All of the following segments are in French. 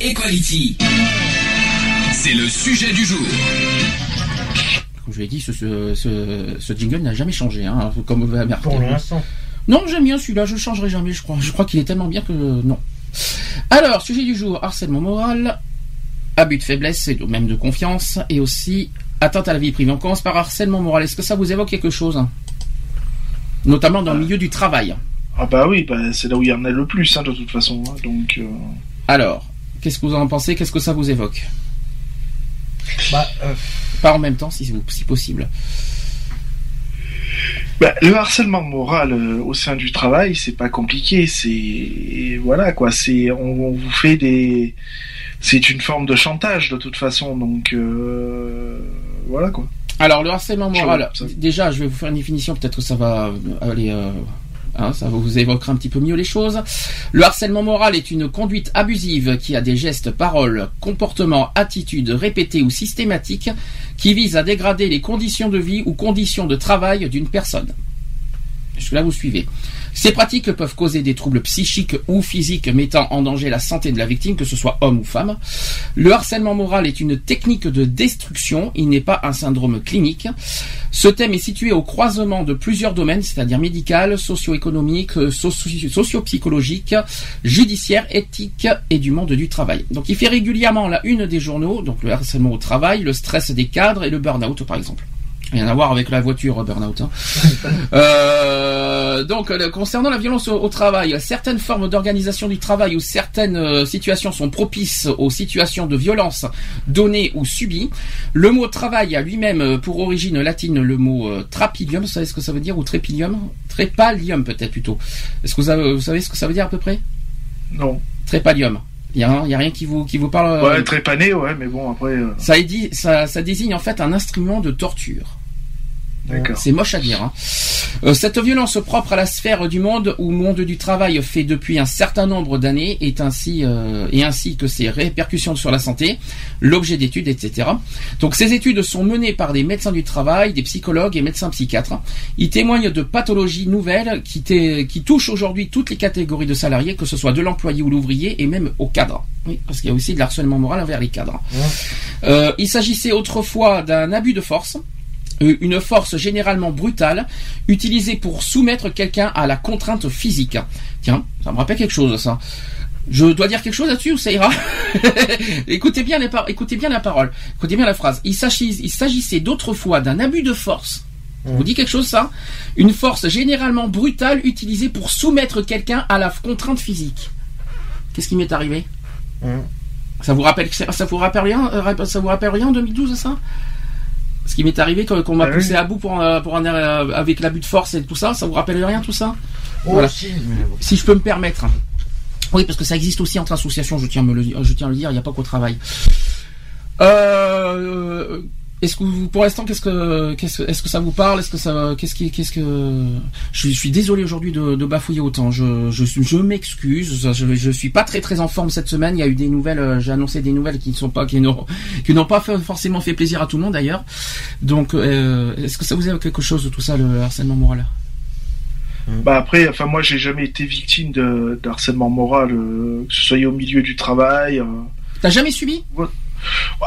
Equality. C'est le sujet du jour. Comme je l'ai dit, ce, ce, ce, ce jingle n'a jamais changé, hein, comme vous avez remarqué. Pour l'instant. Non, j'aime bien celui-là, je ne changerai jamais, je crois. Je crois qu'il est tellement bien que non. Alors, sujet du jour, harcèlement moral, abus de faiblesse et même de confiance, et aussi atteinte à la vie privée. On commence par harcèlement moral. Est-ce que ça vous évoque quelque chose Notamment dans le milieu du travail. Ah bah oui, bah, c'est là où il y en a le plus, hein, de toute façon. hein, donc, euh, Alors, qu'est-ce que vous en pensez? Qu'est-ce que ça vous évoque? Bah, euh, Pas en même temps, si, si possible. bah, le harcèlement moral euh, au sein du travail, c'est pas compliqué. C'est voilà quoi. C'est on, on vous fait des. C'est une forme de chantage de toute façon. Donc euh, voilà quoi. Alors, le harcèlement moral, déjà, je vais vous faire une définition, peut-être que ça va aller. Hein, ça vous évoquera un petit peu mieux les choses. Le harcèlement moral est une conduite abusive qui a des gestes, paroles, comportements, attitudes répétés ou systématiques qui visent à dégrader les conditions de vie ou conditions de travail d'une personne. Jusque-là, vous suivez? Ces pratiques peuvent causer des troubles psychiques ou physiques mettant en danger la santé de la victime, que ce soit homme ou femme. Le harcèlement moral est une technique de destruction, il n'est pas un syndrome clinique. Ce thème est situé au croisement de plusieurs domaines, c'est-à-dire médical, socio-économique, euh, socio- socio-psychologique, judiciaire, éthique et du monde du travail. Donc il fait régulièrement la une des journaux, donc le harcèlement au travail, le stress des cadres et le burn-out par exemple. Rien à voir avec la voiture burn-out. hein. Euh, donc, euh, concernant la violence au, au travail, certaines formes d'organisation du travail ou certaines euh, situations sont propices aux situations de violence données ou subies. Le mot travail a lui-même pour origine latine le mot euh, trapilium. Vous savez ce que ça veut dire? Ou trépilium? Trépalium peut-être plutôt. Est-ce que vous, avez- vous savez ce que ça veut dire à peu près? Non. Trépalium. Il y a, rien qui vous qui vous parle. Ouais, trépané, ouais, mais bon après. ça, est dit- ça, ça désigne en fait un instrument de torture. C'est moche à dire. hein. Euh, cette violence propre à la sphère du monde ou monde du travail fait depuis un certain nombre d'années est ainsi euh, et ainsi que ses répercussions sur la santé, l'objet d'études, etc. Donc ces études sont menées par des médecins du travail, des psychologues et médecins psychiatres. Ils témoignent de pathologies nouvelles qui, touchent aujourd'hui toutes les catégories de salariés, que ce soit de l'employé ou l'ouvrier et même au cadre. Oui, parce qu'il y a aussi de l'harcèlement moral envers les cadres. Euh, il s'agissait autrefois d'un abus de force, une force généralement brutale, utilisée pour soumettre quelqu'un à la contrainte physique. Tiens, ça me rappelle quelque chose, ça. Je dois dire quelque chose là-dessus ou ça ira écoutez, bien les par- écoutez bien la parole, écoutez bien la phrase. Il s'agissait, d'autrefois d'un abus de force. Vous dit quelque chose ça? Une force généralement brutale utilisée pour soumettre quelqu'un à la contrainte physique. Qu'est-ce qui m'est arrivé? Hum. Ça vous rappelle ça vous rappelle rien euh, Ça vous rappelle rien en 2012 ça? Ce qui m'est arrivé quand qu'on m'a Ah oui. poussé à bout pour, euh, pour un, avec l'abus de force et tout ça, ça vous rappelle rien tout ça? Oh, Voilà. si, mais bon. Si je peux me permettre. Oui, parce que ça existe aussi entre associations, je tiens à, me le, je tiens à le dire, il n'y a pas qu'au travail. Euh, est-ce que vous, pour l'instant, qu'est-ce que, qu'est-ce, est-ce que ça vous parle? Est-ce que ça, qu'est-ce qui, qu'est-ce que, je, suis- je suis désolé aujourd'hui de, de bafouiller autant. Je, je, m'excuse. Je, je suis pas très très en forme cette semaine. Il y a eu des nouvelles. euh, J'ai annoncé des nouvelles qui ne sont pas, qui n'ont, qui n'ont pas fait- forcément fait plaisir à tout le monde d'ailleurs. Donc, euh, est-ce que ça vous a quelque chose de tout ça, le harcèlement moral? Bah après, enfin moi j'ai jamais été victime de, de harcèlement moral, euh, que ce soit au milieu du travail. euh. T'as jamais subi?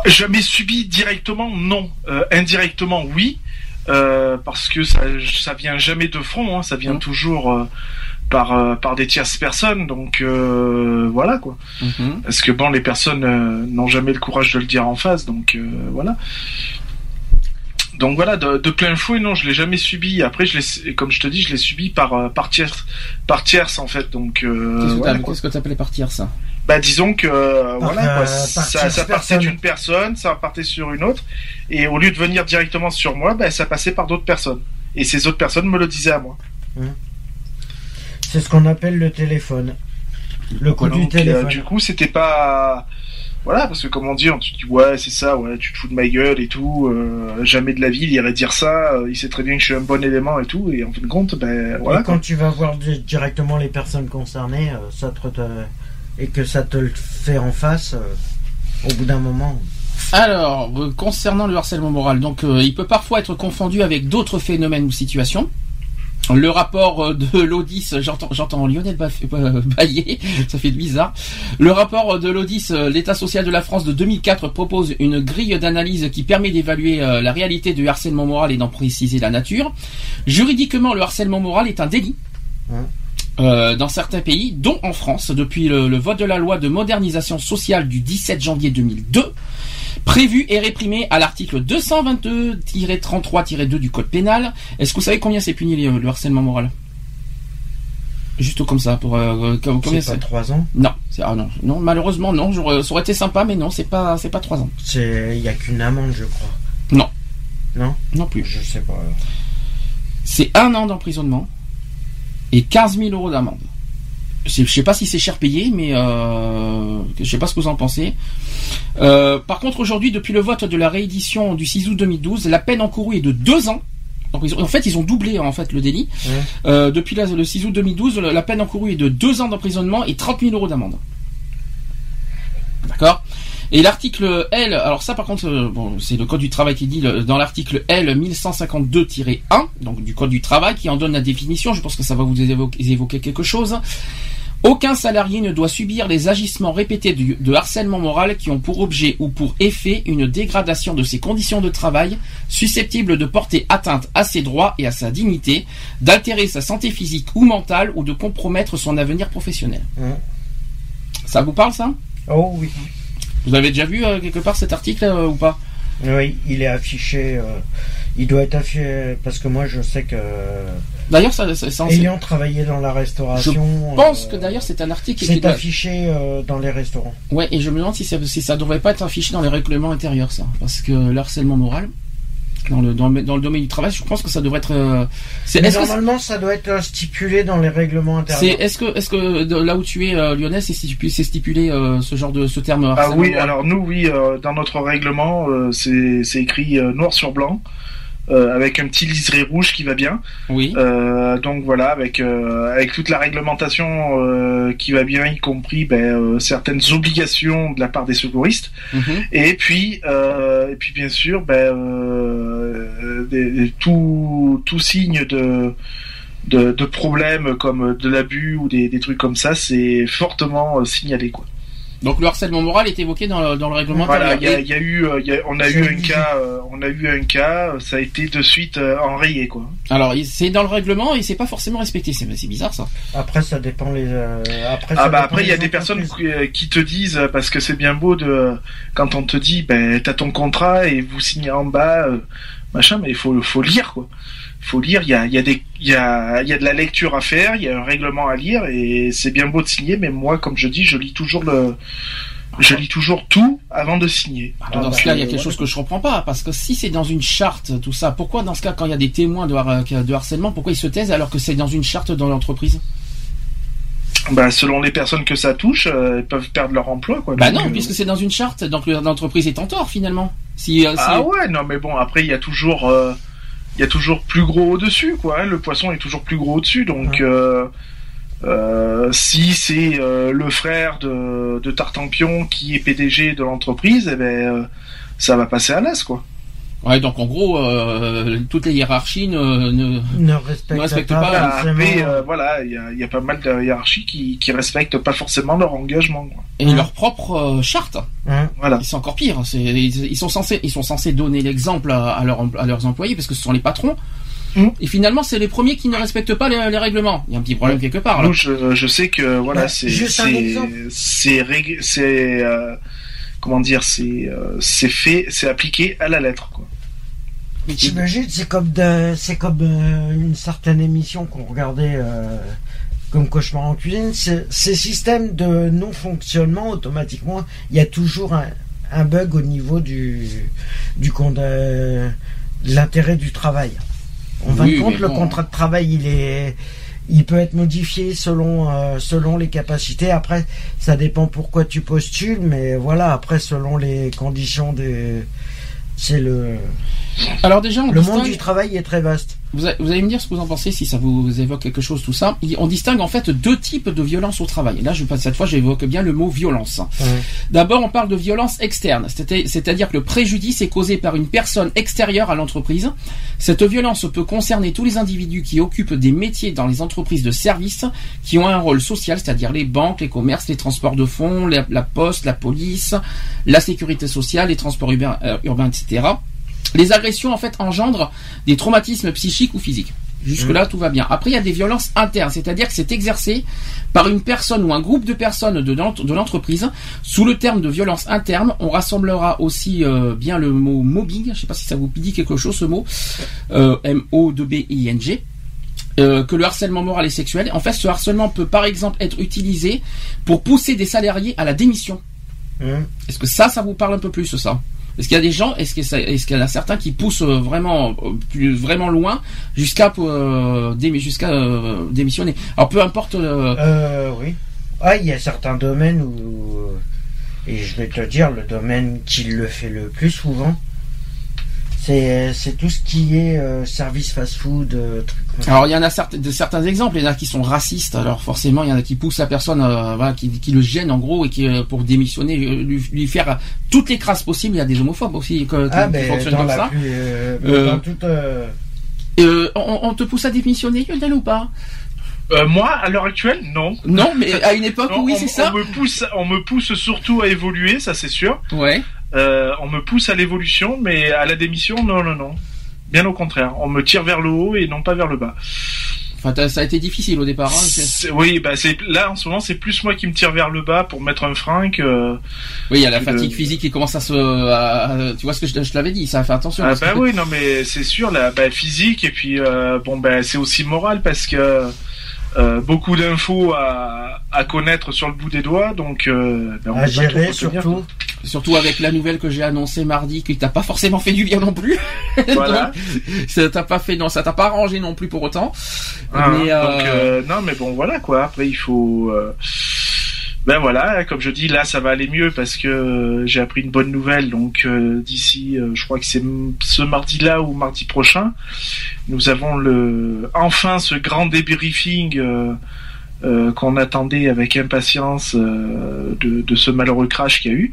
Jamais subi directement, non. Euh, indirectement, oui. Euh, parce que ça, ça vient jamais de front, hein, ça vient Mhm. toujours euh, par, par des tierces personnes. Donc voilà quoi. Mhm. Parce que bon, les personnes n'ont jamais le courage de le dire en face, donc voilà. Donc voilà, de, de plein fouet, non, je l'ai jamais subi. Après, je comme je te dis, je l'ai subi par par tierce, par tierce en fait. Donc euh, Qu'est-ce que quoi. qu'est-ce que t'appelais partir ça? Bah disons que euh, Par, voilà quoi, euh, ça, partait d'une personne, ça partait sur une autre, et au lieu de venir directement sur moi, bah, ça passait par d'autres personnes. Et ces autres personnes me le disaient à moi. C'est ce qu'on appelle le téléphone. Le coup du Donc, euh, téléphone. du coup, c'était pas. Voilà, parce que comme on dit, on te dit ouais, c'est ça, ouais, tu te fous de ma gueule et tout. euh, jamais de la vie, il irait dire ça. il sait très bien que je suis un bon élément et tout. Et en fin de compte, ben voilà. et quand tu vas voir di- directement les personnes concernées, ça te- et que ça te le fait en face, euh, au bout d'un moment. Alors, euh, concernant le harcèlement moral, donc euh, il peut parfois être confondu avec d'autres phénomènes ou situations. Le rapport de l'Odis, j'entends, Lionel bailler, ça fait bizarre. Le rapport de l'Odis, l'État social de la France de 2004 propose une grille d'analyse qui permet d'évaluer la réalité du harcèlement moral et d'en préciser la nature. Juridiquement, le harcèlement moral est un délit. Euh, dans certains pays, dont en France, depuis le, le vote de la loi de modernisation sociale du 17 janvier 2002, prévu et réprimé à l'article 222-33-2 du Code pénal. Est-ce que vous savez combien c'est puni le, le harcèlement moral? Juste comme ça, pour euh, com- combien C'est pas c'est trois ans? Non, ah non, non, malheureusement non. Ça aurait été sympa, mais non, c'est pas, c'est pas trois ans. C'est, il y a qu'une amende, je crois. Non. Non? Non plus. Je sais pas. C'est un an d'emprisonnement et 15 000 euros d'amende. Je sais pas si c'est cher payé, mais euh, je sais pas ce que vous en pensez. Euh, par contre, aujourd'hui, depuis le vote de la réédition du 6 août 2012, la peine encourue est de deux ans. Donc, ils ont- en fait, ils ont doublé en fait le délit. Ouais. Euh, depuis la- le 6 août 2012, le- la peine encourue est de deux ans d'emprisonnement et 30 000 euros d'amende. D'accord? Et l'article L, alors ça par contre, euh, bon, c'est le code du travail qui dit le- dans l'article L 1152-1, donc du code du travail, qui en donne la définition. Je pense que ça va vous évoquer, évoquer quelque chose. Aucun salarié ne doit subir les agissements répétés de harcèlement moral qui ont pour objet ou pour effet une dégradation de ses conditions de travail susceptible de porter atteinte à ses droits et à sa dignité, d'altérer sa santé physique ou mentale ou de compromettre son avenir professionnel. Hein. Ça vous parle ça? Oh oui. Vous avez déjà vu euh, quelque part cet article euh, ou pas? Oui, il est affiché. euh, il doit être affiché parce que moi, je sais que D'ailleurs, ça, ça- ça- ayant travaillé dans la restauration, je pense que d'ailleurs c'est un article qui doit... affiché dans les restaurants. Ouais, et je me demande si ça, si ça devrait pas être affiché dans les règlements intérieurs, ça. Parce que le harcèlement moral, dans le, dans le, dans le domaine du travail, je pense que ça devrait être. euh, c'est, Mais est-ce que normalement, ça doit être euh, stipulé dans les règlements intérieurs. est-ce que, est-ce que de là où tu es, euh, Lionel, c'est stipulé, c'est stipulé euh, ce genre de ce terme Ah harcèlement oui, moral alors nous, oui, euh, dans notre règlement, euh, c'est c'est écrit euh, noir sur blanc, euh, avec un petit liseré rouge qui va bien. Oui. Euh, donc voilà, avec euh, avec toute la réglementation qui va bien, y compris ben, certaines obligations de la part des secouristes. Mhm. Et puis, et puis bien sûr, ben, des- des- tout, tout signe de, de, de problèmes comme de l'abus ou des, des trucs comme ça, c'est fortement signalé. Quoi. Donc le harcèlement moral est évoqué dans le, dans le règlement Voilà, il y a, il y a eu, euh, il y a- on a eu un cas, euh, on a eu un cas, ça a été de suite euh, enrayé quoi. Alors il- c'est dans le règlement et c'est pas forcément respecté. C'est, c'est bizarre ça. Après, ça dépend les. euh, après, Ah bah après il y a des personnes qui, euh, qui te disent euh, parce que c'est bien beau de quand on te dit ben t'as ton contrat et vous signez en bas euh, machin mais il faut faut lire quoi. Il faut lire, il y a y a des y a y a de la lecture à faire, il y a un règlement à lire et c'est bien beau de signer mais moi comme je dis je lis toujours le je lis toujours tout avant de signer. Alors, dans ce cas, il y a euh, quelque ouais. chose que je comprends pas, parce que si c'est dans une charte, tout ça, pourquoi dans ce cas, quand il y a des témoins de, har- de harcèlement, pourquoi ils se taisent alors que c'est dans une charte dans l'entreprise? Bah selon les personnes que ça touche, euh, elles peuvent perdre leur emploi quoi. Bah non, euh, puisque c'est dans une charte, donc le- l'entreprise est en tort finalement. Si, euh, Ah ouais, non mais bon, après il y a toujours, euh, il y a toujours plus gros au dessus, quoi. hein. Le poisson est toujours plus gros au dessus, donc Ouais. euh, euh, si c'est euh, le frère de, de Tartampion qui est PDG de l'entreprise, eh ben euh, ça va passer à l'as, quoi. Ouais, donc en gros, euh, toutes les hiérarchies ne, ne- ne respectent, Ne respectent pas, pas, Bah, forcément- après, euh, voilà, il y a, il y a pas mal de hiérarchies qui, qui respectent pas forcément leur engagement. quoi. et leur propre euh, charte. Hein, Voilà. C'est encore pire. C'est, ils, ils sont censés, ils sont censés donner l'exemple à, à, leurs, à leurs employés parce que ce sont les patrons. Mm. Et finalement, c'est les premiers qui ne respectent pas les, les règlements. Il y a un petit problème quelque part. Là. Nous, je, je sais que voilà, Bah, c'est c'est c'est euh, comment dire, c'est euh, c'est fait, c'est appliqué à la lettre, quoi. J'imagine, c'est comme, de- c'est comme euh, une certaine émission qu'on regardait euh, comme Cauchemar en cuisine. c'est- Ces systèmes de non-fonctionnement, automatiquement, il y a toujours un, un bug au niveau du, du compte, euh, de l'intérêt du travail. En fin Oui, de compte, mais le bon. contrat de travail, il est, il peut être modifié selon selon les capacités. Après, ça dépend pourquoi tu postules, mais voilà. Après, selon les conditions des, c'est le. Alors déjà, le monde du travail est très vaste. Vous, allez me dire ce que vous en pensez si ça vous évoque quelque chose tout ça. On distingue en fait deux types de violence au travail. là, je, cette fois, j'évoque bien le mot violence. D'abord, on parle de violence externe, c'est-à-dire que le préjudice est causé par une personne extérieure à l'entreprise. Cette violence peut concerner tous les individus qui occupent des métiers dans les entreprises de services qui ont un rôle social, c'est-à-dire les banques, les commerces, les transports de fonds, la, poste, la police, la sécurité sociale, les transports urbains, euh, urbains etc. Les agressions en fait engendrent des traumatismes psychiques ou physiques. Jusque-là, mmh. tout va bien. Après, il y a des violences internes, c'est-à-dire que c'est exercé par une personne ou un groupe de personnes de l'entreprise. Sous le terme de violence interne, on rassemblera aussi euh, bien le mot mobbing, je ne sais pas si ça vous dit quelque chose ce mot, euh, M-O-B-I-N-G. Euh, que le harcèlement moral et sexuel. En fait, ce harcèlement peut par exemple être utilisé pour pousser des salariés à la démission. Mmh. Est-ce que ça, ça vous parle un peu plus, ça? Est-ce qu'il y a des gens, est-ce qu'il y en a certains qui poussent euh, vraiment, euh, plus, vraiment loin jusqu'à euh, démissionner? Alors peu importe. Euh, oui. Ah, il y a certains domaines où, et je vais te dire, le domaine qui le fait le plus souvent, c'est tout ce qui est euh, service fast-food. Euh, alors il y en a de certains exemples, il y en a qui sont racistes. Alors forcément, il y en a qui poussent la personne, euh, voilà, qui, qui, le gênent en gros et qui pour démissionner, lui, lui, faire toutes les crasses possibles. Il y a des homophobes aussi qui, ah, qui fonctionnent comme ça. on, te pousse à démissionner, Lionel, ou pas? Moi, à l'heure actuelle, non. Non, mais à une époque, oui, c'est ça? On me pousse, on me pousse surtout à évoluer, ça c'est sûr. Ouais. Euh, on me pousse à l'évolution, mais à la démission, non, non, non. Bien au contraire, on me tire vers le haut et non pas vers le bas. Enfin, ça a été difficile au départ. Hein, oui, bah c'est là en ce moment, c'est plus moi qui me tire vers le bas pour mettre un frein que. Oui, il y a la fatigue physique qui commence à se. tu vois ce que je, l'avais dit, ça fait attention. Ah bah oui, non mais c'est sûr, la bah, physique et puis euh, bon bah c'est aussi moral parce que euh, beaucoup d'infos à, à, connaître sur le bout des doigts, donc euh, ben, à gérer surtout. Surtout avec la nouvelle que j'ai annoncée mardi, qui t'a pas forcément fait du bien non plus. Voilà. ça t'a pas fait, non, ça t'a pas arrangé non plus pour autant. Ah, mais, euh... Donc, euh, non, mais bon, voilà quoi. Après, il faut. Euh, ben voilà, comme je dis, là ça va aller mieux parce que j'ai appris une bonne nouvelle. Donc euh, d'ici, euh, je crois que c'est ce mardi-là ou mardi prochain, nous avons le enfin ce grand débriefing euh, qu'on attendait avec impatience de, de, ce malheureux crash qu'il y a eu.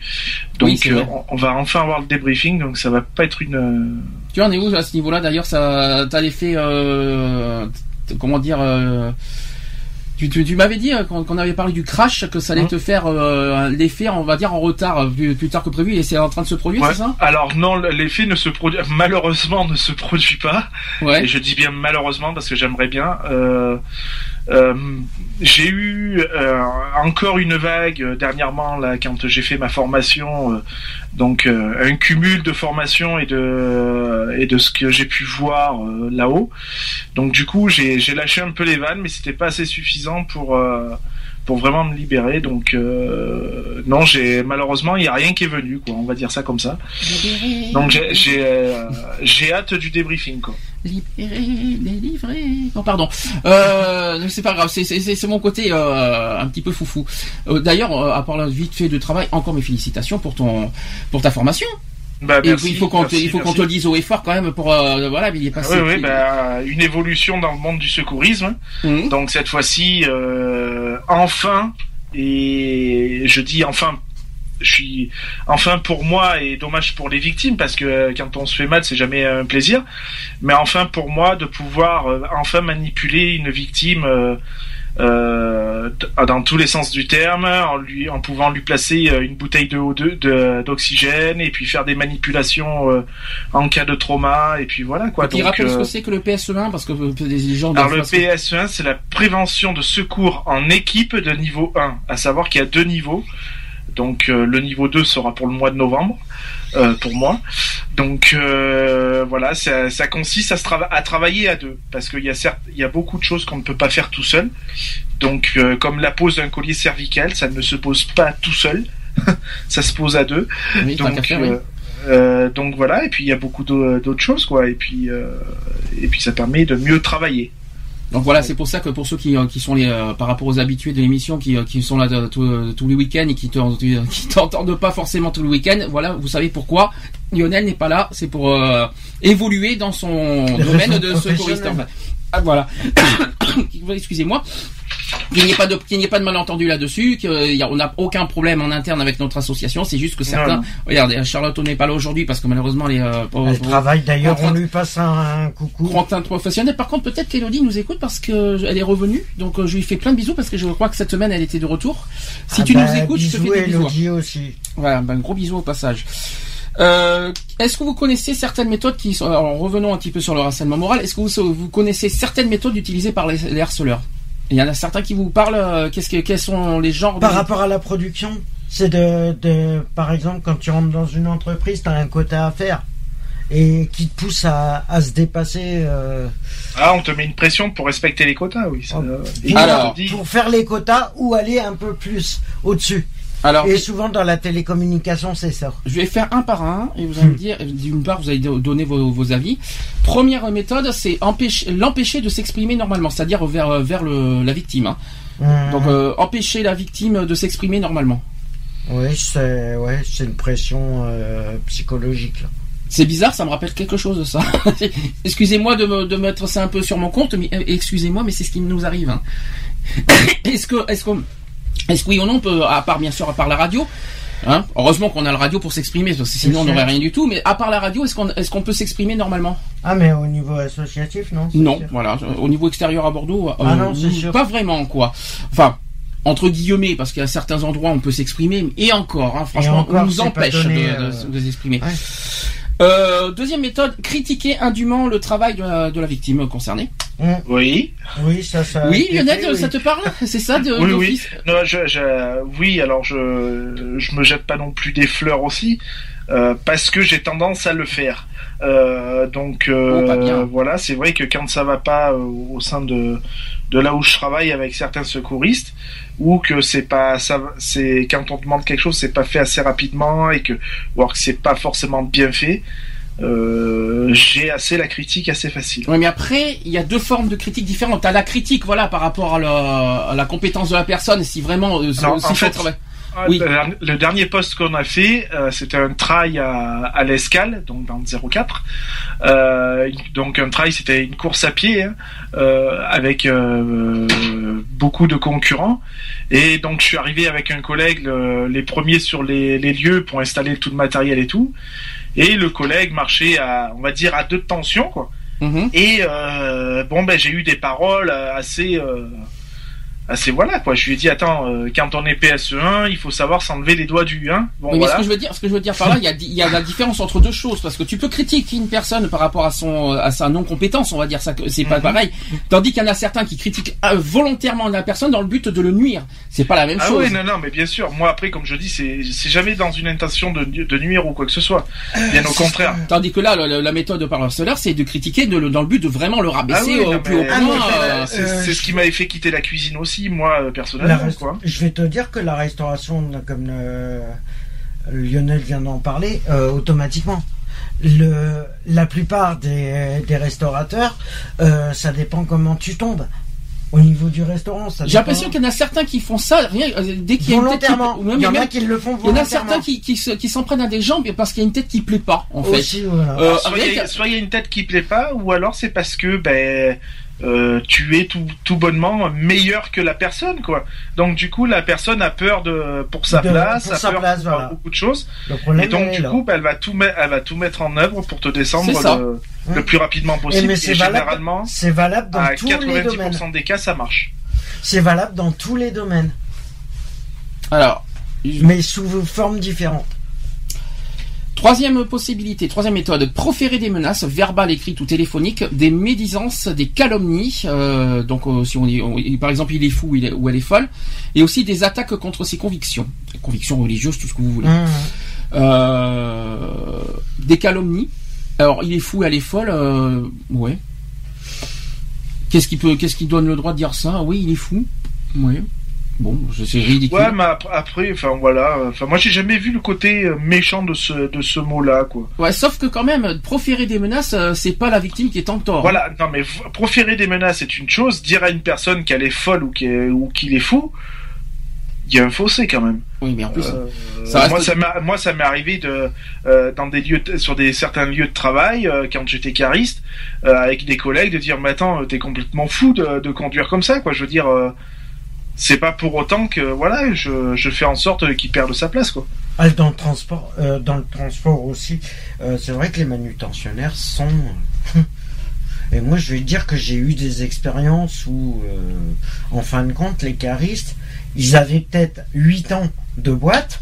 Donc on, va enfin avoir le débriefing, donc ça va pas être une. Tu en es où à ce niveau-là? D'ailleurs, ça, t'as l'effet, comment dire tu, tu, m'avais dit euh, quand, on avait parlé du crash que ça allait hein te faire euh, l'effet, on va dire en retard, euh, plus, plus tard que prévu, et c'est en train de se produire, c'est ça? Alors non, l'effet ne se produit malheureusement ne se produit pas. Ouais. Et je dis bien malheureusement parce que j'aimerais bien. Euh, j'ai eu euh, encore une vague euh, dernièrement là quand j'ai fait ma formation, donc un cumul de formation et de et de ce que j'ai pu voir là-haut. Donc du coup j'ai lâché un peu les vannes, mais c'était pas assez suffisant pour pour vraiment me libérer. Donc euh, non, j'ai malheureusement il y a rien qui est venu, quoi. On va dire ça comme ça. Donc j'ai j'ai euh, hâte du débriefing, quoi. Libéré, délivré. Non, pardon. Euh, c'est pas grave. C'est mon côté euh, un petit peu foufou. Euh, d'ailleurs, à part la vite fait de travail, encore mes félicitations pour ton pour ta formation. Bah, il faut qu'on te, il faut qu'on te le dise haut et fort quand même pour euh, voilà il est passé. Oui, oui bah, une évolution dans le monde du secourisme. Mhm. Donc cette fois-ci euh, enfin et je dis enfin je suis enfin pour moi et dommage pour les victimes parce que euh, quand on se fait mal c'est jamais un plaisir mais enfin pour moi de pouvoir enfin manipuler une victime euh, dans tous les sens du terme, en lui, en pouvant lui placer euh, une bouteille de O2 d'oxygène et puis faire des manipulations euh, en cas de trauma et puis voilà quoi. Et rappelle ce que c'est que le PSE1 parce que les gens. Alors le PSE1 c'est la prévention de secours en équipe de niveau 1, à savoir qu'il y a deux niveaux. Donc le niveau 2 sera pour le mois de novembre euh, pour moi. Donc euh, voilà, ça, ça, consiste à, se à travailler à deux, parce qu'il y a certes, il y a beaucoup de choses qu'on ne peut pas faire tout seul. Donc euh, comme la pose d'un collier cervical, ça ne se pose pas tout seul, ça se pose à deux. donc, euh, donc voilà, et puis il y a beaucoup d'autres choses quoi, et puis et puis ça permet de mieux travailler. Donc voilà, c'est pour ça que pour ceux qui, euh, qui sont les euh, par rapport aux habitués de l'émission qui, euh, qui sont là de- tous tous les week-ends et qui te- qui t'entendent pas forcément tous les week-ends, voilà, vous savez pourquoi Lionel n'est pas là, c'est pour euh, évoluer dans son domaine de secouriste. Enfin, ah, voilà. Excusez-moi. Qu'il n'y ait pas de qu'il n'y ait pas de malentendu là-dessus, qu'on n'a aucun problème en interne avec notre association, c'est juste que certains. non. Regardez, Charlotte n'est pas là aujourd'hui parce que malheureusement elle est euh, Elle travaille d'ailleurs, on lui passe un, un coucou. contrainte professionnelle. Par contre, peut-être qu'Elodie nous écoute parce que elle est revenue. Donc, euh, je lui fais plein de bisous parce que je crois que cette semaine, elle était de retour. Si Ah tu bah, nous écoutes, je te fais des bisous. Elodie aussi. Voilà, ben, gros bisous au passage. Euh, est-ce que vous connaissez certaines méthodes qui sont, alors revenons un petit peu sur le harcèlement moral, est-ce que vous, vous connaissez certaines méthodes utilisées par les, les harceleurs? Il y en a certains qui vous parlent, euh, qu'est-ce que, quels sont les genres Par de... rapport à la production, c'est de, de, par exemple, quand tu rentres dans une entreprise, tu as un quota à faire et qui te pousse à, à se dépasser euh, Ah, on te met une pression pour respecter les quotas, oui. ça, Oh. euh, et Alors, pour faire les quotas ou aller un peu plus au-dessus. Alors, Et souvent dans la télécommunication, c'est ça. je vais faire un par un et vous allez me dire, d'une part, vous allez do- donner vos, vos avis. Première méthode, c'est empêcher, l'empêcher de s'exprimer normalement, c'est-à-dire vers, vers le, la victime. hein. Hum, Donc, euh, empêcher la victime de s'exprimer normalement. oui, c'est ouais, c'est une pression euh, psychologique. Là. C'est bizarre, ça me rappelle quelque chose de ça. excusez-moi de, me, de mettre ça un peu sur mon compte, mais euh, excusez-moi, mais c'est ce qui nous arrive. hein. est-ce que, est-ce qu'on, est-ce que oui ou non, on peut, à part bien sûr, à part la radio, hein, heureusement qu'on a la radio pour s'exprimer, parce que sinon on n'aurait rien du tout. Mais à part la radio, est-ce qu'on, peut s'exprimer normalement? Ah, mais au niveau associatif, non Non, sûr. voilà. Au niveau extérieur à Bordeaux, euh, Ah non, c'est sûr. pas vraiment quoi. Enfin. Entre guillemets, parce qu'à certains endroits on peut s'exprimer, et encore, hein, franchement, encore, on nous empêche donné, de, euh, de- de s'exprimer. Ouais. Euh, deuxième méthode, critiquer indûment le travail de la, de la victime concernée. Hum, Oui. oui, ça, ça. oui, Lionel, oui. ça te parle? C'est ça de, Oui, oui. Non, je, je- oui, alors je, je me jette pas non plus des fleurs aussi, euh, parce que j'ai tendance à le faire. Euh, donc euh, Oh, voilà, c'est vrai que quand ça va pas euh, au sein de de là où je travaille avec certains secouristes, ou que c'est pas ça, c'est quand on demande quelque chose, c'est pas fait assez rapidement et que ou alors que c'est pas forcément bien fait. Euh, j'ai assez la critique assez facile. Oui, mais après, il y a deux formes de critique différentes. T'as la critique, voilà, par rapport à la, à la compétence de la personne, si vraiment, euh, Alors, si en fait. Ah, Oui. Le, le dernier poste qu'on a fait, euh, c'était un trail à, à l'escale, donc dans le 04. Euh, donc un trail, c'était une course à pied hein, euh, avec beaucoup de concurrents. Et donc je suis arrivé avec un collègue, le- les premiers sur les, les lieux pour installer tout le matériel et tout. Et le collègue marchait à, on va dire, à deux tensions, quoi. Mhm. Et bon, ben j'ai eu des paroles assez, euh, assez voilà quoi. Je lui ai dit attends, euh, quand on est PSE1, il faut savoir s'enlever les doigts du 1. Bon Oui, mais ce que je veux dire, ce que je veux dire par là, il y a, y a la différence entre deux choses, parce que tu peux critiquer une personne par rapport à son, à sa non-compétence, on va dire ça, que c'est pas Mhm. pareil. Tandis qu'il y en a certains qui critiquent euh, volontairement la personne dans le but de le nuire. C'est pas la même Ah chose. oui, non, non, mais bien sûr. Moi, après, comme je dis, c'est c'est jamais dans une intention de, de nuire ou quoi que ce soit. Bien au contraire. Tandis que là, la, la- la méthode par harceleur, c'est de critiquer de le- dans le but de vraiment le rabaisser Ah oui, au non, plus mais- haut Ah, point. euh, C'est Euh, c'est ce qui m'avait fait quitter la cuisine aussi, moi, euh, personnellement, rest- quoi. Je vais te dire que la restauration, comme euh, Lionel vient d'en parler, euh, automatiquement. Le, la plupart des, des restaurateurs, euh, ça dépend comment tu tombes. Au niveau du restaurant, ça J'ai l'impression qu'il y en a certains qui font ça rien, dès qu'il y a une tête qui- volontairement. Ouais, Il y en a même- qui le font il y en a volontairement. certains qui, qui, se- qui s'en prennent à des gens parce qu'il y a une tête qui plaît pas, en fait. Aussi, voilà. Euh, soit il y a- avec- soit il y a une tête qui plaît pas, ou alors c'est parce que ben euh, tu es tout, tout bonnement meilleur que la personne, quoi. Donc du coup, la personne a peur de pour sa De- place, pour a sa peur place, pour voilà. beaucoup de choses. Le Et donc du là. coup, ben, elle va tout mettre, elle va tout mettre en œuvre pour te descendre le, le plus rapidement Et possible. mais Et, c'est valable, généralement, c'est valable dans à tous les domaines. 90% des cas, ça marche. C'est valable dans tous les domaines, Alors, mais sous formes différentes. Troisième possibilité, troisième méthode, proférer des menaces verbales, écrites ou téléphoniques, des médisances, des calomnies, euh, donc euh, si on, dit- on- par exemple il est fou il est- ou elle est folle, et aussi des attaques contre ses convictions, convictions religieuses, tout ce que vous voulez. Hum. Euh, des calomnies. Alors il est fou, elle est folle, ouais. Qu'est-ce qui peut, qu'est-ce qui donne le droit de dire ça? Oui, il est fou, ouais. Bon, je suis ridicule. Ouais, mais ap- après, enfin voilà, enfin moi j'ai jamais vu le côté euh, méchant de ce de ce mot-là, quoi. Ouais, sauf que quand même, proférer des menaces, euh, c'est pas la victime qui est en tort. Voilà, non mais proférer des menaces c'est une chose, dire à une personne qu'elle est folle ou qu'elle- ou qu'il est fou, il y a un fossé quand même. Oui, mais en plus, Euh, ça reste- moi, ça m'a- moi, ça m'est arrivé de euh, dans des lieux, sur des certains lieux de travail euh, quand j'étais cariste, euh, avec des collègues, de dire, mais attends, t'es complètement fou de, de conduire comme ça, quoi. Je veux dire, euh, c'est pas pour autant que voilà, je, je fais en sorte qu'il perde sa place, quoi. Ah, dans le transport, euh, dans le transport aussi, euh, c'est vrai que les manutentionnaires sont. Et moi, je vais dire que j'ai eu des expériences où, euh, en fin de compte, les caristes, ils avaient peut-être 8 ans de boîte,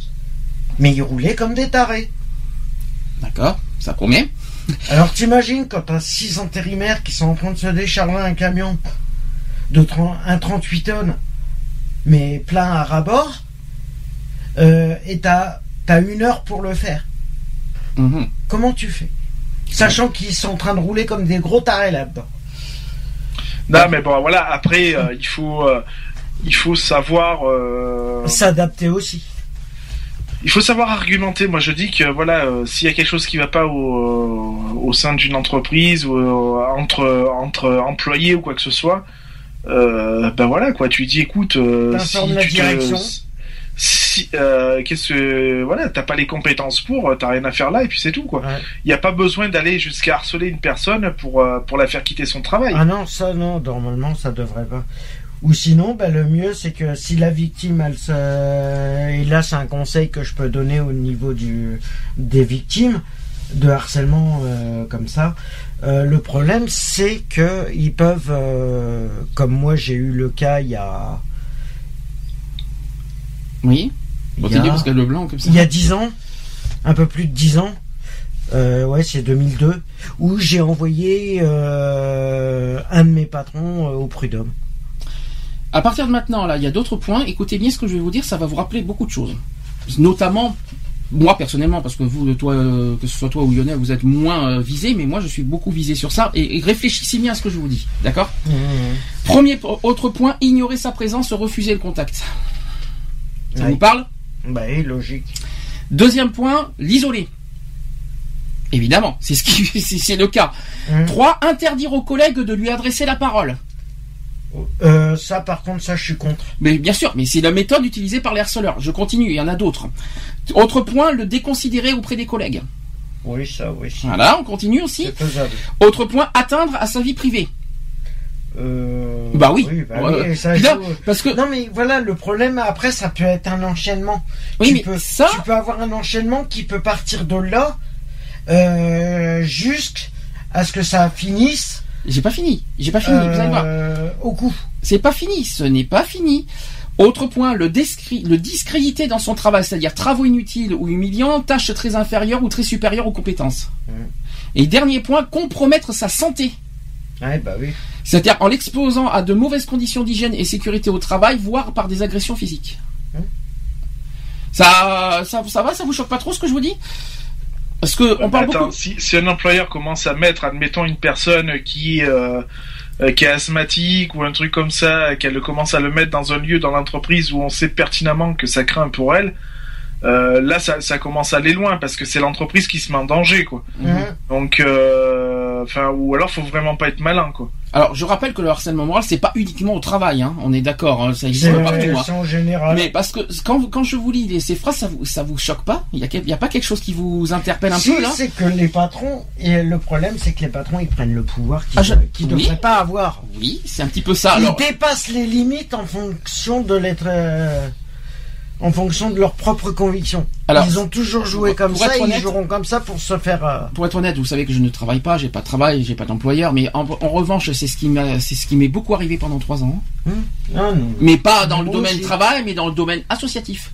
mais ils roulaient comme des tarés. d'accord, ça promet. Alors t'imagines quand t'as 6 intérimaires qui sont en train de se décharger un camion de 30 un 38 tonnes, mais plein à rabord, euh, et t'as as une heure pour le faire. Mhm. Comment tu fais? Sachant qu'ils sont en train de rouler comme des gros tarés là-dedans. Non, mais bon, voilà. Après, euh, il faut, euh, il faut savoir. S'adapter aussi. Il faut savoir argumenter. Moi, je dis que voilà, s'il y a quelque chose qui va pas au, au sein d'une entreprise ou entre entre employés ou quoi que ce soit, euh, ben voilà quoi. Tu dis, écoute, euh, si la tu te- direction. si euh, qu'est-ce que voilà, t'as pas les compétences pour, euh, t'as rien à faire là et puis c'est tout quoi. Ouais. Il y a pas besoin d'aller jusqu'à harceler une personne pour euh, pour la faire quitter son travail. Ah non, ça non, normalement ça devrait pas. Ou sinon, ben, le mieux c'est que si la victime, elle se... et là c'est un conseil que je peux donner au niveau du... des victimes de harcèlement euh, comme ça. Euh, le problème c'est que ils peuvent, euh, comme moi j'ai eu le cas il y a, Oui. il y a, parce que le blanc comme ça. il y a 10 ans, un peu plus de 10 ans, euh, ouais c'est 2002, où j'ai envoyé euh, un de mes patrons euh, au prud'homme. À partir de maintenant, là, il y a d'autres points. Écoutez bien ce que je vais vous dire, ça va vous rappeler beaucoup de choses. Notamment, moi personnellement, parce que vous, toi, euh, que ce soit toi ou Lionel, vous êtes moins euh, visé, mais moi je suis beaucoup visé sur ça. Et, et réfléchissez bien à ce que je vous dis, d'accord? Premier, autre point, ignorer sa présence, refuser le contact. Ça vous parle? Bah oui, logique. Deuxième point, l'isoler. Évidemment, c'est ce qui, c'est le cas. Hum. Trois, interdire aux collègues de lui adresser la parole. Euh, ça, par contre, ça, je suis contre. Mais bien sûr, mais c'est la méthode utilisée par les harceleurs. Je continue, il y en a d'autres. Autre point, le déconsidérer auprès des collègues. Oui, ça, oui. Voilà, on continue aussi. Faisable. Autre point, atteindre à sa vie privée. Euh, Bah oui. bah Ouais. oui, ça, Là, parce que Non, mais voilà, le problème, après, ça peut être un enchaînement. oui, tu, mais peux, ça, tu peux avoir un enchaînement qui peut partir de là euh, jusqu'à ce que ça finisse j'ai pas fini. J'ai pas fini. Vous allez voir. euh, au coup. C'est pas fini. Ce n'est pas fini. Autre point, le, discréditer dans son travail, c'est-à-dire travaux inutiles ou humiliants, tâches très inférieures ou très supérieures aux compétences. Mhm. Et dernier point, compromettre sa santé. Ouais, bah oui. C'est-à-dire en l'exposant à de mauvaises conditions d'hygiène et sécurité au travail, voire par des agressions physiques. Hein Ça, ça, ça va, ça vous choque pas trop ce que je vous dis? Parce que on parle Attends, beaucoup. si, si un employeur commence à mettre, admettons, une personne qui, euh, euh, qui est asthmatique ou un truc comme ça, qu'elle commence à le mettre dans un lieu dans l'entreprise où on sait pertinemment que ça craint pour elle, euh, là, ça, ça commence à aller loin parce que c'est l'entreprise qui se met en danger, quoi. Mhm. Hein Donc, euh, enfin, ou alors faut vraiment pas être malin, quoi. Alors, je rappelle que le harcèlement moral, c'est pas uniquement au travail, hein. on est d'accord, hein, ça existe C'est partout. hein. c'est en général. Mais parce que quand, quand je vous lis les- ces phrases, ça vous, ça vous choque pas? Il y a, pas quelque chose qui vous interpelle un si, peu là? c'est que les patrons, et le problème, c'est que les patrons, ils prennent le pouvoir qu'ils Ah, je- qu'ils oui. devraient pas avoir. Oui, c'est un petit peu ça. Alors, Ils dépassent les limites en fonction de l'être, euh, en fonction de leurs propres convictions. Alors, ils ont toujours joué pour comme ça, et honnête- ils joueront comme ça pour se faire. euh, pour être honnête, vous savez que je ne travaille pas, j'ai pas de travail, j'ai pas d'employeur, mais en, en revanche, c'est ce qui m'a, c'est ce qui m'est beaucoup arrivé pendant trois ans. Ah, non. Mais pas dans le domaine aussi. travail, mais dans le domaine associatif.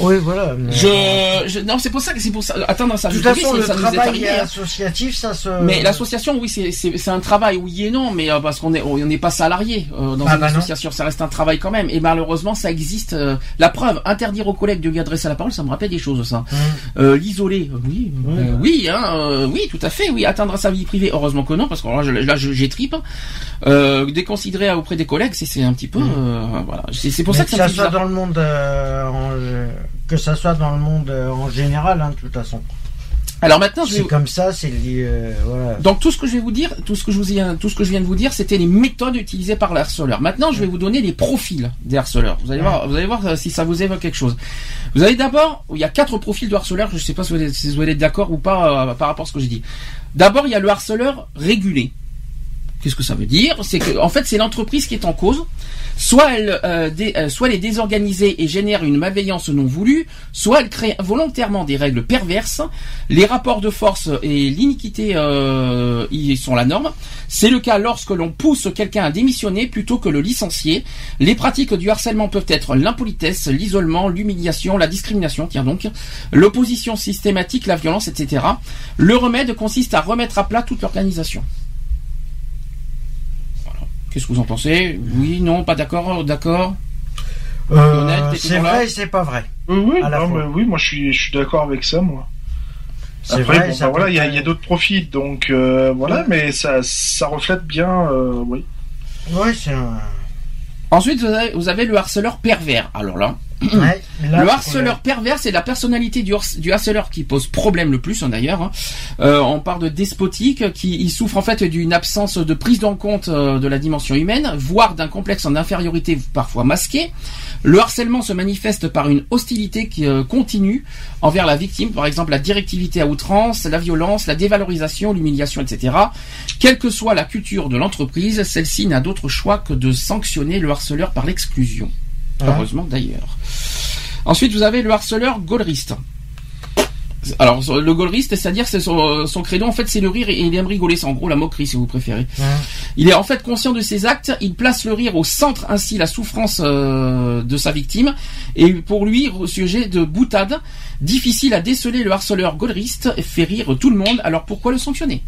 Oui, voilà. Je, non, c'est pour ça que c'est pour ça. Attends, ça. De toute façon, le travail hein. associatif, ça se. Mais l'association, oui, c'est un travail, oui et non, mais euh, parce qu'on est on n'est pas salarié euh, dans ah, une bah association, ça reste un travail quand même. Et malheureusement, ça existe. Euh, la preuve, interdire aux collègues de lui adresser la parole, ça me rappelle des choses, ça. Mmh. L'isoler, oui, oui, hein, oui, tout à fait, oui. Atteindre sa vie privée, heureusement que non, parce que là, j'ai tripe. déconsidérer auprès des collègues, c'est un petit peu, mmh. voilà. C'est pour ça que, ça, soit dans le monde que ça soit dans le monde euh, en général, hein, de toute façon. Alors maintenant, c'est comme ça, c'est. Euh, voilà. Donc tout ce que je vais vous dire, tout ce que je vous ai, tout ce que je viens de vous dire, c'était les méthodes utilisées par l'harceleur. Maintenant, je vais vous donner les profils des harceleurs. Vous allez voir, vous allez voir euh, si ça vous évoque quelque chose. Vous avez d'abord, il y a quatre profils de harceleurs. Je ne sais pas si vous allez, être d'accord ou pas par rapport à ce que j'ai dit. D'abord, il y a le harceleur régulé. Qu'est-ce que ça veut dire C'est que, en fait, c'est l'entreprise qui est en cause. Soit elle, euh, euh, soit elle est désorganisée et génère une malveillance non voulue, soit elle crée volontairement des règles perverses. Les rapports de force et l'iniquité euh, y sont la norme. C'est le cas lorsque l'on pousse quelqu'un à démissionner plutôt que le licencier. Les pratiques du harcèlement peuvent être l'impolitesse, l'isolement, l'humiliation, la discrimination, tiens donc, l'opposition systématique, la violence, etc. Le remède consiste à remettre à plat toute l'organisation. Qu'est-ce que vous en pensez Oui, non, pas d'accord, d'accord euh, C'est vrai et c'est pas vrai. oui, oui, moi je suis, je suis d'accord avec ça, moi. Après, vrai, bon, bah, voilà, il y a, d'autres profils, donc euh, voilà, mais ça, ça reflète bien, euh, oui. Oui, c'est un. Ensuite, vous avez, le harceleur pervers. Alors là, le harceleur pervers, c'est la personnalité du, harceleur qui pose problème le plus, hein, d'ailleurs. Hein. Euh, on parle de despotique, qui il souffre en fait d'une absence de prise en compte euh, de la dimension humaine, voire d'un complexe en infériorité parfois masqué. Le harcèlement se manifeste par une hostilité qui euh, continue envers la victime, par exemple la directivité à outrance, la violence, la dévalorisation, l'humiliation, etc. Quelle que soit la culture de l'entreprise, celle-ci n'a d'autre choix que de sanctionner le harceleur par l'exclusion. Heureusement d'ailleurs. Ensuite, vous avez le harceleur gaulleriste. Alors le gaulleriste, c'est-à-dire c'est son, son, credo en fait c'est le rire et il aime rigoler, c'est en gros la moquerie si vous préférez. Il est en fait conscient de ses actes, il place le rire au centre. Ainsi la souffrance euh, de sa victime et pour lui au sujet de boutade, difficile à déceler le harceleur gaulleriste fait rire tout le monde, alors pourquoi le sanctionner?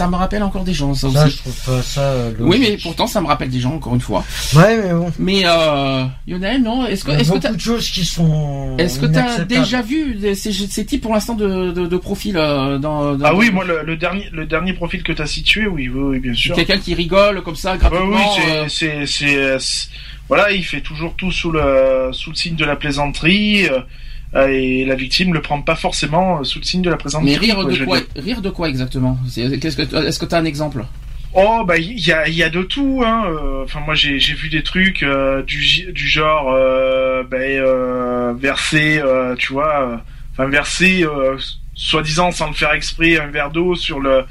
Ça me rappelle encore des gens, ça, aussi. je trouve pas ça. Euh, oui, mais pourtant, ça me rappelle des gens, encore une fois. Ouais, mais bon. Mais, euh, Lionel, non Est-ce que, est-ce que beaucoup de choses qui sont. Est-ce que tu as déjà vu ces, ces types pour l'instant de, de, de profils euh, dans, Ah oui, moi, le, dernier, le dernier profil que tu as situé, oui, oui, bien sûr. Quelqu'un qui rigole comme ça, gratuitement. oui, euh. c'est, c'est, voilà, il fait toujours tout sous le, sous le signe de la plaisanterie. Euh, et la victime le prend pas forcément sous le signe de la présence. Mais rire de quoi Rire de quoi exactement? Est-ce que tu as un exemple? Oh bah il y a, y a de tout hein. Euh, enfin moi j'ai j'ai vu des trucs euh, du du genre euh, ben, verser tu vois enfin verser soi-disant sans le faire exprès un verre d'eau sur le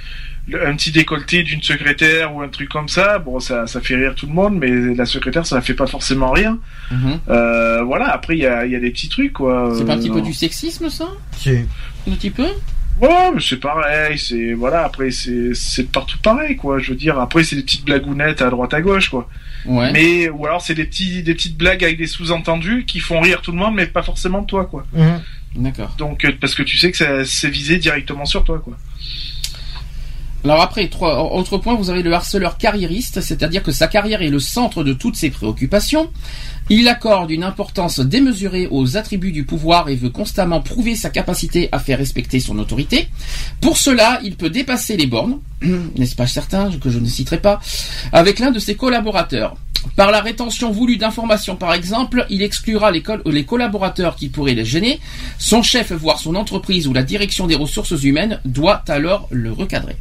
un petit décolleté d'une secrétaire ou un truc comme ça, bon, ça, ça fait rire tout le monde, mais la secrétaire, ça ne fait pas forcément rien. Mhm. Euh, voilà, après, il y a, y a, des petits trucs, quoi. C'est pas un petit peu euh, du sexisme, ça C'est. Un petit peu Ouais, mais c'est pareil, c'est voilà, après c'est c'est partout pareil quoi, je veux dire, après c'est des petites blagounettes à droite à gauche quoi. Ouais. Mais ou alors c'est des petits des petites blagues avec des sous-entendus qui font rire tout le monde mais pas forcément toi quoi. Mhm. D'accord. Donc euh, parce que tu sais que c'est visé directement sur toi quoi. Alors après, trois, autre point, vous avez le harceleur carriériste, c'est-à-dire que sa carrière est le centre de toutes ses préoccupations. Il accorde une importance démesurée aux attributs du pouvoir et veut constamment prouver sa capacité à faire respecter son autorité. Pour cela, il peut dépasser les bornes, n'est-ce pas certain, que je ne citerai pas, avec l'un de ses collaborateurs. Par la rétention voulue d'informations, par exemple, il exclura les, les, collaborateurs qui pourraient les gêner. Son chef, voire son entreprise ou la direction des ressources humaines, doit alors le recadrer.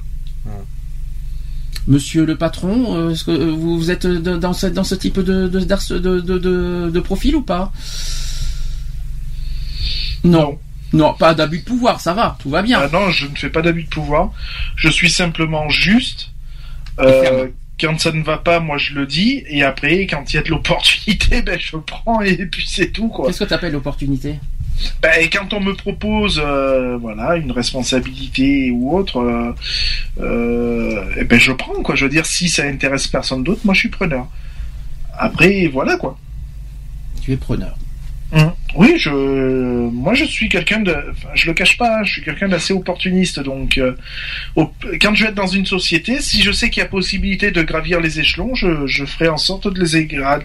Monsieur le patron, euh, est-ce que euh, vous êtes dans ce, dans ce type de, de, de, profil ou pas? Non. non. pas d'abus de pouvoir, ça va, tout va bien. Ah non, je ne fais pas d'abus de pouvoir. Je suis simplement juste. Euh, quand ça ne va pas, moi je le dis, et après, quand il y a de l'opportunité, ben je prends et puis c'est tout. Qu'est-ce que tu appelles l'opportunité? Ben, quand on me propose euh, voilà une responsabilité ou autre, euh, euh, eh ben je prends quoi. Je veux dire, si ça intéresse personne d'autre, moi je suis preneur. Après voilà quoi. Tu es preneur. Oui, je, moi je suis quelqu'un de, enfin, je le cache pas, hein, je suis quelqu'un d'assez opportuniste. Donc, euh, quand je vais être dans une société, si je sais qu'il y a possibilité de gravir les échelons, je, je ferai en sorte de les, égra-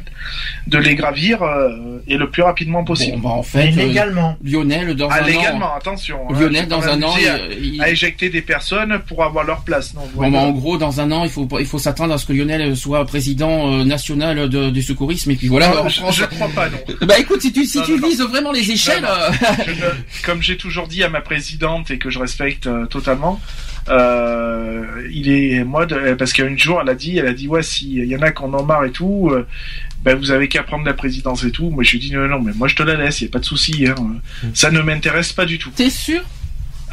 de les gravir euh, et le plus rapidement possible. Bon, bah, en fait, Et euh, légalement. Lionel dans ah, un an. légalement, attention. hein, Lionel dans un an, il- à éjecter des personnes pour avoir leur place. Non, Bon, bah, en gros, dans un an, il faut il faut s'attendre à ce que Lionel soit président euh, national de- du secourisme et puis voilà. Non, en je, je crois pas, non. Bah écoute, si tu si Non, tu non, vises vraiment les échelles, Non, Je ne- comme j'ai toujours dit à ma présidente et que je respecte euh, totalement, euh, il est moi de- parce qu'un jour elle a dit, elle a dit ouais si il y en a qui en ont marre et tout, euh, ben vous avez qu'à prendre la présidence et tout. Moi je lui ai dit non non mais moi je te la laisse, il y a pas de souci, hein. ça ne m'intéresse pas du tout. t'es sûr?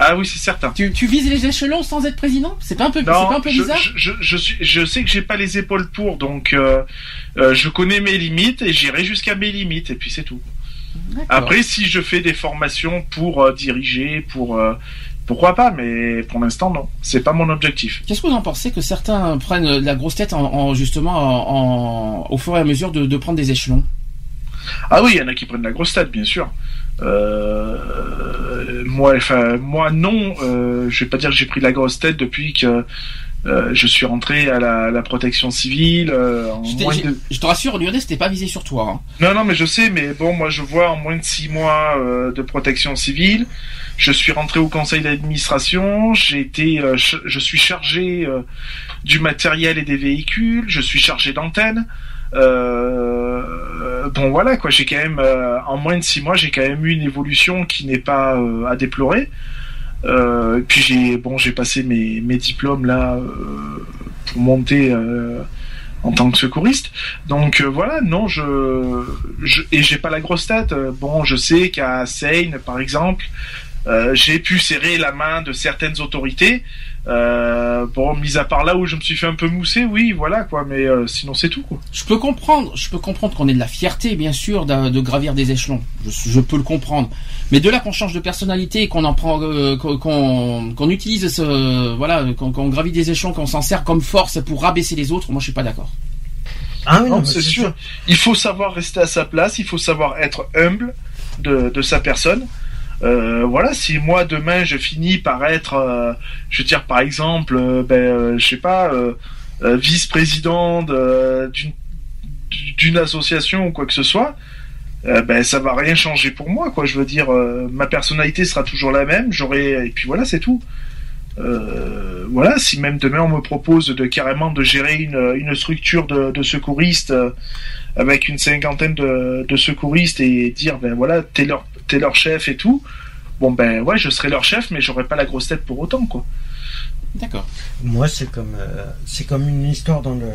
Ah oui c'est certain. tu, tu vises les échelons sans être président? C'est pas un peu c'est Non, pas un peu je, bizarre? je, je, je suis, je sais que j'ai pas les épaules pour, donc euh, euh, je connais mes limites et j'irai jusqu'à mes limites et puis c'est tout. Après, si je fais des formations pour euh, diriger, pour euh, pourquoi pas, mais pour l'instant non, c'est pas mon objectif. Qu'est-ce que vous en pensez que certains prennent la grosse tête en, en- justement en, en- au fur et à mesure de, de prendre des échelons? Ah oui, il y en a qui prennent la grosse tête, bien sûr. Euh, moi, enfin moi non, je vais pas dire que j'ai pris la grosse tête depuis que euh, je suis rentré à la, la protection civile. euh, en je, t'ai- moins j'ai- de- je te rassure, Lionel, c'était pas visé sur toi. hein. Non, non, mais je sais, mais bon, moi je vois en moins de six mois euh, de protection civile. Je suis rentré au conseil d'administration. J'ai été, euh, je suis chargé euh, du matériel et des véhicules. Je suis chargé d'antenne. Euh, bon, voilà quoi. J'ai quand même, euh, en moins de six mois, j'ai quand même eu une évolution qui n'est pas euh, à déplorer. Euh, puis j'ai, bon, j'ai passé mes, mes diplômes là euh, pour monter. euh, en tant que secouriste. Donc euh, voilà, non, je, je et j'ai pas la grosse tête. Bon, je sais qu'à Seine, par exemple, euh, j'ai pu serrer la main de certaines autorités. Euh, bon, mis à part là où je me suis fait un peu mousser, oui, voilà quoi. Mais euh, sinon, c'est tout. Quoi. Je peux comprendre, je peux comprendre qu'on ait de la fierté, bien sûr, de, de gravir des échelons. Je, je peux le comprendre. Mais de là qu'on change de personnalité, et qu'on en prend, euh, qu'on utilise ce, voilà, qu'on gravit des échelons, qu'on s'en sert comme force pour rabaisser les autres, moi je suis pas d'accord. Ah oui, c'est sûr. Il faut savoir rester à sa place. Il faut savoir être humble de, de sa personne. Euh, voilà, si moi demain je finis par être, euh, je veux dire par exemple, euh, ben, je sais pas, vice-président de- d'une association ou quoi que ce soit, ben ça va rien changer pour moi, quoi. Je veux dire, ma personnalité sera toujours la même. J'aurai et puis voilà, c'est tout. Voilà, si même demain on me propose de carrément de gérer une, une structure de, secouristes avec une cinquantaine de, de secouristes et dire ben voilà t'es leur t'es leur chef et tout, bon ben ouais je serai leur chef mais j'aurai pas la grosse tête pour autant quoi. D'accord. Moi, c'est comme, euh, c'est comme une histoire dans le.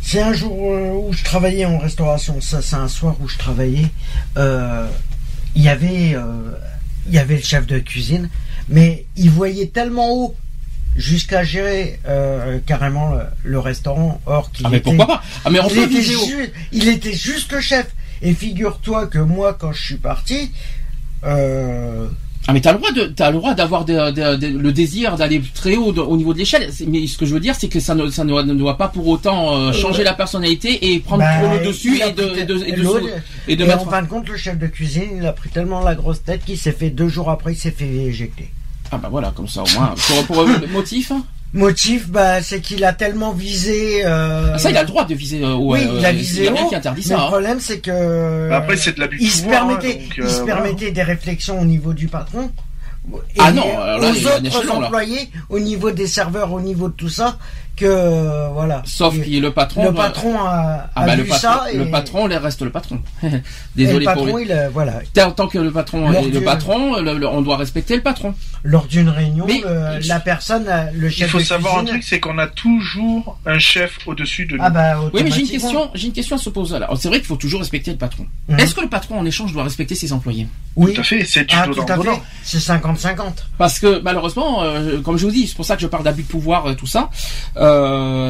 C'est un jour euh, où je travaillais en restauration. Ça, c'est un soir où je travaillais. Euh, Il y avait, euh, il y avait le chef de cuisine, mais il voyait tellement haut jusqu'à gérer euh, carrément le, le restaurant. Or qu'il Ah mais était, pourquoi pas? Ah mais on il peut était, il était juste le chef. Et figure-toi que moi, quand je suis parti, euh, Ah mais t'as le droit de, t'as le droit d'avoir le désir d'aller très haut de- au niveau de l'échelle. Mais ce que je veux dire, c'est que ça ne, ça ne, doit- ne doit pas pour autant euh, changer la personnalité et prendre bah, trop le dessus il a et de, et de, et de, l'autre- et de Et mettre. en fin de compte, le chef de cuisine, il a pris tellement la grosse tête qu'il s'est fait deux jours après, il s'est fait éjecter. Ah bah voilà, comme ça au moins. Pour, pour le motif. Hein. Motif, bah, c'est qu'il a tellement visé. euh, Ah, ça, il a le droit de viser euh. Oui, euh, il a Il visé y a rien qui interdit mais ça. le hein. problème, c'est que. Bah, après c'est de l'abus de il se hein, permettait, donc, il euh, se voilà. permettait des réflexions au niveau du patron. Et Ah non, alors là, aux il y a un autres échelon, là. employés, au niveau des serveurs, au niveau de tout ça, que euh, voilà. Sauf que le patron. le euh, patron a, Ah a bah vu le patron, ça et le patron, il reste le patron. et le Désolé patron, pour lui. il a- voilà. Tant tant que le patron est le patron, le- le- on doit respecter le patron. Lors d'une réunion, Mais- le- la personne, euh, le Il chef faut de savoir un truc, c'est qu'on a toujours un chef au-dessus de nous. Ah bah, Oui, mais j'ai une question, j'ai une question à se poser là. C'est vrai qu'il faut toujours respecter le patron. Mhm. Est-ce que le patron en échange doit respecter ses employés? Oui. Tout à fait, c'est Ah, tout à fait. C'est 50-50. Parce que malheureusement, euh, comme je vous dis, c'est pour ça que je parle d'abus de pouvoir, et tout ça, euh,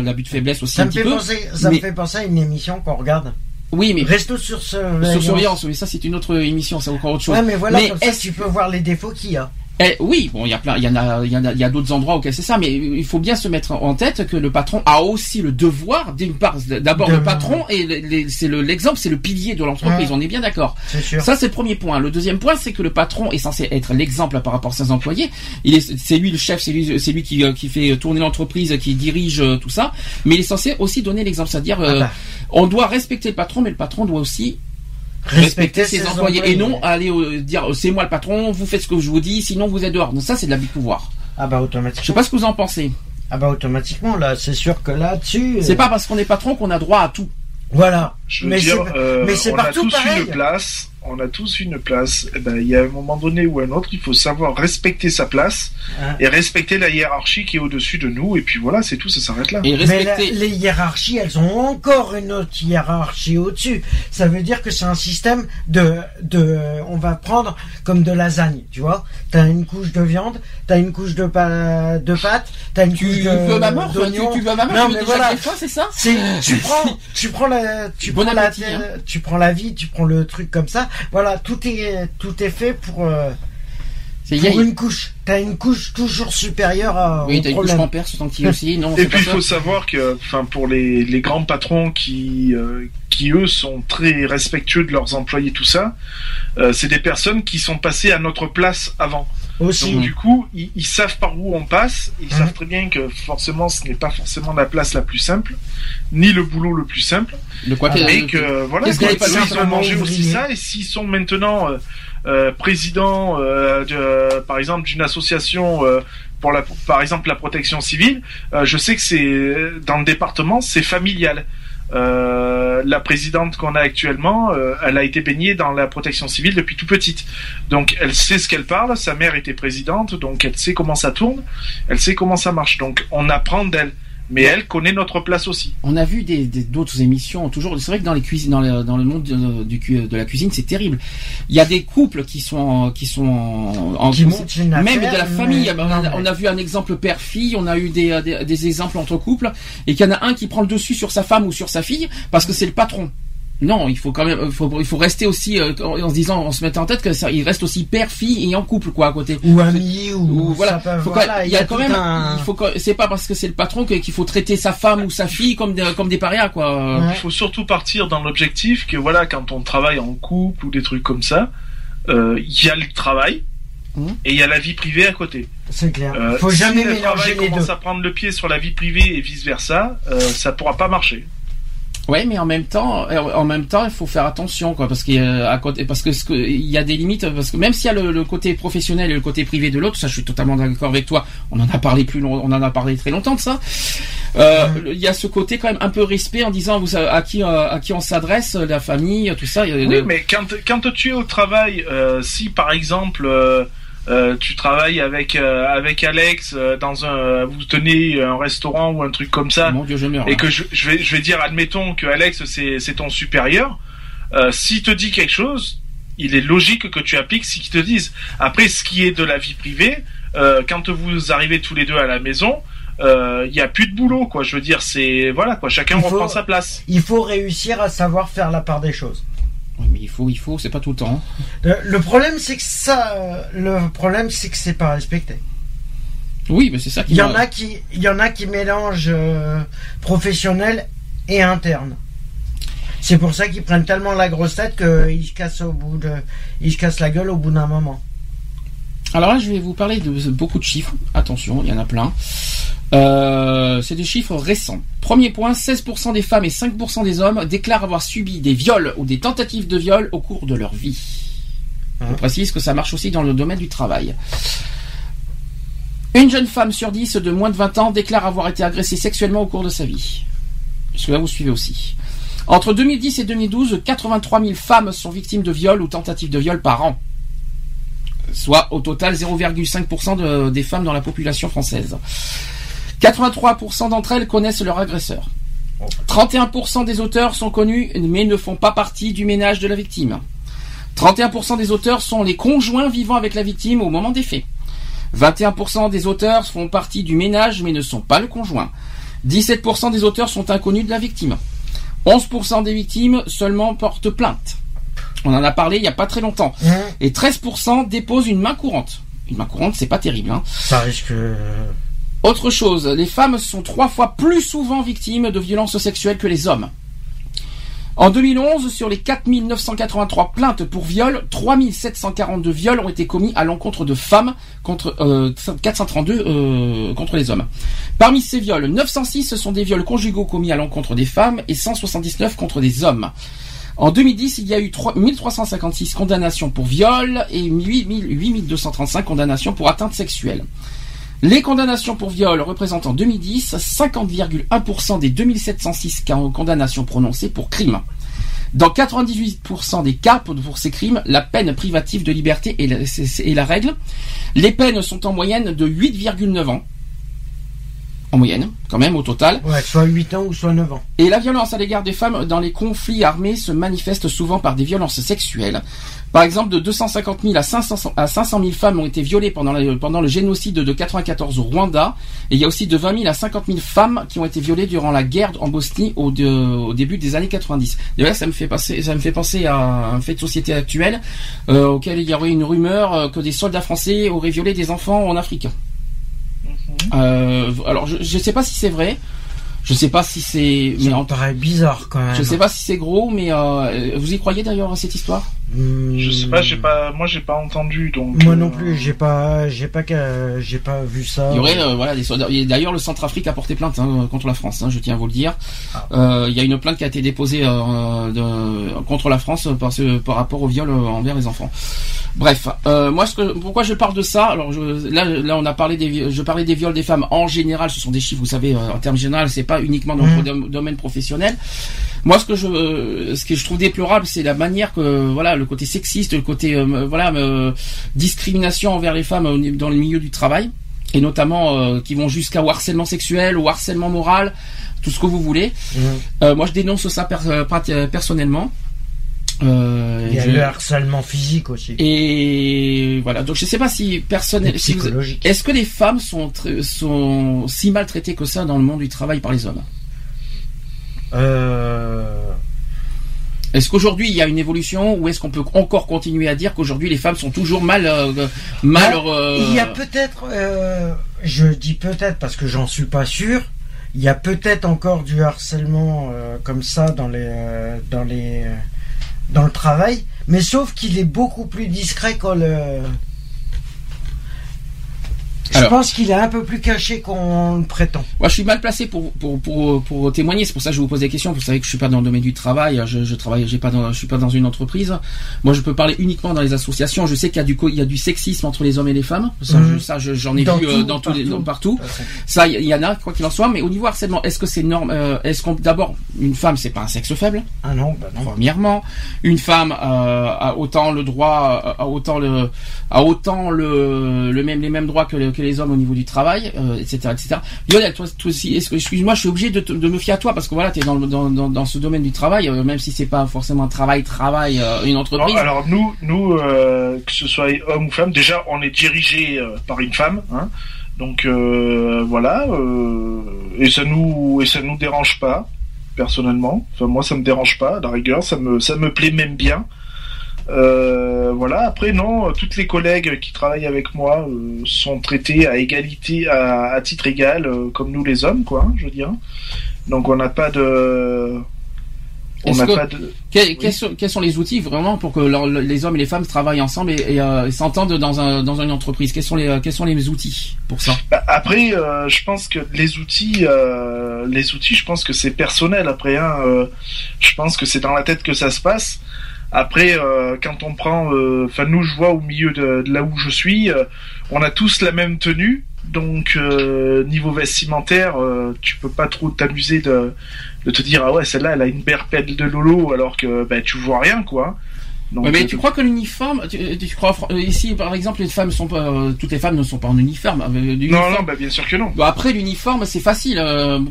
l'abus de faiblesse aussi Ça un me petit fait peu. penser, ça mais- me fait penser à une émission qu'on regarde. Oui, mais Resto sur surveillance. sur surveillance, oui, ça c'est une autre émission, c'est encore autre chose. Ouais, mais voilà, Mais comme ça, tu peux voir les défauts qu'il y a. Eh, oui, bon, il y a plein, il y en a, il y en a, il y a d'autres endroits auxquels c'est ça, mais il faut bien se mettre en tête que le patron a aussi le devoir, d'une part, d'abord le patron et c'est le- l'exemple, c'est le pilier de l'entreprise. On est bien d'accord. Ça, c'est le premier point. Le deuxième point, c'est que le patron est censé être l'exemple par rapport à ses employés. Il est, c'est lui le chef, c'est lui, c'est lui qui, euh, qui fait tourner l'entreprise, qui dirige euh, tout ça. Mais il est censé aussi donner l'exemple, c'est-à-dire, euh, Ah bah. on doit respecter le patron, mais le patron doit aussi Respecter respecter ses, employés, et non aller euh, dire euh, c'est moi le patron, vous faites ce que je vous dis, sinon vous êtes dehors. Donc ça, c'est de l'abus de pouvoir. Ah bah Je sais automatiquement. pas ce que vous en pensez. Ah bah automatiquement là, c'est sûr que là-dessus. C'est euh, pas parce qu'on est patron qu'on a droit à tout. Voilà. Je veux Mais dire, c'est- euh, mais c'est on a partout tous pareil. une place. On a tous une place. Eh ben, il y a un moment donné ou un autre, il faut savoir respecter sa place Hein. et respecter la hiérarchie qui est au-dessus de nous. Et puis voilà, c'est tout, ça s'arrête là. Et Mais la- les hiérarchies, elles ont encore une autre hiérarchie au-dessus. Ça veut dire que c'est un système de, de, on va prendre comme de lasagne, tu vois. T'as une couche de viande, t'as une couche de, pa- de pâtes, t'as une Tu couche de, veux ma mort, toi, tu, tu veux ma mort, Non, tu veux mais voilà. c'est ça C'est, tu prends, tu prends la, tu Bon prends la, appétit, hein. tu prends la vie, tu prends le truc comme ça. Voilà, tout est, tout est fait pour, euh, C'est il y a- pour une couche. T'as une couche toujours supérieure à, Oui, au t'as une couche problème. pampère, ce tanti aussi. Non, Et c'est puis il faut savoir que, enfin, pour les, les grands patrons qui, euh, qui eux sont très respectueux de leurs employés, tout ça, euh, c'est des personnes qui sont passées à notre place avant. Aussi. Donc du coup, ils, ils savent par où on passe. Ils Mhm. savent très bien que forcément, ce n'est pas forcément la place la plus simple, ni le boulot le plus simple. De quoi Ah, Et que voilà, a pas eux, de ils ont mangé aussi ça. Et s'ils sont maintenant euh, euh, présidents, euh, de- par exemple, d'une association euh, pour la, par exemple, la protection civile, euh, je sais que c'est dans le département, c'est familial. Euh, la présidente qu'on a actuellement, euh, elle a été baignée dans la protection civile depuis tout petite. Donc elle sait ce qu'elle parle, sa mère était présidente, donc elle sait comment ça tourne, elle sait comment ça marche. Donc on apprend d'elle. Mais elle connaît notre place aussi. On a vu des des- d'autres émissions toujours. C'est vrai que dans les cuisines, dans le, dans le monde de, la cuisine, c'est terrible. Il y a des couples qui sont en- qui sont en, Qui même affaire, de la mais- famille. on, a, on vu un exemple père-fille, on a eu des, des, des exemples entre couples, et qu'il y en a un qui prend le dessus sur sa femme ou sur sa fille parce que c'est le patron. Non, il faut quand même, il faut, il faut rester aussi euh, en, se disant, en se mettant en tête que ça, il reste aussi père, fille et en couple quoi à côté. ou ami ou, Ou voilà, ça peut- faut voilà, quand- il y a quand même, un- il faut c'est pas parce que c'est le patron qu'il faut traiter sa femme ou sa fille comme des, comme des parias quoi. Ouais. Il faut surtout partir dans l'objectif que voilà, quand on travaille en couple ou des trucs comme ça, euh, il y a le travail Mhm. et il y a la vie privée à côté. c'est clair. Euh, faut si jamais le mélanger travail les commence deux. à prendre le pied sur la vie privée et vice versa, euh, ça pourra pas marcher. Ouais, mais en même temps, euh, en même temps, il faut faire attention, quoi, parce qu'il y a à côté, parce que ce que- il y a des limites, parce que même s'il y a le, le côté professionnel et le côté privé de l'autre, ça, je suis totalement d'accord avec toi. On en a parlé plus long, on en a parlé très longtemps de ça. Euh, Il y a ce côté quand même un peu respect en disant vous à qui euh, à qui on s'adresse, la famille, tout ça. Oui, le- mais quand, quand tu es au travail, euh, si par exemple euh, euh, tu travailles avec euh, avec Alex euh, dans un, vous tenez un restaurant ou un truc comme ça, Mon Dieu, et là. que je, je vais je vais dire admettons que Alex c'est c'est ton supérieur, euh, s'il te dit quelque chose, il est logique que tu appliques ce qu'il te dise. Après, ce qui est de la vie privée, euh, quand vous arrivez tous les deux à la maison, euh, il y a plus de boulot quoi. Je veux dire, c'est voilà quoi, chacun Il faut- reprend sa place. Il faut réussir à savoir faire la part des choses. Oui, mais il faut, il faut, c'est pas tout le temps. Le, le problème, c'est que ça, euh, le problème, c'est que c'est pas respecté. Oui, mais c'est ça qui. Il y en a qui, il y en a qui mélangent euh, professionnel et interne. C'est pour ça qu'ils prennent tellement la grosse tête qu'ils se cassent au bout de, ils se cassent la gueule au bout d'un moment. Alors là, je vais vous parler de beaucoup de chiffres. Attention, il y en a plein. Euh, c'est des chiffres récents. Premier point, 16% des femmes et 5% des hommes déclarent avoir subi des viols ou des tentatives de viol au cours de leur vie. Je Hein. précise que ça marche aussi dans le domaine du travail. Une jeune femme sur 10 de moins de 20 ans déclare avoir été agressée sexuellement au cours de sa vie. Que là vous suivez aussi Entre 2010 et 2012, 83 000 femmes sont victimes de viols ou tentatives de viol par an soit au total 0,5% de- des femmes dans la population française. 83% d'entre elles connaissent leur agresseur. 31% des auteurs sont connus mais ne font pas partie du ménage de la victime. 31% des auteurs sont les conjoints vivant avec la victime au moment des faits. 21% des auteurs font partie du ménage mais ne sont pas le conjoint. 17% des auteurs sont inconnus de la victime. 11% des victimes seulement portent plainte. On en a parlé il n'y a pas très longtemps. Hein Et 13% déposent une main courante. une main courante, c'est pas terrible. Hein. Ça risque. Autre chose, les femmes sont trois fois plus souvent victimes de violences sexuelles que les hommes. En 2011, sur les 4983 plaintes pour viol, 3742 viols ont été commis à l'encontre de femmes contre 432 euh, contre les hommes. Parmi ces viols, 906 sont des viols conjugaux commis à l'encontre des femmes et 179 contre des hommes. En 2010, il y a eu 1356 condamnations pour viol et 8235 condamnations pour atteinte sexuelle. Les condamnations pour viol représentent en 2010 50,1% des 2706 condamnations prononcées pour crime. Dans 98% des cas pour ces crimes, la peine privative de liberté est la, règle. Les peines sont en moyenne de 8,9 ans. En moyenne, quand même, au total. Ouais, soit 8 ans ou soit 9 ans. Et la violence à l'égard des femmes dans les conflits armés se manifeste souvent par des violences sexuelles. Par exemple, de 250 000 à 500, à 500 000 femmes ont été violées pendant, pendant le génocide de 94 au Rwanda. Et il y a aussi de 20 000 à 50 000 femmes qui ont été violées durant la guerre en Bosnie au, au début des années 90. Et ça me fait passer, ça me fait penser à un fait de société actuel euh, auquel il y aurait une rumeur euh, que des soldats français auraient violé des enfants en Afrique. Mhm. Euh, alors je ne sais pas si c'est vrai. Je sais pas si c'est. Ça me paraît bizarre quand même. Je sais pas si c'est gros, mais euh, vous y croyez d'ailleurs à cette histoire? Hmm. Je sais pas, j'ai pas, moi j'ai pas entendu donc. Moi non euh, plus, j'ai pas, j'ai pas, j'ai pas vu ça. Il y aurait, euh, voilà, des soldats. D'ailleurs, le Centrafrique a porté plainte hein, contre la France. Hein, je tiens à vous le dire. Ah. Il y a une plainte qui a été déposée de, contre la France par, ce, par rapport au viol envers les enfants. Bref, moi, ce que, pourquoi je parle de ça? Alors je, là, là, on a parlé des, je parlais des viols des femmes en général. Ce sont des chiffres, vous savez, en termes généraux, c'est pas uniquement dans le mmh. domaine professionnel. Moi, ce que je, ce que je trouve déplorable, c'est la manière que, voilà, le côté sexiste, le côté, euh, voilà, euh, discrimination envers les femmes dans le milieu du travail, et notamment euh, qui vont jusqu'à harcèlement sexuel ou harcèlement moral, tout ce que vous voulez. Mmh. moi, je dénonce ça personnellement. Euh, il y a le harcèlement physique aussi. Et voilà, donc je sais pas si personnel, est-ce que les femmes sont sont si maltraitées que ça dans le monde du travail par les hommes? Euh... Est-ce qu'aujourd'hui il y a une évolution ou est-ce qu'on peut encore continuer à dire qu'aujourd'hui les femmes sont toujours mal euh, mal euh, Il y a peut-être, je dis peut-être parce que j'en suis pas sûr. Il y a peut-être encore du harcèlement comme ça dans les dans les dans le travail, mais sauf qu'il est beaucoup plus discret que le. Je pense qu'il est un peu plus caché qu'on le prétend. Moi, je suis mal placé pour, pour, pour, pour témoigner. C'est pour ça que je vous pose des questions. Vous savez que je suis pas dans le domaine du travail. Je, je travaille, j'ai pas dans, je suis pas dans une entreprise. Moi, je peux parler uniquement dans les associations. Je sais qu'il y a du, il y a du sexisme entre les hommes et les femmes. Ça, mhm. j'en ai vu euh, dans tous les, partout. Ça, il y, en a, quoi qu'il en soit. Mais au niveau harcèlement, est-ce que c'est norme, euh, est-ce qu'on, d'abord, une femme, c'est pas un sexe faible? Ah non, bah non. Premièrement, une femme, euh, a autant le droit, a autant le, a autant le, le même, les mêmes droits que, que les hommes au niveau du travail, etc., euh, etc. Lionel, toi, toi aussi, excuse-moi, je suis obligé de, de, me fier à toi parce que voilà, tu es dans, dans, dans, dans, ce domaine du travail, euh, même si c'est pas forcément un travail, travail, euh, une entreprise. Alors, nous, nous, que ce soit homme ou femme, déjà, on est dirigé par une femme, hein, donc voilà, et ça nous, et ça nous dérange pas personnellement. Enfin, moi, ça me dérange pas. À la rigueur, ça me, ça me plaît même bien. Euh, voilà. Après, non, toutes les collègues qui travaillent avec moi euh, sont traités à égalité, à, titre égal, euh, comme nous les hommes, quoi. Hein, je veux dire. Donc, on n'a pas de. On n'a pas de. quels, sont, les outils vraiment pour que les hommes et les femmes travaillent ensemble et, s'entendent dans, un, dans une entreprise? Quels sont les, quels sont les outils pour ça? Bah, Après, je pense que les outils, les outils, je pense que c'est personnel. Après, hein, je pense que c'est dans la tête que ça se passe. Après, euh, quand on prend, euh, enfin nous, je vois au milieu de, là où je suis, euh, on a tous la même tenue. Donc niveau vestimentaire, tu peux pas trop t'amuser de, de te dire ah ouais celle-là elle a une berpelle de lolo alors que ben tu vois rien quoi. Donc, mais tu crois que l'uniforme, tu, crois ici par exemple les femmes sont pas, toutes les femmes ne sont pas en uniforme. non non bah, bien sûr que non. Bah, après l'uniforme c'est facile.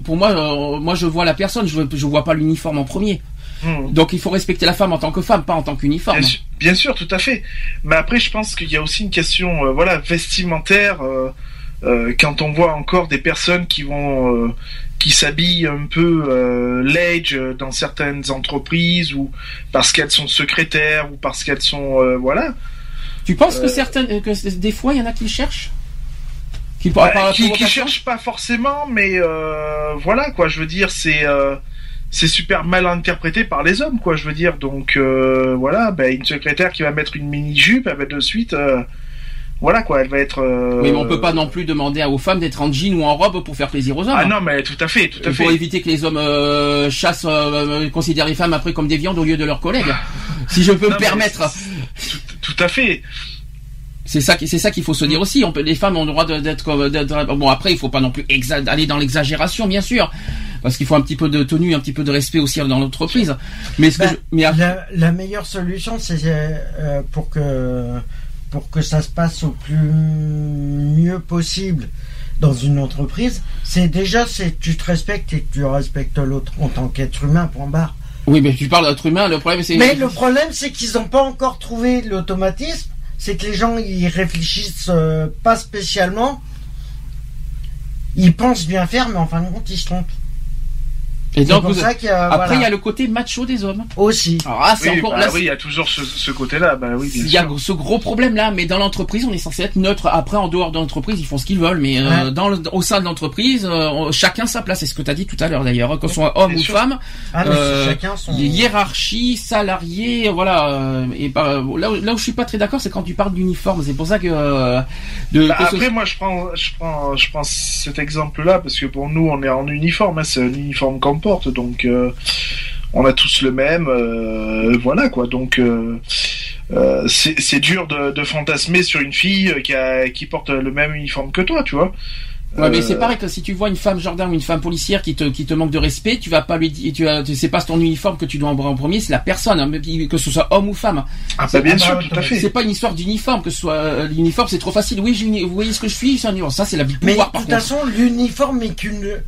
pour moi, moi je vois la personne, je je vois pas l'uniforme en premier. Hmm. Donc il faut respecter la femme en tant que femme, pas en tant qu'uniforme. Bien, sûr, tout à fait. Mais après, je pense qu'il y a aussi une question, euh, voilà, vestimentaire. Euh, euh, quand on voit encore des personnes qui vont, qui s'habillent un peu l'age dans certaines entreprises ou parce qu'elles sont secrétaires ou parce qu'elles sont, voilà. Tu penses que certaines, que des fois, il y en a qui cherchent? Qui, bah, qui, qui cherchent pas forcément, mais voilà quoi. Je veux dire, c'est c'est super mal interprété par les hommes, quoi. Je veux dire, donc voilà, ben, une secrétaire qui va mettre une mini jupe, elle va de suite voilà quoi, elle va être. Euh... Oui, mais on peut pas non plus demander aux femmes d'être en jean ou en robe pour faire plaisir aux hommes. Ah non, mais tout à fait, tout à fait. Pour éviter que les hommes euh, chassent, euh, considèrent les femmes après comme des viandes au lieu de leurs collègues. si je peux me permettre. Tout, à fait. C'est ça, c'est ça qu'il faut se dire aussi. On peut, les femmes ont le droit d'être, bon après, il faut pas non plus aller dans l'exagération, bien sûr, parce qu'il faut un petit peu de tenue, un petit peu de respect aussi dans l'entreprise. Mais, ce que mais la, la, meilleure solution, c'est euh, pour que pour que ça se passe au plus mieux possible dans une entreprise, c'est déjà c'est tu te respectes et que tu respectes l'autre en tant qu'être humain, point barre. Oui, mais tu parles d'être humain, le problème c'est... Mais le problème c'est qu'ils n'ont pas encore trouvé l'automatisme, c'est que les gens ils réfléchissent euh, pas spécialement, ils pensent bien faire, mais en fin de compte ils se trompent. Et donc, après, il y a le côté macho des hommes. Aussi. Ah, c'est encore bah, oui, il y a toujours ce, côté-là. Bah, oui, il y a ce gros problème-là, mais dans l'entreprise, on est censé être neutre. Après, en dehors de l'entreprise, ils font ce qu'ils veulent, mais euh, dans au sein de l'entreprise, euh, chacun sa place. C'est ce que tu as dit tout à l'heure d'ailleurs, hein, ce soit homme ou femme. Ah, euh, chacun son... Hiérarchie, salarié, voilà. Euh, et bah, là, là où je suis pas très d'accord, c'est quand tu parles d'uniforme. C'est pour ça que. De, bah, après, moi, je prends, je prends, je prends cet exemple-là parce que pour nous, on est en uniforme. Hein, c'est un uniforme donc euh, on a tous le même, euh, voilà quoi. Donc euh, c'est dur de, fantasmer sur une fille qui, porte le même uniforme que toi, tu vois. Ouais, mais c'est pareil que si tu vois une femme gendarme ou une femme policière qui te, qui te manque de respect, tu vas pas lui dire, tu, as, c'est pas ton uniforme que tu dois avoir en premier, c'est la personne, hein, que ce soit homme ou femme. Ah, bah, bien sûr, tout à fait. C'est pas une histoire d'uniforme, que ce soit l'uniforme, c'est trop facile. Oui, vous voyez ce que je suis, ça c'est la vie Mais de toute façon, l'uniforme est qu'une,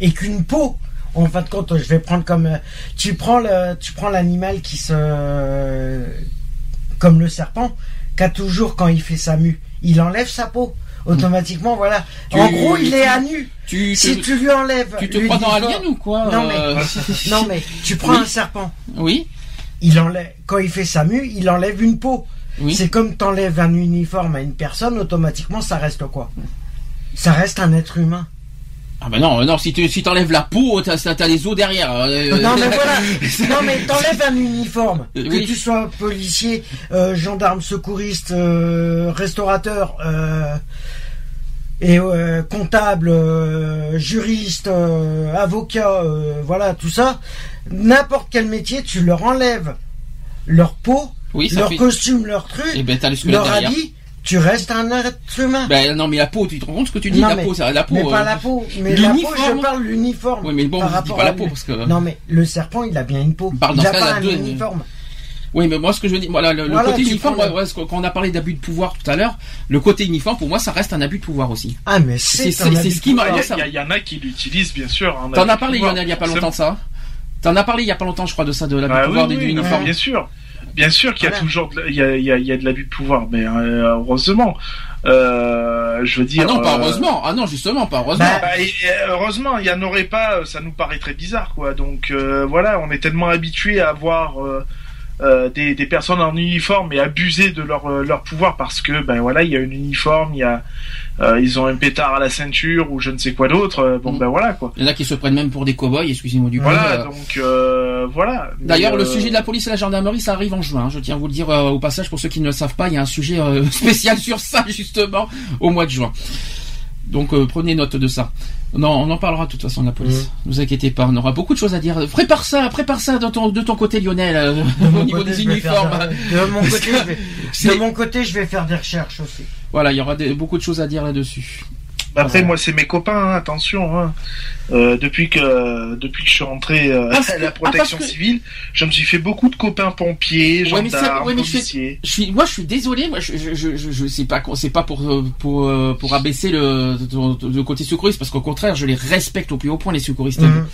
est qu'une peau en fin de compte, je vais prendre comme euh, tu prends le, tu prends l'animal qui se, comme le serpent, qu'a toujours quand il fait sa mue, il enlève sa peau automatiquement, voilà. en gros, il est à nu. si tu lui enlèves. Tu te prends dans Alien ou quoi Non mais, euh, non mais, tu prends un serpent. Oui. Il enlève, quand il fait sa mue, il enlève une peau. Oui. C'est comme t'enlèves un uniforme à une personne, automatiquement, ça reste quoi? Ça reste un être humain. Ah ben non, non, si tu si t'enlèves la peau, t'as as les os derrière. Euh, non mais voilà, non mais t'enlèves un uniforme, que tu sois policier, euh, gendarme, secouriste, euh, restaurateur et comptable, juriste, avocat, voilà tout ça. N'importe quel métier, tu leur enlèves leur peau, leur costume, leur truc, et eh ben, leur habit tu restes un être humain. Ben non, mais la peau, tu te rends compte ce que tu dis La peau, c'est la peau. Mais pas euh, la peau. Mais la peau, je parle l'uniforme. Oui, mais bon, par dis pas la peau parce que. Non, mais le serpent, il a bien une peau. il a pas un uniforme. Oui, mais moi, ce que je veux dire, voilà, le, côté uniforme, quand on a parlé d'abus de pouvoir tout à l'heure, le côté uniforme, pour moi, ça reste un abus de pouvoir aussi. Ah, mais c'est ce qui m'a. Il y, en a qui l'utilisent, bien sûr. T'en as parlé, Lionel, il y a pas longtemps de ça. T'en as parlé il y a pas longtemps, je crois, de ça, de l'abus de bah pouvoir des uniformes. Bien sûr. Bien sûr qu'il y a toujours de, il y a, il y, a, il y a de l'abus de pouvoir, mais euh, heureusement. Euh, je veux dire. Ah non, pas euh, heureusement. Ah non, justement, pas heureusement. Bah, bah heureusement, il y en aurait pas. Ça nous paraît très bizarre, quoi. Donc voilà, on est tellement habitué à voir euh, des, des, personnes en uniforme et abuser de leur, euh, leur pouvoir parce que ben voilà il y a un uniforme il y a euh, ils ont un pétard à la ceinture ou je ne sais quoi d'autre bon mm. ben voilà quoi. Il y en a qui se prennent même pour des cow-boys excusez-moi du voilà donc voilà. D'ailleurs le sujet de la police et la gendarmerie ça arrive en juin je tiens à vous le dire au passage pour ceux qui ne le savent pas il y a un sujet spécial sur ça justement au mois de juin. Donc prenez note de ça non, on en parlera de toute façon de la police. Mm. Ne vous inquiétez pas, on aura beaucoup de choses à dire. Prépare ça, prépare ça de ton, de ton côté, Lionel, euh, au niveau des uniformes. de, mon côté, je vais, de mon côté, je vais faire des recherches aussi. Voilà, il y aura beaucoup de choses à dire là-dessus. Après, moi, c'est mes copains, hein, attention. Hein. Euh, depuis que depuis que je suis rentré euh, à la protection civile, je me suis fait beaucoup de copains pompiers, gendarmes, policiers. Je suis, moi, je suis désolé. Moi, je je je, je sais pas, c'est pas pour pour euh, pour abaisser le le côté secouriste, parce qu'au contraire, je les respecte au plus haut point les secouristes. Mhm.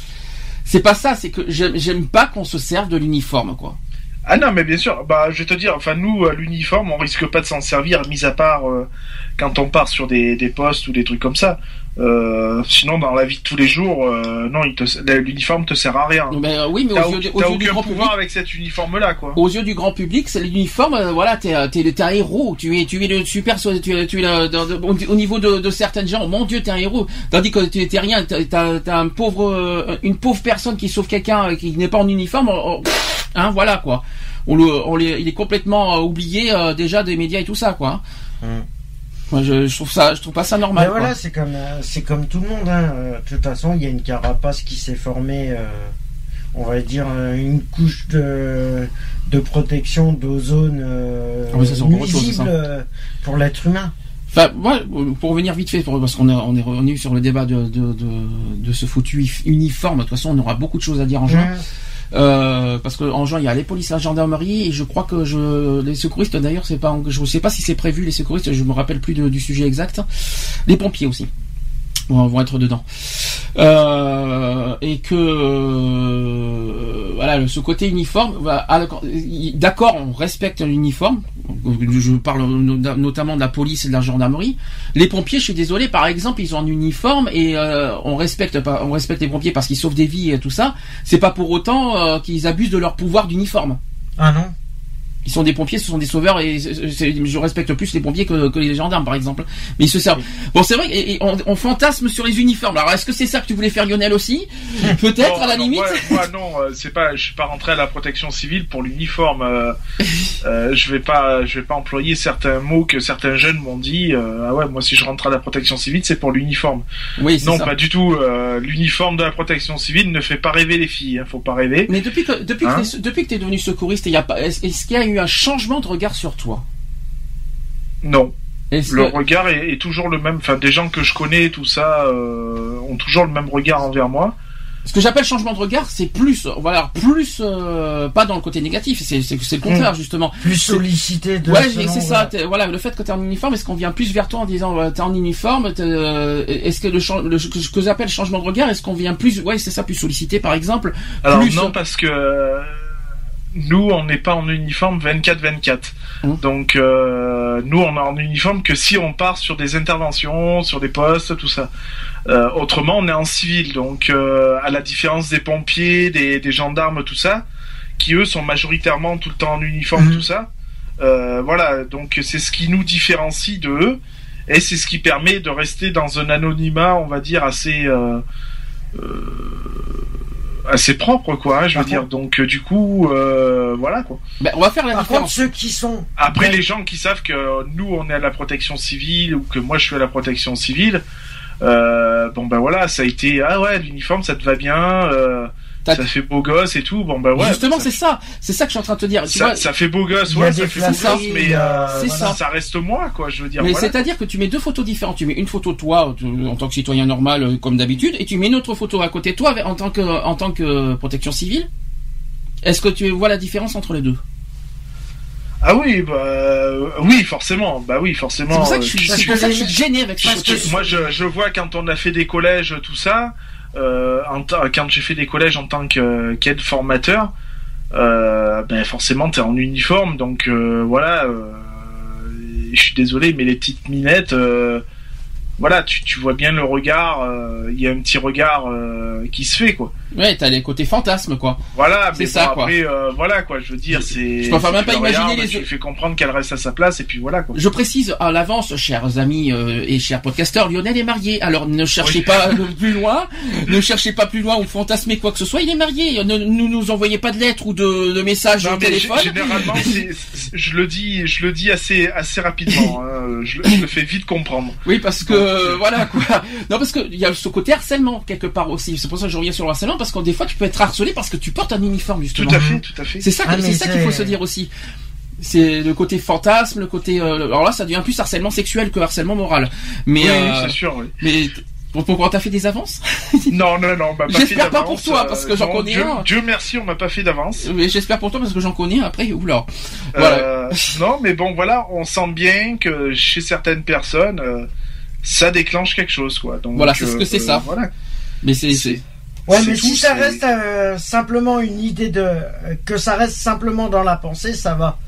C'est pas ça, c'est que j'aime pas qu'on se serve de l'uniforme, quoi. Ah non, mais bien sûr. Bah, je vais te dire, enfin nous, l'uniforme, on risque pas de s'en servir, mis à part euh, quand on part sur des, des postes ou des trucs comme ça. Euh, sinon, dans la vie de tous les jours, euh, non, l'uniforme te sert à rien. Mais, euh, oui, mais aux yeux, aucun du grand pouvoir avec cet uniforme-là, quoi. Aux yeux du grand public, c'est l'uniforme. Euh, voilà, t'es es, un héros. Tu es tu es le super. Tu es, tu es au niveau de, de, certaines gens. Mon Dieu, t'es un héros. Tandis que tu t'es rien. T'as as un pauvre, une pauvre personne qui sauve quelqu'un qui n'est pas en uniforme. Hein, voilà quoi. On le, on les, il est complètement oublié déjà des médias et tout ça, quoi. Hum. Moi, je, trouve ça, je trouve pas ça normal. Mais voilà, c'est comme, euh, c'est comme tout le monde. Hein. Euh, de toute façon, il y a une carapace qui s'est formée. Euh, on va dire une couche de, de protection d'ozone ah nuisible pour l'être humain. Enfin, moi, pour revenir vite fait, parce qu'on est, on est revenu sur le débat de, de, de, ce foutu uniforme. De toute façon, on aura beaucoup de choses à dire en juin. Euh, parce que en juin il y a les polices, la gendarmerie et je crois que je les secouristes d'ailleurs c'est pas je sais pas si c'est prévu les secouristes je me rappelle plus du sujet exact. Les pompiers aussi vont être dedans. Euh, et que euh, voilà, ce côté uniforme, d'accord, on respecte l'uniforme. Je parle notamment de la police et de la gendarmerie. Les pompiers, je suis désolé, par exemple, ils ont un uniforme et euh, on respecte on respecte les pompiers parce qu'ils sauvent des vies et tout ça. C'est pas pour autant qu'ils abusent de leur pouvoir d'uniforme. Ah non? Ils sont des pompiers, ce sont des sauveurs et je respecte plus les pompiers que, les gendarmes par exemple. Mais ils se servent. Bon, c'est vrai, et, on, fantasme sur les uniformes. Alors, est-ce que c'est ça que tu voulais faire Lionel aussi? Peut-être à la limite. Moi, non, euh, c'est pas. Je suis pas rentré à la protection civile pour l'uniforme. Euh, euh, je vais pas, je vais pas employer certains mots que certains jeunes m'ont dit. ah ouais, moi si je rentre à la protection civile, c'est pour l'uniforme. Oui, non, pas du tout. l'uniforme de la protection civile ne fait pas rêver les filles. Hein, faut pas rêver. Mais depuis que depuis hein que depuis que t'es devenu secouriste, il y a pas. Est-ce qu'il y a eu un changement de regard sur toi Non. Le regard est, toujours le même. Enfin, des gens que je connais, tout ça, euh, ont toujours le même regard envers moi. Ce que j'appelle changement de regard, c'est plus, voilà, plus euh, pas dans le côté négatif, c'est le contraire hmm. justement. Plus sollicité. De ouais, c'est ça. Voilà, le fait que tu es en uniforme, est-ce qu'on vient plus vers toi en disant tu es en uniforme Est-ce que le, ce que j'appelle changement de regard, est-ce qu'on vient plus, ouais, c'est ça, plus sollicité par exemple Alors non, parce que nous, on n'est pas en uniforme 24-24. Mmh. Donc, euh, nous, on est en uniforme que si on part sur des interventions, sur des postes, tout ça. Euh, autrement, on est en civil. Donc, euh, à la différence des pompiers, des, gendarmes, tout ça, qui eux sont majoritairement tout le temps en uniforme, mmh. tout ça. voilà, donc c'est ce qui nous différencie de eux. Et c'est ce qui permet de rester dans un anonymat, on va dire, assez assez propre quoi hein, je veux dire. donc euh, du coup euh, voilà quoi. Ben, on va faire la Par différence. ceux qui sont après les gens qui savent que nous on est à la protection civile ou que moi je suis à la protection civile euh, bon ben voilà ça a été ah ouais l'uniforme ça te va bien ça fait beau gosse et tout. Bon bah ouais. Justement, c'est ça. C'est ça que je suis en train de te dire. Ça, ça fait beau gosse, ouais, ça fait beau gosse, mais euh, ça. ça. reste moi, quoi. Je veux dire. Mais c'est-à-dire que tu mets deux photos différentes. Tu mets une photo toi en tant que citoyen normal, euh, comme d'habitude, et tu mets une autre photo à côté de toi en tant que en tant que protection civile. Est-ce que tu vois la différence entre les deux? Ah oui, bah oui, forcément. Bah oui, forcément. C'est pour ça que je suis, euh, gêné avec ça. Moi, je, je vois quand on a fait des collèges, tout ça euh, quand j'ai fait des collèges en tant qu'aide formateur, euh, ben forcément t'es en uniforme, donc euh, voilà. je suis désolé, mais les petites minettes, voilà, tu, tu, vois bien le regard, il y a un petit regard qui se fait quoi. Ouais, t'as les côtés fantasmes quoi. Voilà, c'est ça quoi. Après, euh, voilà quoi, je veux dire, c'est. Je peux même pas imaginer les. Tu fais comprendre qu'elle reste à sa place et puis voilà quoi. Je précise à l'avance, chers amis et chers podcasteurs, Lionel est marié. Alors ne cherchez pas plus loin, ne cherchez pas plus loin ou fantasmer quoi que ce soit. Il est marié. Ne nous, nous envoyez pas de lettres ou de, de messages au téléphone. Généralement, je le dis, je le dis assez assez rapidement. Hein. je, je le fais vite comprendre. Oui, parce que euh, voilà quoi. Non parce qu'il y a ce côté harcèlement quelque part aussi. C'est pour ça que je reviens sur le harcèlement parce que des fois tu peux être harcelé parce que tu portes un uniforme justement. Tout à fait, tout à fait. C'est ça, ah, c'est ça qu'il faut se dire aussi. C'est le côté fantasme, le côté. Euh, alors là, ça devient plus harcèlement sexuel que harcèlement moral. Mais oui, euh, c'est sûr. Oui. Mais pourquoi t'as fait des avances? Non, non, non, pas J'espère pas pour toi parce que j'en connais Dieu, un. Dieu merci, on m'a pas fait d'avance. Mais j'espère pour toi parce que j'en connais un après. Oula. Voilà. non, mais bon, voilà, on sent bien que chez certaines personnes ça déclenche quelque chose, quoi. Donc, voilà, c'est ce que c'est euh, ça. Voilà. Mais c'est Ouais, mais si ça reste euh, simplement une idée de que ça reste simplement dans la pensée, ça va.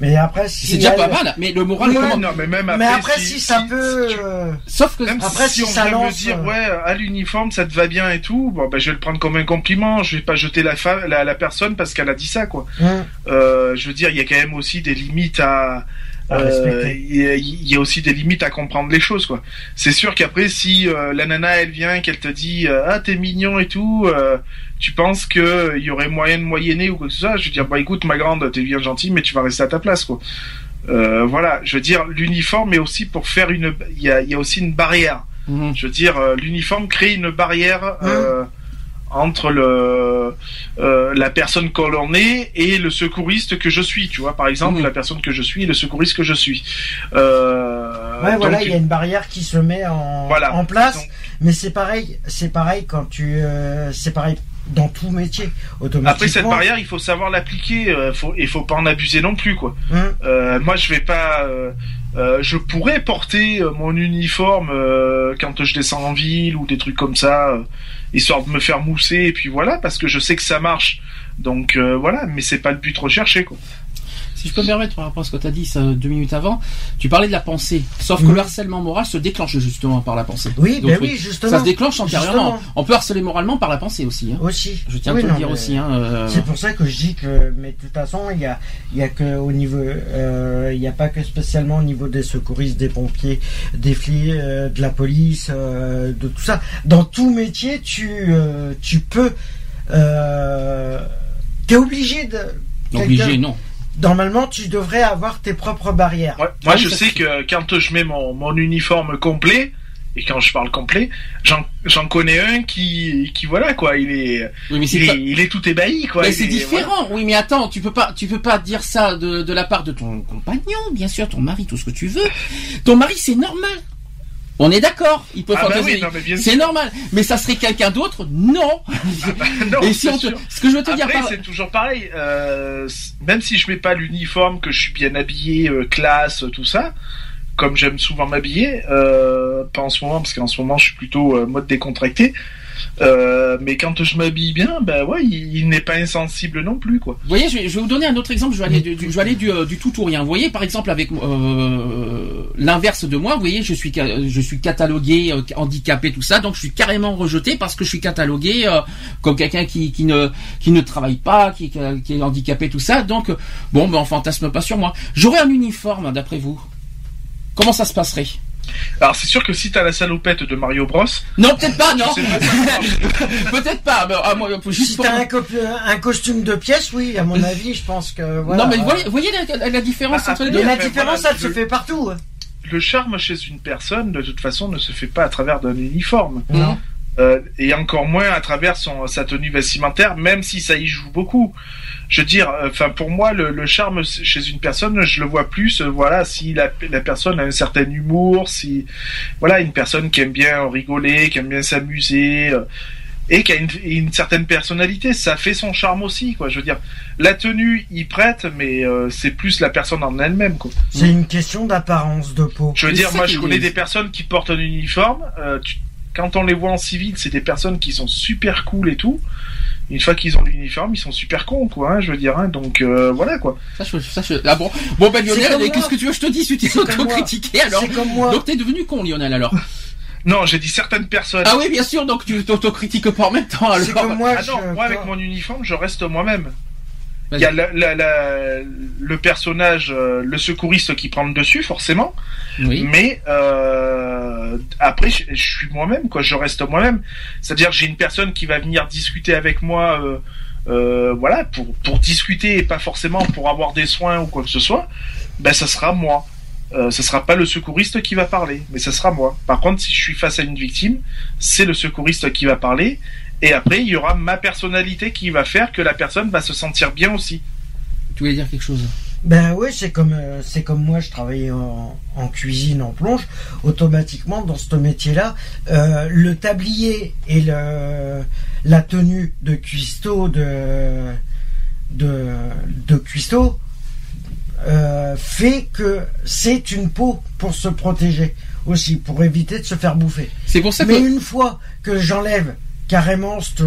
Mais après, si c'est déjà pas mal. Mais le moral, comment non, mais même après, mais après si, ça peut. Euh, Sauf que même après, si, on ça vient me dire, ouais, à l'uniforme, ça te va bien et tout, bon, ben, je vais le prendre comme un compliment. Je vais pas jeter la, la, la personne parce qu'elle a dit ça, quoi. Hum. Euh, je veux dire, il y a quand même aussi des limites à euh, il y, a aussi des limites à comprendre les choses quoi. C'est sûr qu'après si euh, la nana elle vient qu'elle te dit euh, ah t'es mignon et tout, tu penses que il y aurait moyen de moyenner ou quoi que ce soit, je veux dire bah écoute ma grande t'es bien gentille mais tu vas rester à ta place quoi. voilà, je veux dire l'uniforme est aussi pour faire une il y a, y a aussi une barrière. Mhm. Je veux dire l'uniforme crée une barrière. Mhm entre le euh, la personne que l'on est et le secouriste que je suis tu vois par exemple la personne que je suis et le secouriste que je suis euh, ouais voilà il y a une barrière qui se met en, en place mais c'est pareil c'est pareil quand tu euh, c'est pareil dans tout métier automatiquement. Après cette barrière, il faut savoir l'appliquer. Euh, faut, il faut pas en abuser non plus, quoi. Hum. Euh, moi, je vais pas. Euh, euh je pourrais porter mon uniforme quand je descends en ville ou des trucs comme ça histoire de me faire mousser et puis voilà parce que je sais que ça marche. Donc euh, voilà, mais c'est pas le but recherché quoi. Si je peux me permettre par rapport à ce que tu as dit ça, deux minutes avant, tu parlais de la pensée. Sauf que le harcèlement moral se déclenche justement par la pensée. Oui, ben oui, justement. Ça se déclenche antérieurement. On peut harceler moralement par la pensée aussi. Hein. Aussi. Je tiens à te le dire aussi. Hein, euh. C'est pour ça que je dis que, mais de toute façon, il y a, y a que au niveau, euh, il n'y a pas que spécialement au niveau des secouristes, des pompiers, des flics, euh, de la police, de tout ça. Dans tout métier, tu, tu peux, t'es obligé de. Obligé, non normalement, tu devrais avoir tes propres barrières. Moi, je sais que quand je mets mon, mon uniforme complet, et quand je parle complet, j'en connais un qui, qui voilà quoi, il est, il, est tout ébahi quoi. Mais c'est différent. Oui, mais attends, tu peux pas, tu peux pas dire ça de, de la part de ton compagnon, bien sûr, ton mari, tout ce que tu veux. Ton mari, c'est normal. On est d'accord, il peut ah bah c'est normal. Mais ça serait quelqu'un d'autre Non. Ah bah non Et si on te... ce que je veux te dire, c'est toujours pareil. Euh, même si je mets pas l'uniforme, que je suis bien habillé, euh, classe, tout ça, comme j'aime souvent m'habiller, euh, pas en ce moment parce qu'en ce moment je suis plutôt mode décontracté. Euh, mais quand je m'habille bien, ben ouais, il, n'est pas insensible non plus, quoi. Voyez, je vais, vous donner un autre exemple. Je vais aller du, euh, tout ou rien. Voyez, par exemple, avec euh, l'inverse de moi, vous voyez, je suis, catalogué handicapé, tout ça, donc je suis carrément rejeté parce que je suis catalogué comme quelqu'un qui, ne, qui ne travaille pas, qui, qui est handicapé, tout ça. Donc, bon, ben on fantasme pas sur moi. J'aurais un uniforme, d'après vous. Comment ça se passerait? Alors c'est sûr que si t'as la salopette de Mario Bros. Non, peut-être pas, non. peut-être pas. Mais, ah, moi, juste si t'as un, costume de pièce, oui, à mon avis, je pense que. Voilà, non, mais voyez, voyez la, différence bah, entre les deux. La différence, ça se fait partout. Le charme chez une personne, de toute façon, ne se fait pas à travers d'un uniforme. Non. Euh, et encore moins à travers son, sa tenue vestimentaire, même si ça y joue beaucoup. Je veux dire, euh, enfin pour moi, le, le, charme chez une personne, je le vois plus. Euh, voilà, si la, la, personne a un certain humour, si voilà une personne qui aime bien rigoler, qui aime bien s'amuser. et qui a une, une, certaine personnalité, ça fait son charme aussi, quoi. Je veux dire, la tenue y prête, mais c'est plus la personne en elle-même, quoi. C'est une question d'apparence de peau. Je veux dire, moi, je connais des personnes qui portent un uniforme. tu, quand on les voit en civil, c'est des personnes qui sont super cool et tout. Une fois qu'ils ont l'uniforme, ils sont super cons, quoi. Hein, je veux dire. Hein, donc euh, voilà, quoi. Ça, je, ça, je... Ah bon, bon ben Lionel, qu'est-ce que tu veux je te dis Si tu t'auto-critiquer, alors. Comme moi. Donc t'es devenu con, Lionel, alors. Non, j'ai dit certaines personnes. Ah oui, bien sûr, donc tu t'auto-critiques pas en même temps, alors. Comme moi, ah non, moi avec mon uniforme, je reste moi-même. Il y a le personnage, euh, le secouriste qui prend le dessus, forcément. Mais euh, après, je, suis moi-même, quoi. Je reste moi-même. C'est-à-dire, j'ai une personne qui va venir discuter avec moi, euh, voilà, pour pour discuter et pas forcément pour avoir des soins ou quoi que ce soit. Ben, ça sera moi. Euh, ce sera pas le secouriste qui va parler, mais ce sera moi. Par contre, si je suis face à une victime, c'est le secouriste qui va parler et après, il y aura ma personnalité qui va faire que la personne va se sentir bien aussi. Tu voulais dire quelque chose ben oui, c'est comme euh, c'est comme moi, je travaillais en, cuisine, en plonge. Automatiquement, dans ce métier-là, euh, le tablier et le la tenue de cuistot de de de cuistot euh, fait que c'est une peau pour se protéger aussi, pour éviter de se faire bouffer. C'est pour ça Mais une fois que j'enlève carrément cette,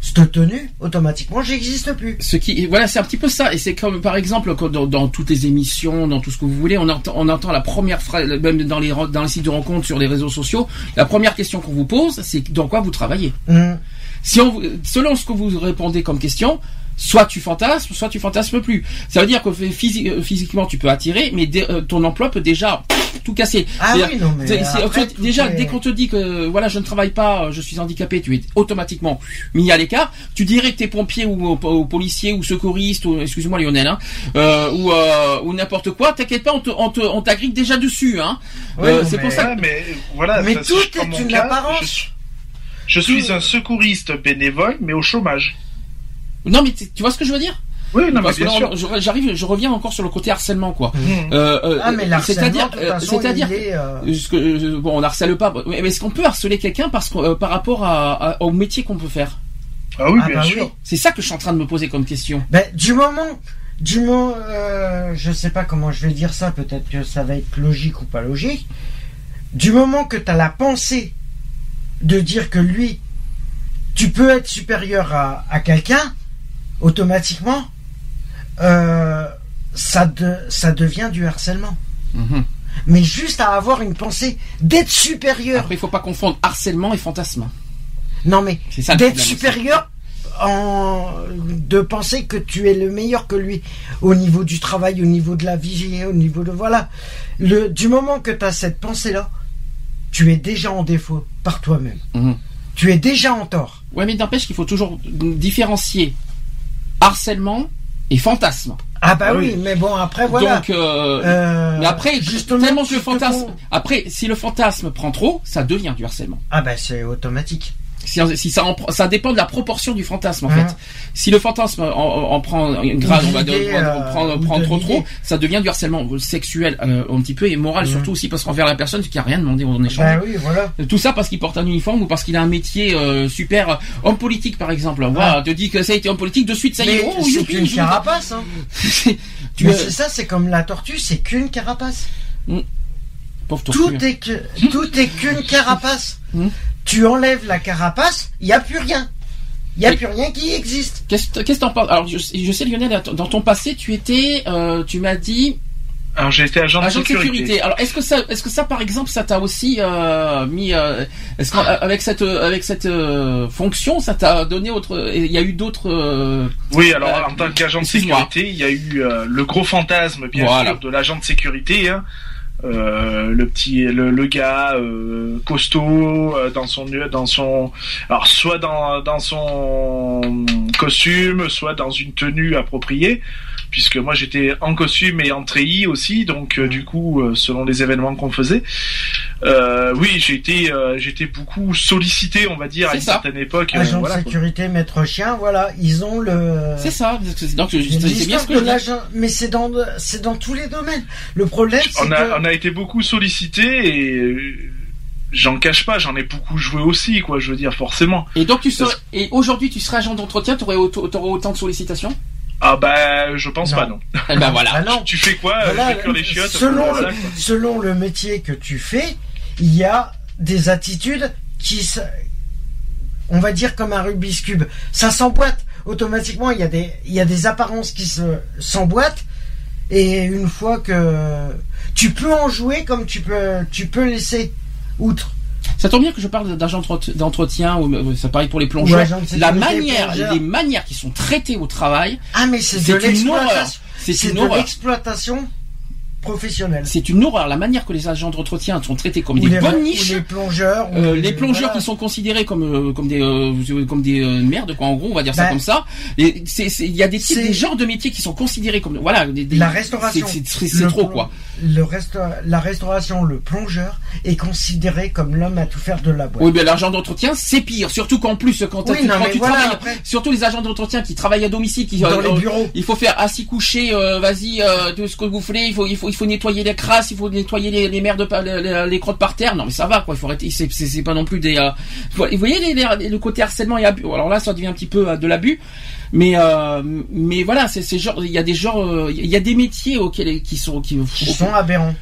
cette tenue, automatiquement, j'existe plus. Ce qui, voilà, c'est un petit peu ça. Et c'est comme, par exemple, quand dans, dans toutes les émissions, dans tout ce que vous voulez, on entend, on entend la première phrase, même dans les, dans les sites de rencontres, sur les réseaux sociaux, la première question qu'on vous pose, c'est dans quoi vous travaillez? Hmm. Si on, selon ce que vous répondez comme question, soit tu fantasmes, soit tu fantasmes plus. Ça veut dire que physi- euh, physiquement tu peux attirer, mais euh, ton emploi peut déjà pff, tout casser. Ah oui, non, mais après, déjà, dès qu'on te dit que voilà, je ne travaille pas, je suis handicapé, tu es automatiquement mis à l'écart. Tu dirais que t'es pompier ou, ou, ou policier ou secouriste ou excuse-moi Lionel, hein, euh, ou, euh, ou n'importe quoi. T'inquiète pas, on te, on te, on t'agrippe déjà dessus, hein. Oui, Euh, c'est mais- pour ça. Ouais, mais voilà. Mais ça, tout est une apparence. Je, suis- je suis Tout- un secouriste bénévole, mais au chômage. Non, mais tu vois ce que je veux dire? Oui, non, mais Parce que bien là, sûr. j'arrive, je reviens encore sur le côté harcèlement, quoi. Mmh. Euh, euh, Ah, mais c'est-à-dire, euh, c'est-à-dire, il est, euh, ce que, euh, bon, on harcèle pas, mais mais est-ce qu'on peut harceler quelqu'un parce que, euh, par rapport à, à- au métier qu'on peut faire? Ah oui, Ah bien bah sûr. oui. C'est ça que je suis en train de me poser comme question. Ben, du moment, du moment, euh, je sais pas comment je vais dire ça, peut-être que ça va être logique ou pas logique. Du moment que tu as la pensée de dire que lui, tu peux être supérieur à, à quelqu'un, automatiquement, euh, ça, de- ça devient du harcèlement. Mhm. Mais juste à avoir une pensée d'être supérieur. Après, il faut pas confondre harcèlement et fantasme. Non mais d'être supérieur en de penser que tu es le meilleur que lui au niveau du travail, au niveau de la vie, au niveau de voilà. Le du moment que tu as cette pensée là, tu es déjà en défaut par toi-même. Mhm. Tu es déjà en tort. Ouais, mais n'empêche qu'il faut toujours différencier harcèlement et fantasme. Ah bah Ah oui, oui. mais bon après voilà. Donc, euh, Euh, mais après, justement, tellement que le fantasme, après, si le fantasme prend trop, ça devient du harcèlement. Ah bah c'est automatique. Si, si ça, en prend- ça dépend de la proportion du fantasme en Mhm. fait. Si le fantasme en, en- en prend une grade, on va euh, prend, ou prend de trop trop, ça devient du harcèlement sexuel euh, un petit peu et moral Mhm. surtout aussi parce qu'envers la personne qui a rien demandé en échange. Oui voilà. Tout ça parce qu'il porte un uniforme ou parce qu'il a un métier euh, super homme politique par exemple. Voilà, te dit que ça a été homme politique de suite ça y est. Oh, c'est qu'une carapace. Hein. tu Mais ça, c'est comme la tortue, c'est qu'une carapace. pauvre tortue. Tout est que tout est qu'une carapace. Hmm. Tu enlèves la carapace, il y a plus rien. Il y a Oui. plus rien qui existe. Qu'est-ce que t'en penses? Alors je, je sais Lionel, dans ton passé tu étais, euh, tu m'as dit Alors j'ai été agent de agent de sécurité. sécurité. Alors est-ce que ça, est-ce que ça par exemple, ça t'a aussi euh, mis, euh, est-ce qu'avec cette avec cette euh, fonction, ça t'a donné autre, il y a eu d'autres. euh, Oui, alors Euh, en tant qu'agent de sécurité, il y a eu euh, le gros fantasme, bien Voilà. sûr, de l'agent de sécurité. hein. Euh, le petit, le, le gars euh, costaud euh, dans son dans son, alors soit dans dans son costume, soit dans une tenue appropriée. Puisque moi j'étais en costume et en treillis aussi, donc euh, du coup euh, selon les événements qu'on faisait, euh, oui j'ai été euh, j'ai été beaucoup sollicité on va dire à une ça. certaine époque. euh, Agent voilà, de quoi. sécurité, maître chien, voilà, ils ont le. C'est ça. Donc c'est bien ce que je mais c'est dans c'est dans tous les domaines. Le problème, c'est on a, que on a été beaucoup sollicité et j'en cache pas, j'en ai beaucoup joué aussi, quoi, je veux dire, forcément. Et donc tu serais, et aujourd'hui tu serais agent d'entretien, t'aurais autant de sollicitations? Ah bah, je pense Non. pas, non. Eh ben voilà. Ah non. Tu fais quoi euh, Voilà, les chiottes selon, voilà, le, quoi. selon le métier que tu fais, il y a des attitudes qui, on va dire comme un Rubik's cube, ça s'emboîte automatiquement. Il y a des, il y a des apparences qui se s'emboîtent et une fois que tu peux en jouer comme tu peux, tu peux laisser outre. Ça tombe bien que je parle d'agent d'entre- d'entretien, ou euh, ça pareil pour les plongeurs. La manière, les manières qui sont traitées au travail, Ah mais c'est de l'exploitation. C'est une de l'exploitation professionnelle. C'est une horreur. La manière que les agents d'entretien sont traités comme Ou des bonnes niches. les plongeurs. Euh, les- les plongeurs voilà. qui sont considérés comme euh, comme des euh, comme des euh, merdes quoi en gros on va dire ça Bah, comme ça il y a des types des genres de métiers qui sont considérés comme voilà des, des- La restauration. c'est- trop quoi Le resta- la restauration, le plongeur est considéré comme l'homme à tout faire de la boîte. oui mais l'agent d'entretien c'est pire surtout qu'en plus quand, Oui, non, quand tu voilà, travailles après- surtout les agents d'entretien qui travaillent à domicile qui Dans euh, les euh, bureaux. il faut faire assis couché euh, vas-y euh, tout ce que vous voulez il faut il faut il faut nettoyer les crasses il faut nettoyer les, les merdes les, crottes par terre. Non mais ça va quoi il faut arrêter c'est pas non plus des euh, vous voyez les- le côté harcèlement et abus. Alors là ça devient un petit peu euh, de l'abus. Mais euh, mais voilà c'est genre il y a des genres il y a des métiers auxquels qui sont qui Qui sont aberrants.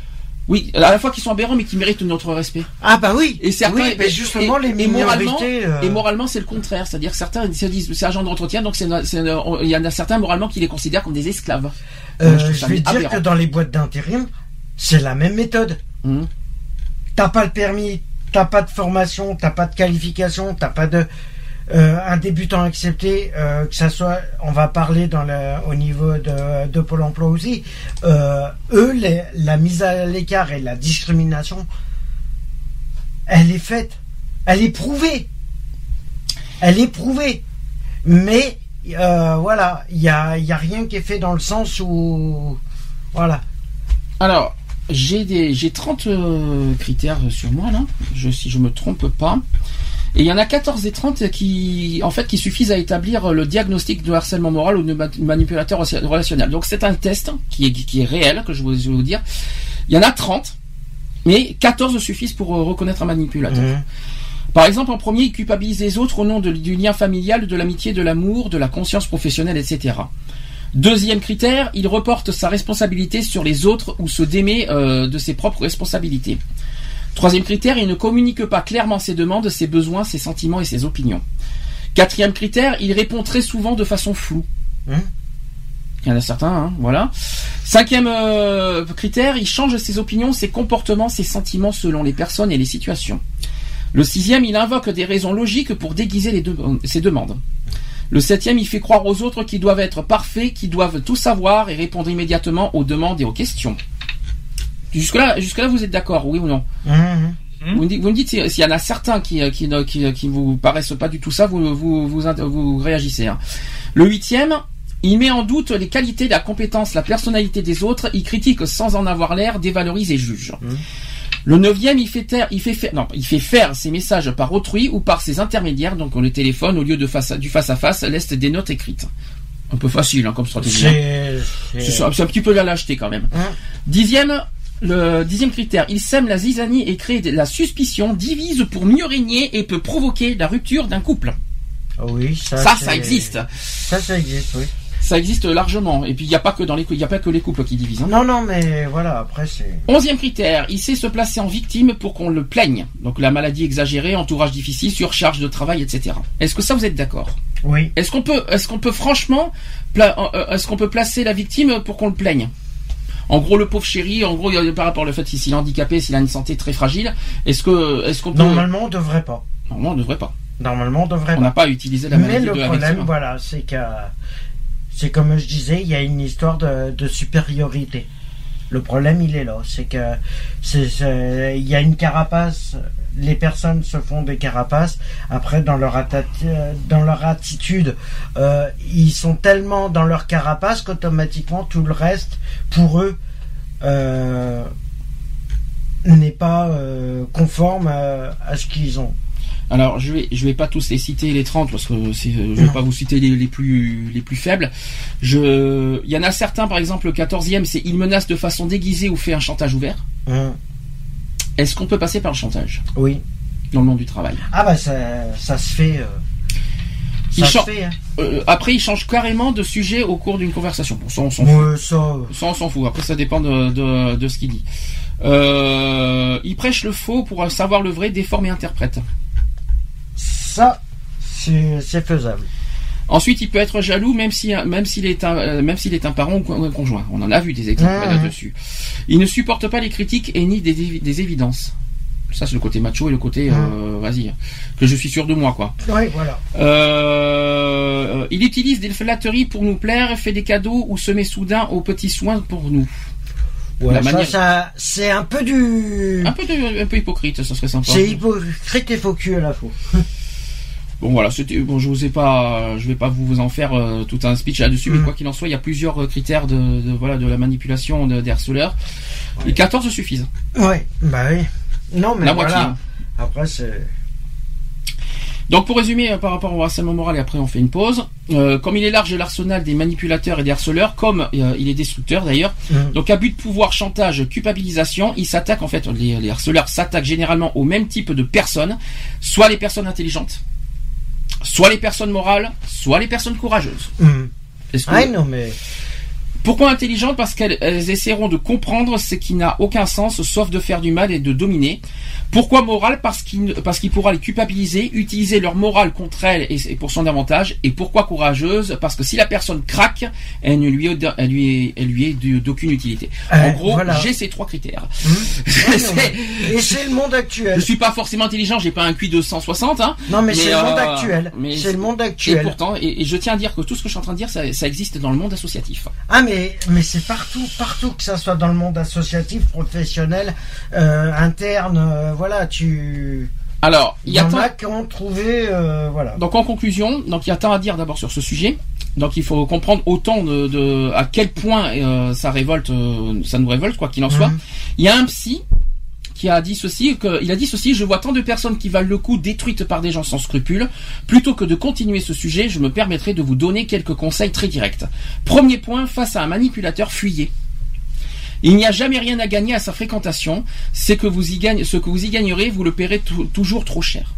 Oui, à la fois qui sont aberrants mais qui méritent notre respect. Ah bah oui. Et certains, oui, mais justement les et moralement, euh, et moralement c'est le contraire, c'est-à-dire que certains se disent c'est agent d'entretien, donc c'est, il y en a certains moralement qui les considèrent comme des esclaves. euh, je vais dire aberrant. que dans les boîtes d'intérim, c'est la même méthode. Mhm. T'as pas le permis, t'as pas de formation, t'as pas de qualification, t'as pas de euh, un débutant accepté, euh, que ça soit, on va parler dans le, au niveau de, de Pôle Emploi aussi. Euh, eux, la mise à l'écart et la discrimination, elle est faite, elle est prouvée, elle est prouvée. Mais voilà, il y a, y a rien qui est fait dans le sens où, voilà. Alors, j'ai des j'ai 30 euh, critères sur moi là, je, si je me trompe pas. Et il y en a 14 et 30 qui, en fait, qui suffisent à établir le diagnostic de harcèlement moral ou de ma- manipulateur relationnel. Donc c'est un test qui est, qui est réel, que je vais vous dire. Il y en a 30, mais 14 suffisent pour euh, reconnaître un manipulateur. Par exemple, en premier, il culpabilise les autres au nom de- du lien familial, de l'amitié, de l'amour, de la conscience professionnelle, etc. Deuxième critère, il reporte sa responsabilité sur les autres ou se démet euh, de ses propres responsabilités. Troisième critère, il ne communique pas clairement ses demandes, ses besoins, ses sentiments et ses opinions. Quatrième critère, il répond très souvent de façon floue. Hein il y en a certains, hein, voilà. Cinquième euh, critère, il change ses opinions, ses comportements, ses sentiments selon les personnes et les situations. Le sixième, il invoque des raisons logiques pour déguiser les de- ses demandes. Le septième, il fait croire aux autres qu'ils doivent être parfaits, qu'ils doivent tout savoir et répondre immédiatement aux demandes et aux questions. Jusque-là, jusque-là, vous êtes d'accord, oui ou non Mhm. vous, me dites, vous me dites si- s'il y en a certains qui, euh, qui, ne- qui, qui vous paraissent pas du tout ça, vous, vous, vous, réagissez. hein. Le huitième, il met en doute les qualités, la compétence, la personnalité des autres, il critique sans en avoir l'air, dévalorise et juge. Le neuvième, il fait taire, il fait faire, non, il fait faire ses messages par autrui ou par ses intermédiaires, donc le téléphone, au lieu de face du face à face, laisse des notes écrites. Un peu facile, hein, comme stratégie. hein. C'est. Un petit peu la lâcheté quand même. Hein Dixième, le dixième critère, il sème la zizanie et crée de la suspicion, divise pour mieux régner et peut provoquer la rupture d'un couple. Ah Oui, ça. Ça, existe. Ça, ça existe, oui. Ça existe largement. Et puis il n'y a pas que dans les, y a pas que les couples qui divisent. hein. Non, non, mais voilà, après, c'est. Onzième critère, il sait se placer en victime pour qu'on le plaigne. Donc la maladie exagérée, entourage difficile, surcharge de travail, etc. Est-ce que ça vous êtes d'accord? Oui. Est-ce qu'on peut, est-ce qu'on peut franchement, pla- euh, euh, est-ce qu'on peut placer la victime pour qu'on le plaigne? En gros, le pauvre chéri, en gros, il y a- par rapport au fait s'il est handicapé, s'il a une santé très fragile, est-ce que, est-ce qu'on peut Normalement, on devrait pas. Normalement, on ne devrait pas. Normalement, on devrait On n'a pas. pas utilisé la Mais maladie le de la problème, voilà, c'est que. C'est comme je disais, il y a une histoire de, de supériorité. Le problème, il est là. C'est que. Il y a une carapace. Les personnes se font des carapaces. Après, dans leur, attati- dans leur attitude, euh, ils sont tellement dans leur carapace qu'automatiquement, tout le reste, pour eux, euh, n'est pas euh, conforme à, à ce qu'ils ont. Alors, je vais, je vais pas tous les citer les 30 parce que je vais pas vous citer les, les plus, les plus faibles. Je, il y en a certains, par exemple, le 14e, c'est il menace de façon déguisée ou fait un chantage ouvert. Hum, Est-ce qu'on peut passer par le chantage Oui. dans le monde du travail Ah bah ça, ça se fait. euh, Il ça se chan- fait. Hein. Euh, Après, il change carrément de sujet au cours d'une conversation. Bon, ça, on s'en fout. Ça, euh, Ça, on s'en fout. Après, ça dépend de, de, de ce qu'il dit. Euh, il prêche le faux pour savoir le vrai, déforme et interprète. ça, c'est faisable. Ensuite, il peut être jaloux même si même s'il est un euh, même s'il est un parent ou un conjoint. On en a vu des exemples là-dessus. Il ne supporte pas les critiques et ni des, des évidences. Ça, c'est le côté macho et le côté euh, vas-y que je suis sûr de moi quoi. Oui, voilà. Euh, il utilise des flatteries pour nous plaire, fait des cadeaux ou se met soudain aux petits soins pour nous. Ouais, ça, ça, c'est un peu du. Un peu de- un peu hypocrite, ça serait sympa. C'est hypocrite et faux cul à la fois. Bon voilà, c'était bon. Je vous ai pas, je vais pas vous, vous en faire euh, tout un speech là-dessus, mais Mm. quoi qu'il en soit, il y a plusieurs euh, critères de, de- voilà de la manipulation de- des harceleurs. Les 14 suffisent. Ouais, bah oui. Non, mais La voilà. moitié. hein. Après, c'est. Donc pour résumer euh, par rapport au harcèlement moral et après on fait une pause. Euh, comme il est large l'arsenal des manipulateurs et des harceleurs, comme euh, il est destructeur d'ailleurs. Hum. Donc abus de pouvoir, chantage, culpabilisation, il s'attaque en fait, les, les harceleurs s'attaquent généralement au même type de personnes, soit les personnes intelligentes, soit les personnes morales, soit les personnes courageuses. Que, Ah non, mais. Pourquoi intelligentes Parce qu'elles elles essaieront de comprendre ce qui n'a aucun sens, sauf de faire du mal et de dominer. Pourquoi morale Parce qu'il parce qu'il pourra les culpabiliser, utiliser leur morale contre elles et, et pour son avantage. Et pourquoi courageuse Parce que si la personne craque, elle ne lui est, elle lui est, elle lui est d'aucune utilité. Euh, en gros, voilà. j'ai ces trois critères. Mais- Et c'est le monde actuel. Je suis pas forcément intelligent, j'ai pas un QI de 160, hein. Non, mais, c'est le monde euh, actuel. mais C'est le monde Et actuel. pourtant, et, et je tiens à dire que tout ce que je suis en train de dire, ça, ça existe dans le monde associatif. Ah mais mais c'est partout partout que ça soit dans le monde associatif, professionnel, euh, interne, euh, voilà, tu Alors, il y y a en tant- a qui ont trouvé euh, voilà. donc en conclusion, donc il y a tant à dire d'abord sur ce sujet. Donc il faut comprendre autant de, de- à quel point ça révolte, ça nous révolte quoi qu'il en soit. Mhm. Il y a un psy qui a dit ceci, que, il a dit ceci, je vois tant de personnes qui valent le coup détruites par des gens sans scrupules. Plutôt que de continuer ce sujet, je me permettrai de vous donner quelques conseils très directs. Premier point, face à un manipulateur, fuyez. Il n'y a jamais rien à gagner à sa fréquentation. C'est que vous y gagnez, ce que vous y gagnerez, vous le paierez tou- toujours trop cher.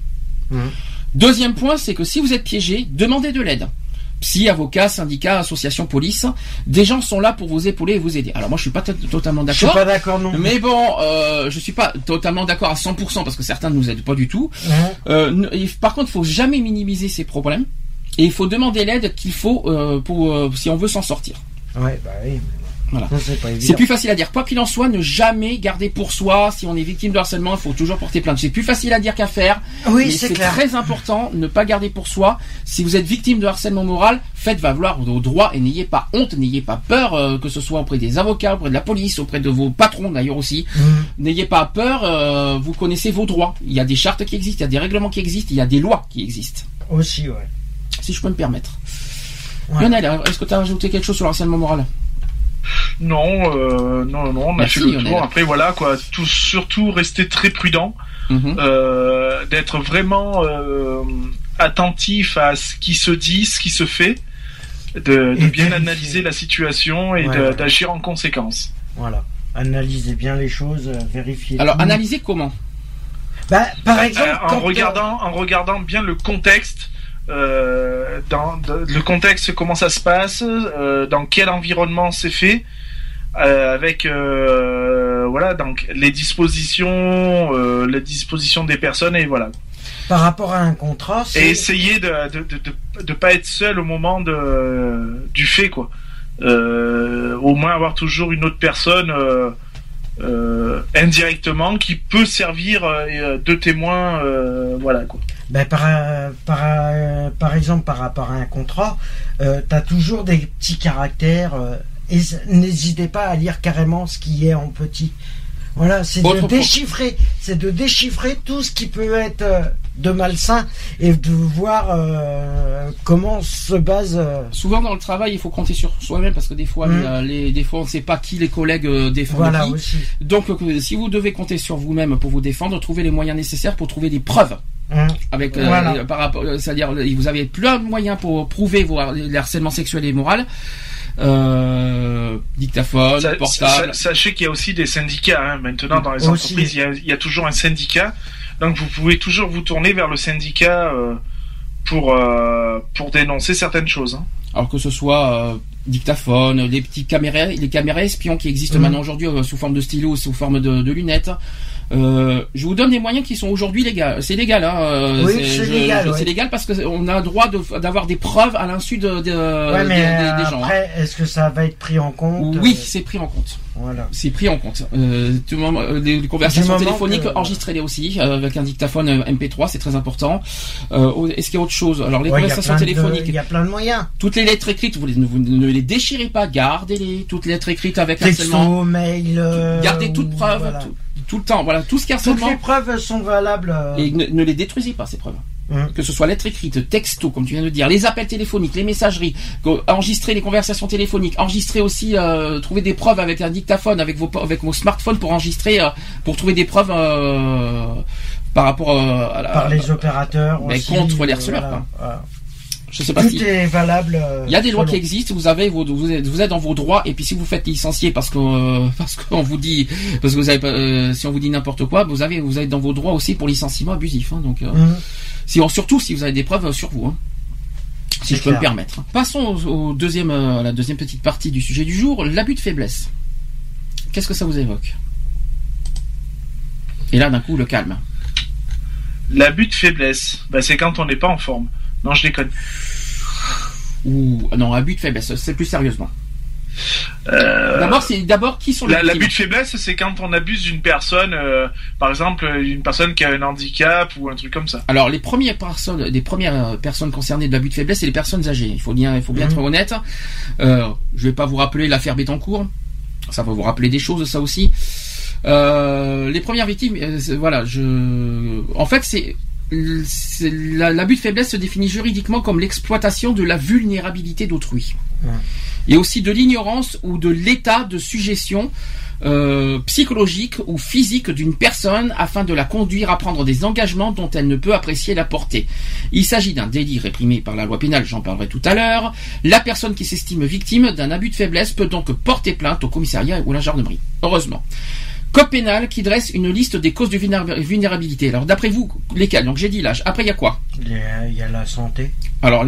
Mhm. Deuxième point, c'est que si vous êtes piégé, demandez de l'aide. Psy, avocat, syndicat, association, police, des gens sont là pour vous épauler et vous aider. Alors moi, je suis pas totalement Je suis d'accord. pas d'accord non. Mais bon, euh, je suis pas totalement d'accord à 100% parce que certains ne nous aident pas du tout. Euh, et par contre, il faut jamais minimiser ces problèmes et il faut demander l'aide qu'il faut euh, pour euh, si on veut s'en sortir. Ouais, bah oui. mais Voilà. C'est plus facile à dire. Quoi qu'il en soit, ne jamais garder pour soi. Si on est victime de harcèlement, il faut toujours porter plainte. C'est plus facile à dire qu'à faire. Oui, c'est très important, ne pas garder pour soi. Si vous êtes victime de harcèlement moral, faites valoir vos droits et n'ayez pas honte, n'ayez pas peur, euh, que ce soit auprès des avocats, auprès de la police, auprès de vos patrons d'ailleurs aussi. Mhm. N'ayez pas peur, euh, vous connaissez vos droits. Il y a des chartes qui existent, il y a des règlements qui existent, il y a des lois qui existent. Aussi, ouais. Si je peux me permettre. Ouais. Lionel, est-ce que tu as rajouté quelque chose sur le harcèlement moral? Non, euh, non, non, on a Merci, fait le tour. Après, voilà, quoi. Tout, surtout, rester très prudent, Mhm. euh, d'être vraiment euh, attentif à ce qui se dit, ce qui se fait, de, bien analyser la situation et Ouais, de- ouais. d'agir en conséquence. Voilà. Analysez bien les choses, vérifiez. Alors, tout. analysez comment? Bah, par exemple, Euh, en regardant, en regardant bien le contexte. Euh, dans, le contexte, comment ça se passe, euh, dans quel environnement c'est fait, euh, avec voilà donc les dispositions, les dispositions des personnes et voilà. par rapport à un contrat, Et essayer de de, de, de, de pas être seul au moment de du fait quoi. Au moins avoir toujours une autre personne indirectement qui peut servir de témoin voilà quoi. Ben, par, euh, par, euh, par exemple, par rapport à un contrat, euh, tu as toujours des petits caractères. euh, et n'hésitez pas à lire carrément ce qui est en petit. Voilà, c'est de déchiffrer, c'est de déchiffrer tout ce qui peut être euh, de malsain et de voir euh, comment se base. euh, Souvent dans le travail, il faut compter sur soi-même parce que des fois, a les, des fois, on ne sait pas qui les collègues euh, défendent voilà qui. aussi. Donc, euh, si vous devez compter sur vous-même pour vous défendre, trouvez les moyens nécessaires pour trouver des preuves. Hein. Avec, euh, Voilà. par rapport, c'est-à-dire, vous avez plein de moyens pour prouver vos har- les harcèlements sexuels et moraux. Euh, dictaphone, portable. sa- Sachez qu'il y a aussi des syndicats. hein. Maintenant, dans les Aussi. entreprises, il y, a, il y a toujours un syndicat. Donc, vous pouvez toujours vous tourner vers le syndicat euh, pour euh, pour dénoncer certaines choses. hein. Alors que ce soit euh, dictaphone, les petites caméras, les caméras espions qui existent Mhm. maintenant aujourd'hui euh, sous forme de stylo, sous forme de, de lunettes. Euh, je vous donne des moyens qui sont aujourd'hui légaux. C'est légal, hein. euh, Oui, c'est légal, ouais. C'est légal parce que on a le droit de- d'avoir des preuves à l'insu de, de- ouais, des- des, des gens. hein. après, est-ce que ça va être pris en compte Oui, euh, c'est pris en compte. Voilà. C'est pris en compte. Euh, moment- les, les conversations téléphoniques, que- enregistrez-les aussi euh, avec un dictaphone euh, MP3, c'est très important. Euh, Est-ce qu'il y a autre chose? Alors les Ouais, conversations téléphoniques, Il y a plein de moyens. toutes les lettres écrites, vous, les- vous ne les déchirez pas, gardez-les. Toutes les lettres écrites avec. Texto, mail. euh, Gardez toute ou- preuve, voilà. tout, tout le temps. Voilà, tout ce qui est Toutes harcèlement. les preuves sont valables. euh, Et ne, ne les détruisez pas, ces preuves. Hum. Que ce soit lettres écrites, texto, comme tu viens de dire, les appels téléphoniques, les messageries, enregistrer les conversations téléphoniques, enregistrer aussi, euh, trouver des preuves avec un dictaphone, avec vos, avec vos smartphones pour enregistrer, euh, pour trouver des preuves euh, par rapport euh, à la. par les opérateurs mais aussi, contre les harceleurs, voilà. Je sais pas Tout si. est valable. euh, Il y a des lois qui existent, vous avez vos, vous êtes, vous êtes dans vos droits et puis si vous faites licencier parce que euh, parce qu'on vous dit parce que vous avez pas, euh, si on vous dit n'importe quoi, vous avez vous êtes dans vos droits aussi pour licenciement abusif. hein, donc euh, si on, surtout si vous avez des preuves sur vous. Hein. Si je peux me permettre. Passons au, deuxième, à la deuxième petite partie du sujet du jour, l'abus de faiblesse. Qu'est-ce que ça vous évoque? Et là, d'un coup, le calme. L'abus de faiblesse, bah, c'est quand on n'est pas en forme. Non, je déconne. Ou non, abus de faiblesse, c'est plus sérieusement. Euh, d'abord, c'est d'abord qui sont les L'abus de faiblesse, c'est quand on abuse d'une personne, euh, par exemple, une personne qui a un handicap ou un truc comme ça. Alors, les premières personnes, les premières personnes concernées de l'abus de faiblesse, c'est les personnes âgées. Il faut bien, il faut bien être mhm. honnête. Euh, je vais pas vous rappeler l'affaire Bettencourt. Ça va vous rappeler des choses, ça aussi. Euh, les premières victimes, voilà, je, en fait, c'est l'abus de faiblesse se définit juridiquement comme l'exploitation de la vulnérabilité d'autrui. Et aussi de l'ignorance ou de l'état de suggestion euh, psychologique ou physique d'une personne afin de la conduire à prendre des engagements dont elle ne peut apprécier la portée. Il s'agit d'un délit réprimé par la loi pénale, j'en parlerai tout à l'heure. La personne qui s'estime victime d'un abus de faiblesse peut donc porter plainte au commissariat ou à la gendarmerie. Heureusement. Code pénal qui dresse une liste des causes de vulnérabilité. Alors d'après vous, lesquelles? Donc j'ai dit l'âge. Après il y a quoi? Il y a, la santé. Alors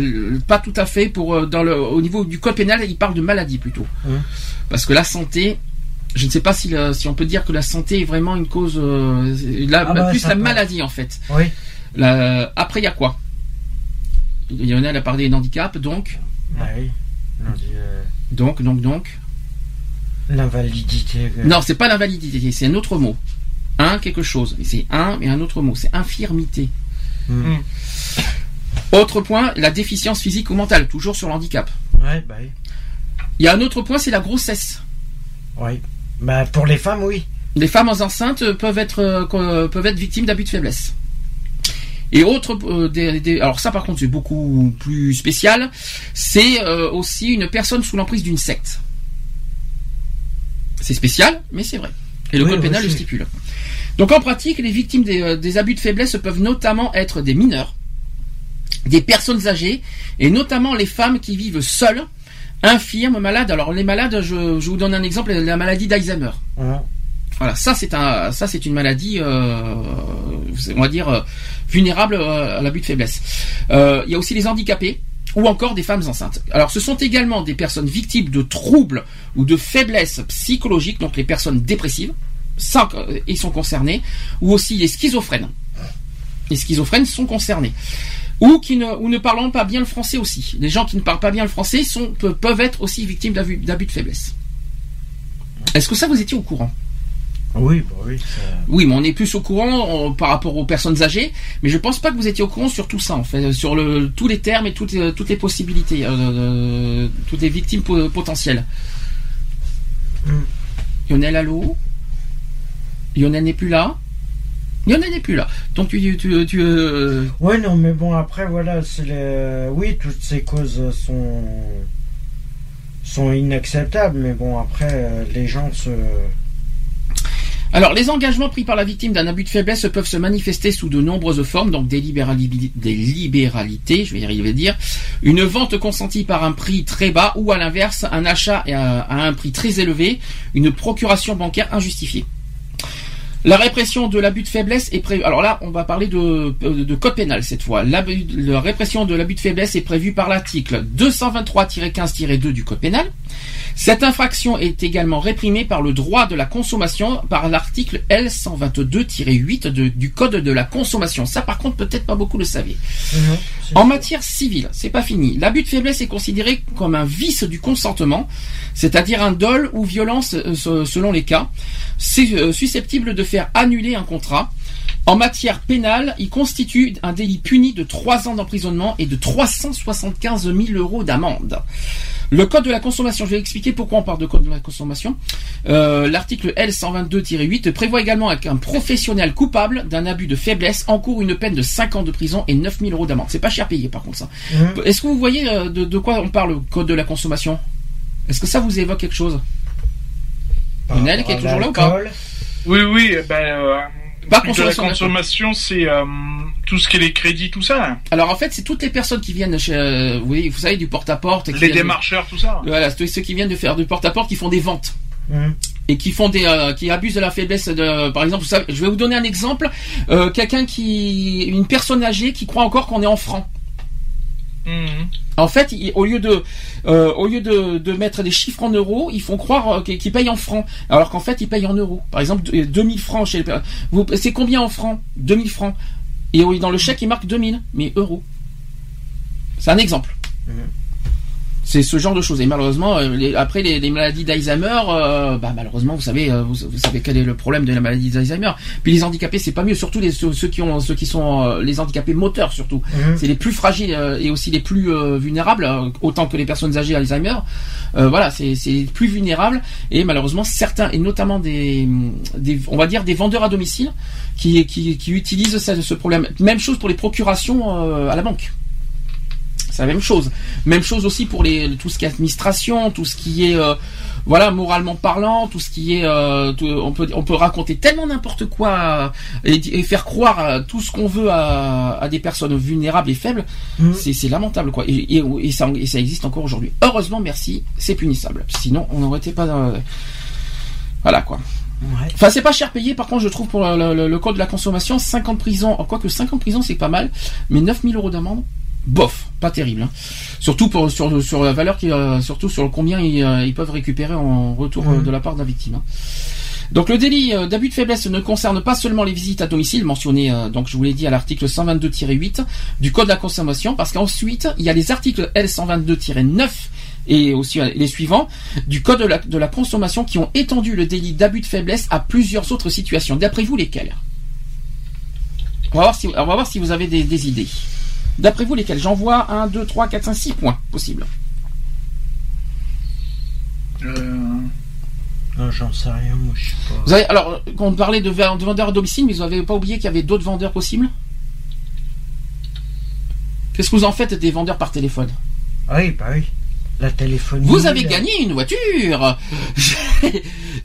pas tout à fait. Pour euh, dans le au niveau du code pénal, il parle de maladie plutôt. Hum. Parce que la santé, je ne sais pas si, si on peut dire que la santé est vraiment une cause. Euh, la, ah bah, plus la maladie en fait. Oui. après il y a quoi? Il y en a, a parlé des handicaps, donc? Bah oui. Euh, donc donc donc. L'invalidité. Non, c'est pas l'invalidité, c'est un autre mot. Un quelque chose. C'est un et un autre mot. C'est infirmité. Hmm. Hmm. Autre point, la déficience physique ou mentale, toujours sur l'handicap. Ouais, bah oui. Il y a un autre point, c'est la grossesse. Oui. Bah pour les femmes, oui. Les femmes enceintes peuvent être euh, peuvent être victimes d'abus de faiblesse. Et autre, euh, alors ça par contre c'est beaucoup plus spécial, c'est euh, aussi une personne sous l'emprise d'une secte. C'est spécial, mais c'est vrai. Et le code pénal le stipule. Donc en pratique, les victimes euh, des, abus de faiblesse peuvent notamment être des mineurs, des personnes âgées, et notamment les femmes qui vivent seules, infirmes, malades. Alors les malades, je, vous donne un exemple, la maladie d'Alzheimer. Voilà, ça c'est un, ça c'est une maladie, euh, on va dire euh, vulnérable à l'abus de faiblesse. Il y a aussi les handicapés ou encore des femmes enceintes. Alors ce sont également des personnes victimes de troubles ou de faiblesses psychologiques, donc les personnes dépressives, ça, euh, ils sont concernés, ou aussi les schizophrènes. Les schizophrènes sont concernés. Ou qui ne, ou ne parlant pas bien le français aussi. Les gens qui ne parlent pas bien le français sont, peuvent être aussi victimes d'abus de faiblesse. Est-ce que ça vous étiez au courant? Oui, bah oui. Oui, mais on est plus au courant par rapport aux personnes âgées. Mais je pense pas que vous étiez au courant sur tout ça, en fait, sur le, tous les termes et toutes, euh, toutes les possibilités, euh, toutes les victimes potentielles. Mm. Lionel, allô? Lionel n'est plus là? Lionel n'est plus là. Donc tu, tu, tu euh, Ouais, non, mais bon après voilà, c'est oui, toutes ces causes sont sont inacceptables, mais bon après les gens se alors, les engagements pris par la victime d'un abus de faiblesse peuvent se manifester sous de nombreuses formes, donc des, libéralités, je vais y arriver à dire, une vente consentie par un prix très bas ou à l'inverse, un achat à un prix très élevé, une procuration bancaire injustifiée. La répression de l'abus de faiblesse est prévue. Alors là, on va parler de, de code pénal cette fois. La, la répression de l'abus de faiblesse est prévue par l'article 223-15-2 du code pénal. Cette infraction est également réprimée par le droit de la consommation par l'article L122-8 du code de la consommation. Ça, par contre, peut-être pas beaucoup le savaient. Mhm, en matière civile, c'est pas fini. L'abus de faiblesse est considéré comme un vice du consentement, c'est-à-dire un dol ou violence euh, selon les cas. C'est euh, susceptible de faire annuler un contrat. En matière pénale, il constitue un délit puni de 3 ans d'emprisonnement et de 375 000 euros d'amende. Le code de la consommation, je vais expliquer pourquoi on parle de code de la consommation. Euh, l'article L122-8 prévoit également qu'un professionnel coupable d'un abus de faiblesse encourt une peine de 5 ans de prison et 9 000 euros d'amende. C'est pas cher payé par contre ça. Mmh. Est-ce que vous voyez euh, de, de, quoi on parle, le code de la consommation? Est-ce que ça vous évoque quelque chose? Lionel, qui est toujours là ou pas Oui, oui, ben... Euh, pas consommation. La consommation, c'est euh, tout ce qui est les crédits, tout ça. Alors en fait, c'est toutes les personnes qui viennent chez, euh, oui, vous savez, du porte-à-porte. les démarcheurs, tout ça. Voilà, ceux qui viennent de faire du porte-à-porte, qui font des ventes. Mmh. Et qui font des, euh, qui abusent de la faiblesse de, par exemple, vous savez, je vais vous donner un exemple. quelqu'un qui, une personne âgée qui croit encore qu'on est en francs. Mhm. En fait, ils- au lieu de, euh, de, mettre des chiffres en euros, ils font croire euh, qu'ils payent en francs, alors qu'en fait, ils payent en euros. Par exemple, deux- 2000 francs chez les, vous, c'est combien en francs? 2000 francs. Et dans le chèque, il marque 2000, mais euros. C'est un exemple. C'est ce genre de choses. Et malheureusement, euh, les- après les, les maladies d'Alzheimer, euh, bah, malheureusement, vous savez, euh, vous, vous savez quel est le problème de la maladie d'Alzheimer. Puis les handicapés, c'est pas mieux. Surtout les, ceux, ceux qui ont, ceux qui sont euh, les handicapés moteurs, surtout. Mhm. C'est les plus fragiles euh, et aussi les plus vulnérables, autant que les personnes âgées Alzheimer. Voilà, c'est les plus vulnérables. Et malheureusement, certains, et notamment des, des on va dire des vendeurs à domicile, qui, qui, qui utilisent ça- ce problème. Même chose pour les procurations à la banque. C'est la même chose. Même chose aussi pour les tout ce qui est administration, tout ce qui est euh, voilà moralement parlant, tout ce qui est euh, tout- on peut on peut raconter tellement n'importe quoi euh, et, et faire croire tout ce qu'on veut à, à des personnes vulnérables et faibles. Mhm. C'est lamentable quoi. Et, et, et ça et ça existe encore aujourd'hui. Heureusement merci, c'est punissable. Sinon on n'aurait été pas dans- voilà quoi. Ouais. Enfin, c'est pas cher payé, par contre, je trouve, pour le, le- le code de la consommation, 50 prisons, quoique 50 prisons, c'est pas mal, mais 9000 euros d'amende, bof, pas terrible. hein. Surtout pour, sur, sur la valeur, qui, euh, surtout sur combien ils, euh, ils peuvent récupérer en retour Mhm. euh, de la part de la victime. hein. Donc le délit d'abus de faiblesse ne concerne pas seulement les visites à domicile mentionnées, euh, donc je vous l'ai dit à l'article 122-8 du code de la consommation, parce qu'ensuite il y a les articles L122-9 et aussi les suivants du code de la, de la consommation qui ont étendu le délit d'abus de faiblesse à plusieurs autres situations. D'après vous, lesquelles? On va, voir si, on va voir si vous avez des, des idées. D'après vous, lesquelles J'en vois 1, 2, 3, 4, 5, 6 points possibles. Euh, Non, J'en sais rien, moi je sais pas. Vous avez, alors, quand on parlait de, ve- de vendeurs à domicile, mais vous n'avez pas oublié qu'il y avait d'autres vendeurs possibles? Qu'est-ce que vous en faites des vendeurs par téléphone? Ah oui, bah oui. La téléphonie. Vous avez gagné une voiture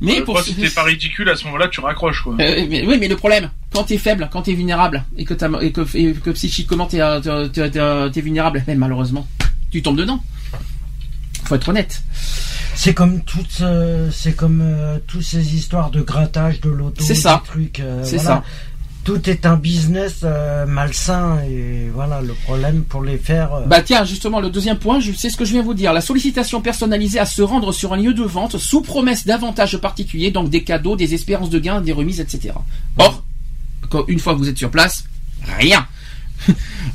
Mais euh, pour si t'es pas ridicule, à ce moment-là, tu raccroches, quoi. Euh, mais, oui, mais le problème, quand t'es faible, quand t'es vulnérable, et que, t'as, et que, et que psychiquement t'es, euh, t'es- t'es vulnérable, mais malheureusement, tu tombes dedans. Faut être honnête. C'est comme toutes, euh, c'est comme euh, toutes ces histoires de grattage de l'auto, C'est ça. des trucs. euh, C'est voilà. ça. Tout est un business euh, malsain et voilà le problème pour les faire. euh, Bah tiens, justement, le deuxième point, je sais ce que je viens vous dire. La sollicitation personnalisée à se rendre sur un lieu de vente sous promesse d'avantages particuliers, donc des cadeaux, des espérances de gains, des remises, etc. Or, une fois que vous êtes sur place, rien.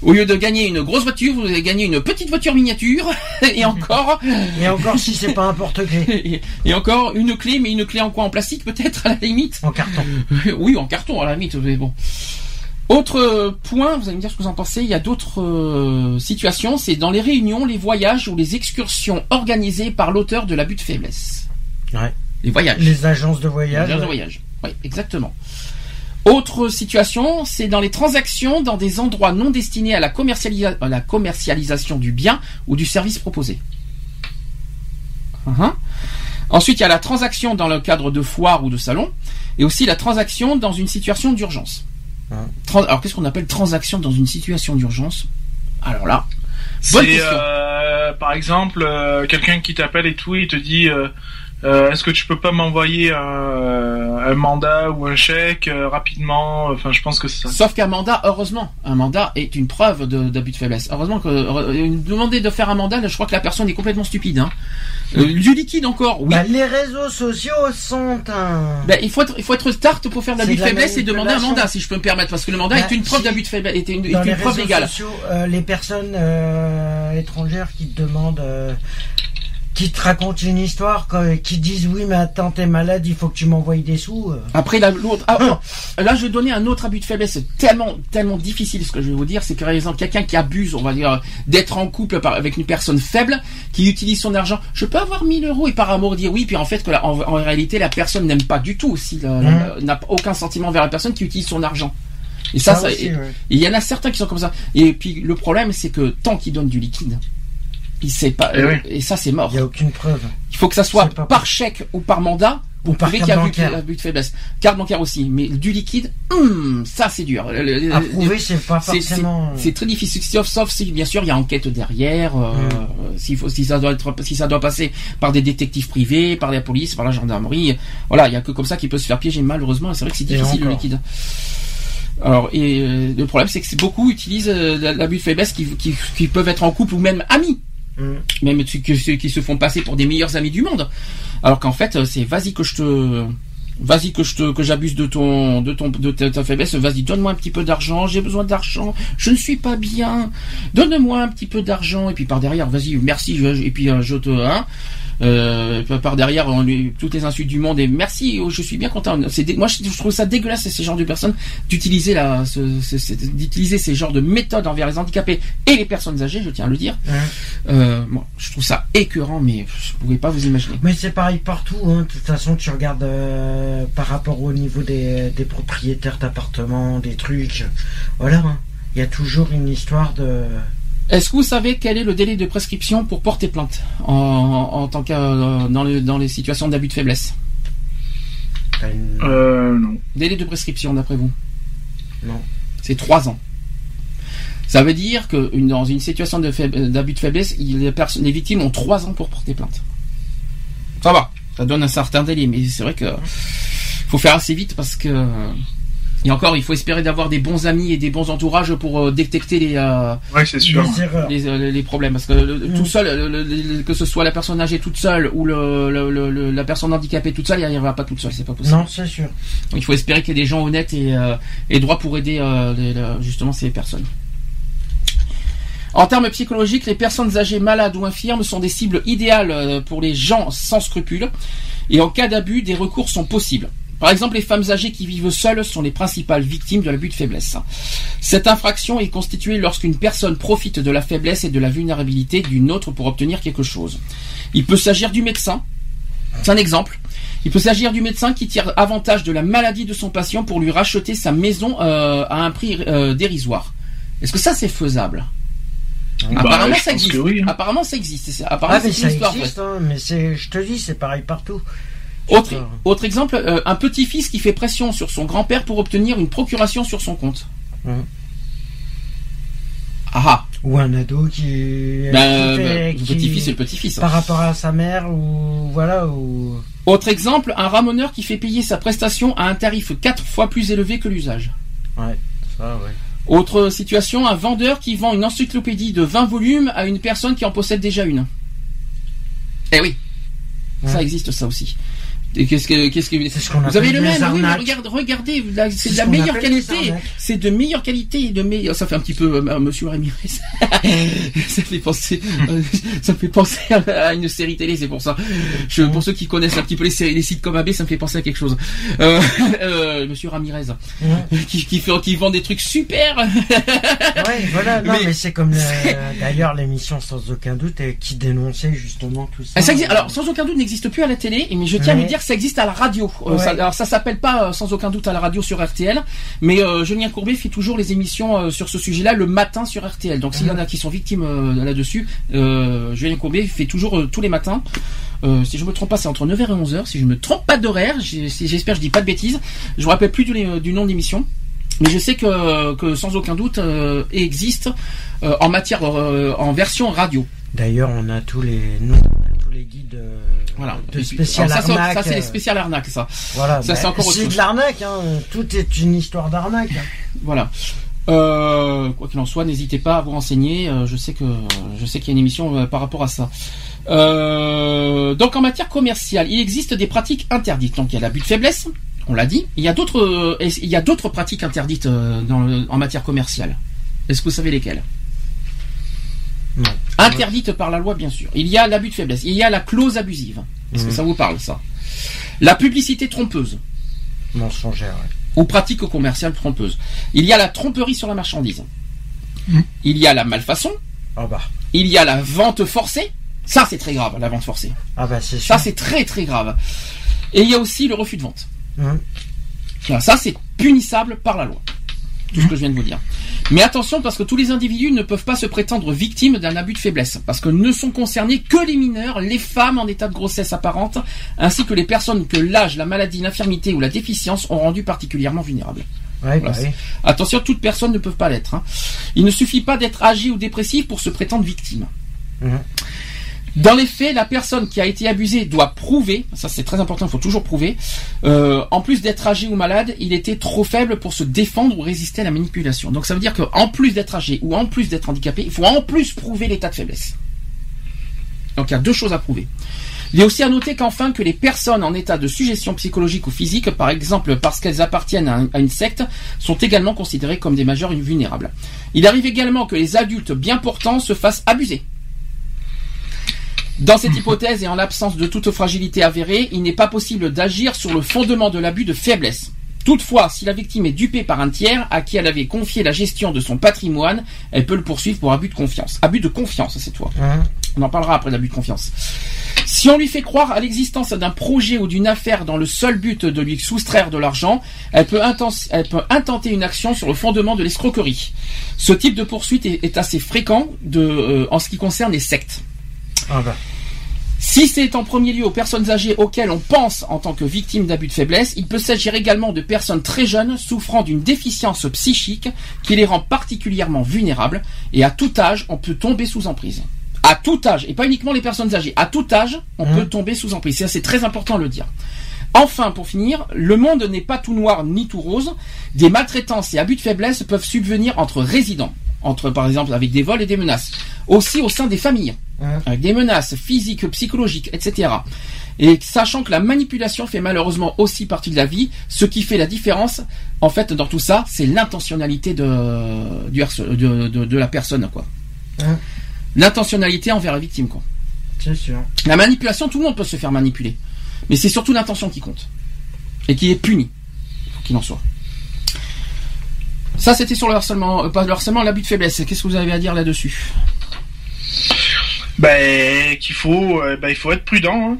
Au lieu de gagner une grosse voiture, vous allez gagner une petite voiture miniature, et encore, Et encore si c'est pas un porte-clés et, et encore une clé, mais une clé en quoi En plastique peut-être à la limite en carton. Oui, en carton à la limite, mais bon. Autre euh, point, vous allez me dire ce que vous en pensez, il y a d'autres euh, situations, c'est dans les réunions, les voyages ou les excursions organisées par l'auteur de l'abus de faiblesse. Ouais. Les voyages. Les agences de Les voyage. voyages de voyage. Oui, exactement. Autre situation, c'est dans les transactions dans des endroits non destinés à la, commercialisa- à la commercialisation du bien ou du service proposé. Uhum. Ensuite, il y a la transaction dans le cadre de foire ou de salon, et aussi la transaction dans une situation d'urgence. Tran- Alors, qu'est-ce qu'on appelle transaction dans une situation d'urgence? Alors là, bonne question. euh, par exemple, euh, quelqu'un qui t'appelle et tout, il te dit, euh, euh, est-ce que tu peux pas m'envoyer un, un mandat ou un chèque euh, rapidement? Enfin, je pense que c'est ça. Sauf qu'un mandat, heureusement, un mandat est une preuve de- d'abus de, faiblesse. Heureusement que euh, demander de faire un mandat, là, je crois que la personne est complètement stupide. Hein. Euh, du liquide encore, oui. Bah, les réseaux sociaux sont un. Ben, il faut être, il faut être start pour faire de l'abus de faiblesse et demander un mandat, si je peux me permettre, parce que le mandat Bah, est une preuve si- d'abus de faiblesse, est une, est Dans une les preuve réseaux légale. sociaux, euh, les personnes euh, étrangères qui demandent, euh, qui te racontent une histoire, qui disent oui mais attends t'es malade, il faut que tu m'envoies des sous. euh. Après la- l'autre, ah, non. là je vais donner un autre abus de faiblesse. C'est tellement, tellement difficile ce que je vais vous dire, c'est que par exemple quelqu'un qui abuse, on va dire, d'être en couple avec une personne faible, qui utilise son argent. Je peux avoir 1000 euros et par amour dire oui, puis en fait que la- en, en réalité la personne n'aime pas du tout, si la- la- Mhm. n'a aucun sentiment vers la personne qui utilise son argent. Et ça, ça, aussi, et- ouais. il y en a certains qui sont comme ça. Et puis le problème, c'est que tant qu'il donne du liquide, il sait pas. Eh oui. Et ça, c'est mort. Il n'y a aucune preuve. Il faut que ça soit C'est par chèque ou par mandat Ou par prouver carte qu'il y a abus de faiblesse. Carte bancaire aussi, mais du liquide, hum, ça c'est dur. À prouver, c'est pas c'est- forcément. c'est très difficile, sauf, sauf si bien sûr il y a enquête derrière, euh, Mm. s'il faut, si ça doit être, si ça doit passer par des détectives privés, par la police, par la gendarmerie, voilà, il y a que comme ça qui peut se faire piéger. Malheureusement, c'est vrai que c'est difficile le liquide. Alors, et euh, le problème, c'est que c'est- beaucoup utilisent euh, l'abus de faiblesse qui, qui, qui peuvent être en couple ou même amis. Mm. Même ceux qui, se font passer pour des meilleurs amis du monde. Alors qu'en fait, c'est vas-y que je te. Vas-y que je te que j'abuse de ton de ton de ta, faiblesse. Vas-y, donne-moi un petit peu d'argent. J'ai besoin d'argent. Je ne suis pas bien. Donne-moi un petit peu d'argent. Et puis par derrière, vas-y, merci. et puis euh, je te hein. Euh, par derrière, on lui, toutes les insultes du monde et merci, oh, je suis bien content. C'est moi, je, trouve ça dégueulasse ces genres de personnes d'utiliser la, ce- ce- ce- d'utiliser ces genres de méthodes envers les handicapés et les personnes âgées. Je tiens à le dire. Ouais. Euh, je trouve ça écœurant, mais je pouvais pas vous imaginer. Mais c'est pareil partout. Hein. De toute façon, tu regardes euh, par rapport au niveau des, des propriétaires d'appartements, des trucs. Voilà. hein. Il y a toujours une histoire de. Est-ce que vous savez quel est le délai de prescription pour porter plainte en, en tant que euh, dans, le- dans les situations d'abus de faiblesse? Une- Euh, non. Délai de prescription d'après vous? Non. C'est trois ans. Ça veut dire que une- dans une situation d'abus de faiblesse, il- les, personnes, les victimes ont trois ans pour porter plainte. Ça va, ça donne un certain délai, mais c'est vrai que faut faire assez vite parce que et encore, il faut espérer d'avoir des bons amis et des bons entourages pour euh, détecter les, euh, Ouais, c'est sûr. Les, euh, les problèmes parce que le- Mm. tout seul le- le- le- que ce soit la personne âgée toute seule ou le, le- le- le- la personne handicapée toute seule il n'y arrivera pas toute seule c'est pas possible Non, c'est sûr. Donc, il faut espérer qu'il y ait des gens honnêtes et, euh, et droits pour aider euh, les- justement ces personnes en termes psychologiques, les personnes âgées malades ou infirmes sont des cibles idéales pour les gens sans scrupules. Et en cas d'abus, des recours sont possibles. Par exemple, les femmes âgées qui vivent seules sont les principales victimes de l'abus de faiblesse. Cette infraction est constituée lorsqu'une personne profite de la faiblesse et de la vulnérabilité d'une autre pour obtenir quelque chose. Il peut s'agir du médecin. C'est un exemple. Il peut s'agir du médecin qui tire avantage de la maladie de son patient pour lui racheter sa maison euh, à un prix euh, dérisoire. Est-ce que ça c'est faisable? Bah, Apparemment je ça existe. oui, hein. Apparemment ça existe. C'est- Ah, Apparemment mais c'est ça une histoire. existe, hein, mais c'est, je te dis, c'est pareil partout. Autre, exemple, euh, un petit-fils qui fait pression sur son grand-père pour obtenir une procuration sur son compte. Mhm. Ah ah. Ou un ado qui. Ben, qui fait- ben, le petit-fils c'est le petit-fils. Par rapport à sa mère, ou. Voilà, ou. Autre exemple, un ramoneur qui fait payer sa prestation à un tarif quatre fois plus élevé que l'usage. Ouais, ça, ouais. Autre situation, un vendeur qui vend une encyclopédie de 20 volumes à une personne qui en possède déjà une. Eh oui, ça existe ça aussi. Et qu'est-ce que, qu'est-ce que C'est ce qu'on vous avez le même oui, regarde, regardez, c'est de la meilleure qualité. C'est de meilleure qualité et de meilleure. Ça fait un petit peu euh, Monsieur Ramirez. ça fait penser, euh, ça me fait penser à, une série télé, c'est pour ça. Je, pour ceux qui connaissent un petit peu les, séries- les sites comme AB, ça me fait penser à quelque chose. Euh, euh, Monsieur Ramirez, Ouais, qui, qui, fait, qui vend des trucs super. Ouais, voilà, non, Mais- mais, c'est comme le- d'ailleurs l'émission sans aucun doute euh, qui dénonçait justement tout ça. Ah, ça existe- alors, sans aucun doute, n'existe plus à la télé, mais je tiens à Ouais. vous dire que ça existe à la radio. Euh, Ouais. ça- alors, ça s'appelle pas euh, sans aucun doute à la radio sur RTL, mais euh, Julien Courbet fait toujours les émissions euh, sur ce sujet-là le matin sur RTL. Donc, s'il y en a qui sont victimes euh, là-dessus, euh, Julien Courbet fait toujours euh, tous les matins. Euh, si je me trompe pas, c'est entre 9h et 11h. Si je me trompe pas d'horaire, j'espère que je dis pas de bêtises. Je me rappelle plus du, du nom d'émission. Mais je sais que, que sans aucun doute euh, existe euh, en matière euh, en version radio. D'ailleurs, on a tous les tous les guides euh, Voilà. de puis- spécial ça, arnaque. ça, c'est euh, spéciales arnaques, ça. Voilà, ça, bah, c'est chose. de l'arnaque. Hein. Tout est une histoire d'arnaque. hein. Voilà. Euh, quoi qu'il en soit, n'hésitez pas à vous renseigner. je sais que je sais qu'il y a une émission par rapport à ça. Euh, donc en matière commerciale, il existe des pratiques interdites. Donc il y a l'abus de faiblesse, on l'a dit. Il y a d'autres il y a d'autres pratiques interdites dans en matière commerciale. Est-ce que vous savez lesquelles? Non. Interdites par la loi, bien sûr. Il y a l'abus de faiblesse. Il y a la clause abusive. Est-ce que ça vous parle ça? La publicité trompeuse Mensongère. ouais. ou pratique commerciale trompeuse. Il y a la tromperie sur la marchandise. Il y a la malfaçon. Ah bah. Il y a la vente forcée. Ça, c'est très grave, la vente forcée. Ah bah c'est sûr. Ça, c'est très très grave. Et il y a aussi le refus de vente. Voilà, ça, c'est punissable par la loi. Tout ce que je viens de vous dire. Mais attention, parce que tous les individus ne peuvent pas se prétendre victimes d'un abus de faiblesse. Parce que ne sont concernés que les mineurs, les femmes en état de grossesse apparente, ainsi que les personnes que l'âge, la maladie, l'infirmité ou la déficience ont rendu particulièrement vulnérables. Ouais, bah Voilà. oui. Attention, toutes personnes ne peuvent pas l'être. hein. Il ne suffit pas d'être âgé ou dépressif pour se prétendre victime. Mhm. Dans les faits, la personne qui a été abusée doit prouver, ça c'est très important, il faut toujours prouver, euh, en plus d'être âgé ou malade, il était trop faible pour se défendre ou résister à la manipulation. Donc ça veut dire qu'en plus d'être âgé ou en plus d'être handicapé, il faut en plus prouver l'état de faiblesse. Donc il y a deux choses à prouver. Il est aussi à noter qu'enfin que les personnes en état de suggestion psychologique ou physique, par exemple parce qu'elles appartiennent à, un- à une secte, sont également considérées comme des majeurs vulnérables. Il arrive également que les adultes bien portants se fassent abuser. Dans cette hypothèse et en l'absence de toute fragilité avérée, il n'est pas possible d'agir sur le fondement de l'abus de faiblesse. Toutefois, si la victime est dupée par un tiers à qui elle avait confié la gestion de son patrimoine, elle peut le poursuivre pour abus de confiance. Abus de confiance cette fois. Hein On en parlera après l'abus de confiance. Si on lui fait croire à l'existence d'un projet ou d'une affaire dans le seul but de lui soustraire de l'argent, elle peut, inten- elle peut intenter une action sur le fondement de l'escroquerie. Ce type de poursuite est, est assez fréquent de, euh, en ce qui concerne les sectes. Ah bah. Si c'est en premier lieu aux personnes âgées auxquelles on pense en tant que victimes d'abus de faiblesse, il peut s'agir également de personnes très jeunes souffrant d'une déficience psychique qui les rend particulièrement vulnérables et à tout âge on peut tomber sous emprise. À tout âge, et pas uniquement les personnes âgées, à tout âge on Mmh. peut tomber sous emprise. C'est très important de le dire. Enfin, pour finir, le monde n'est pas tout noir ni tout rose. Des maltraitances et abus de faiblesse peuvent subvenir entre résidents, entre par exemple avec des vols et des menaces, aussi au sein des familles Hein. avec des menaces physiques, psychologiques, etc. Et sachant que la manipulation fait malheureusement aussi partie de la vie, ce qui fait la différence, en fait, dans tout ça, c'est l'intentionnalité de, du de, de, de la personne, quoi. Hein. L'intentionnalité envers la victime, quoi. C'est sûr. La manipulation, tout le monde peut se faire manipuler. Mais c'est surtout l'intention qui compte. Et qui est punie. Faut qu'il en soit. Ça, c'était sur le harcèlement, euh, pas le harcèlement, l'abus de faiblesse. Qu'est-ce que vous avez à dire là-dessus? Ben, qu'il faut, euh, ben, il faut être prudent. hein.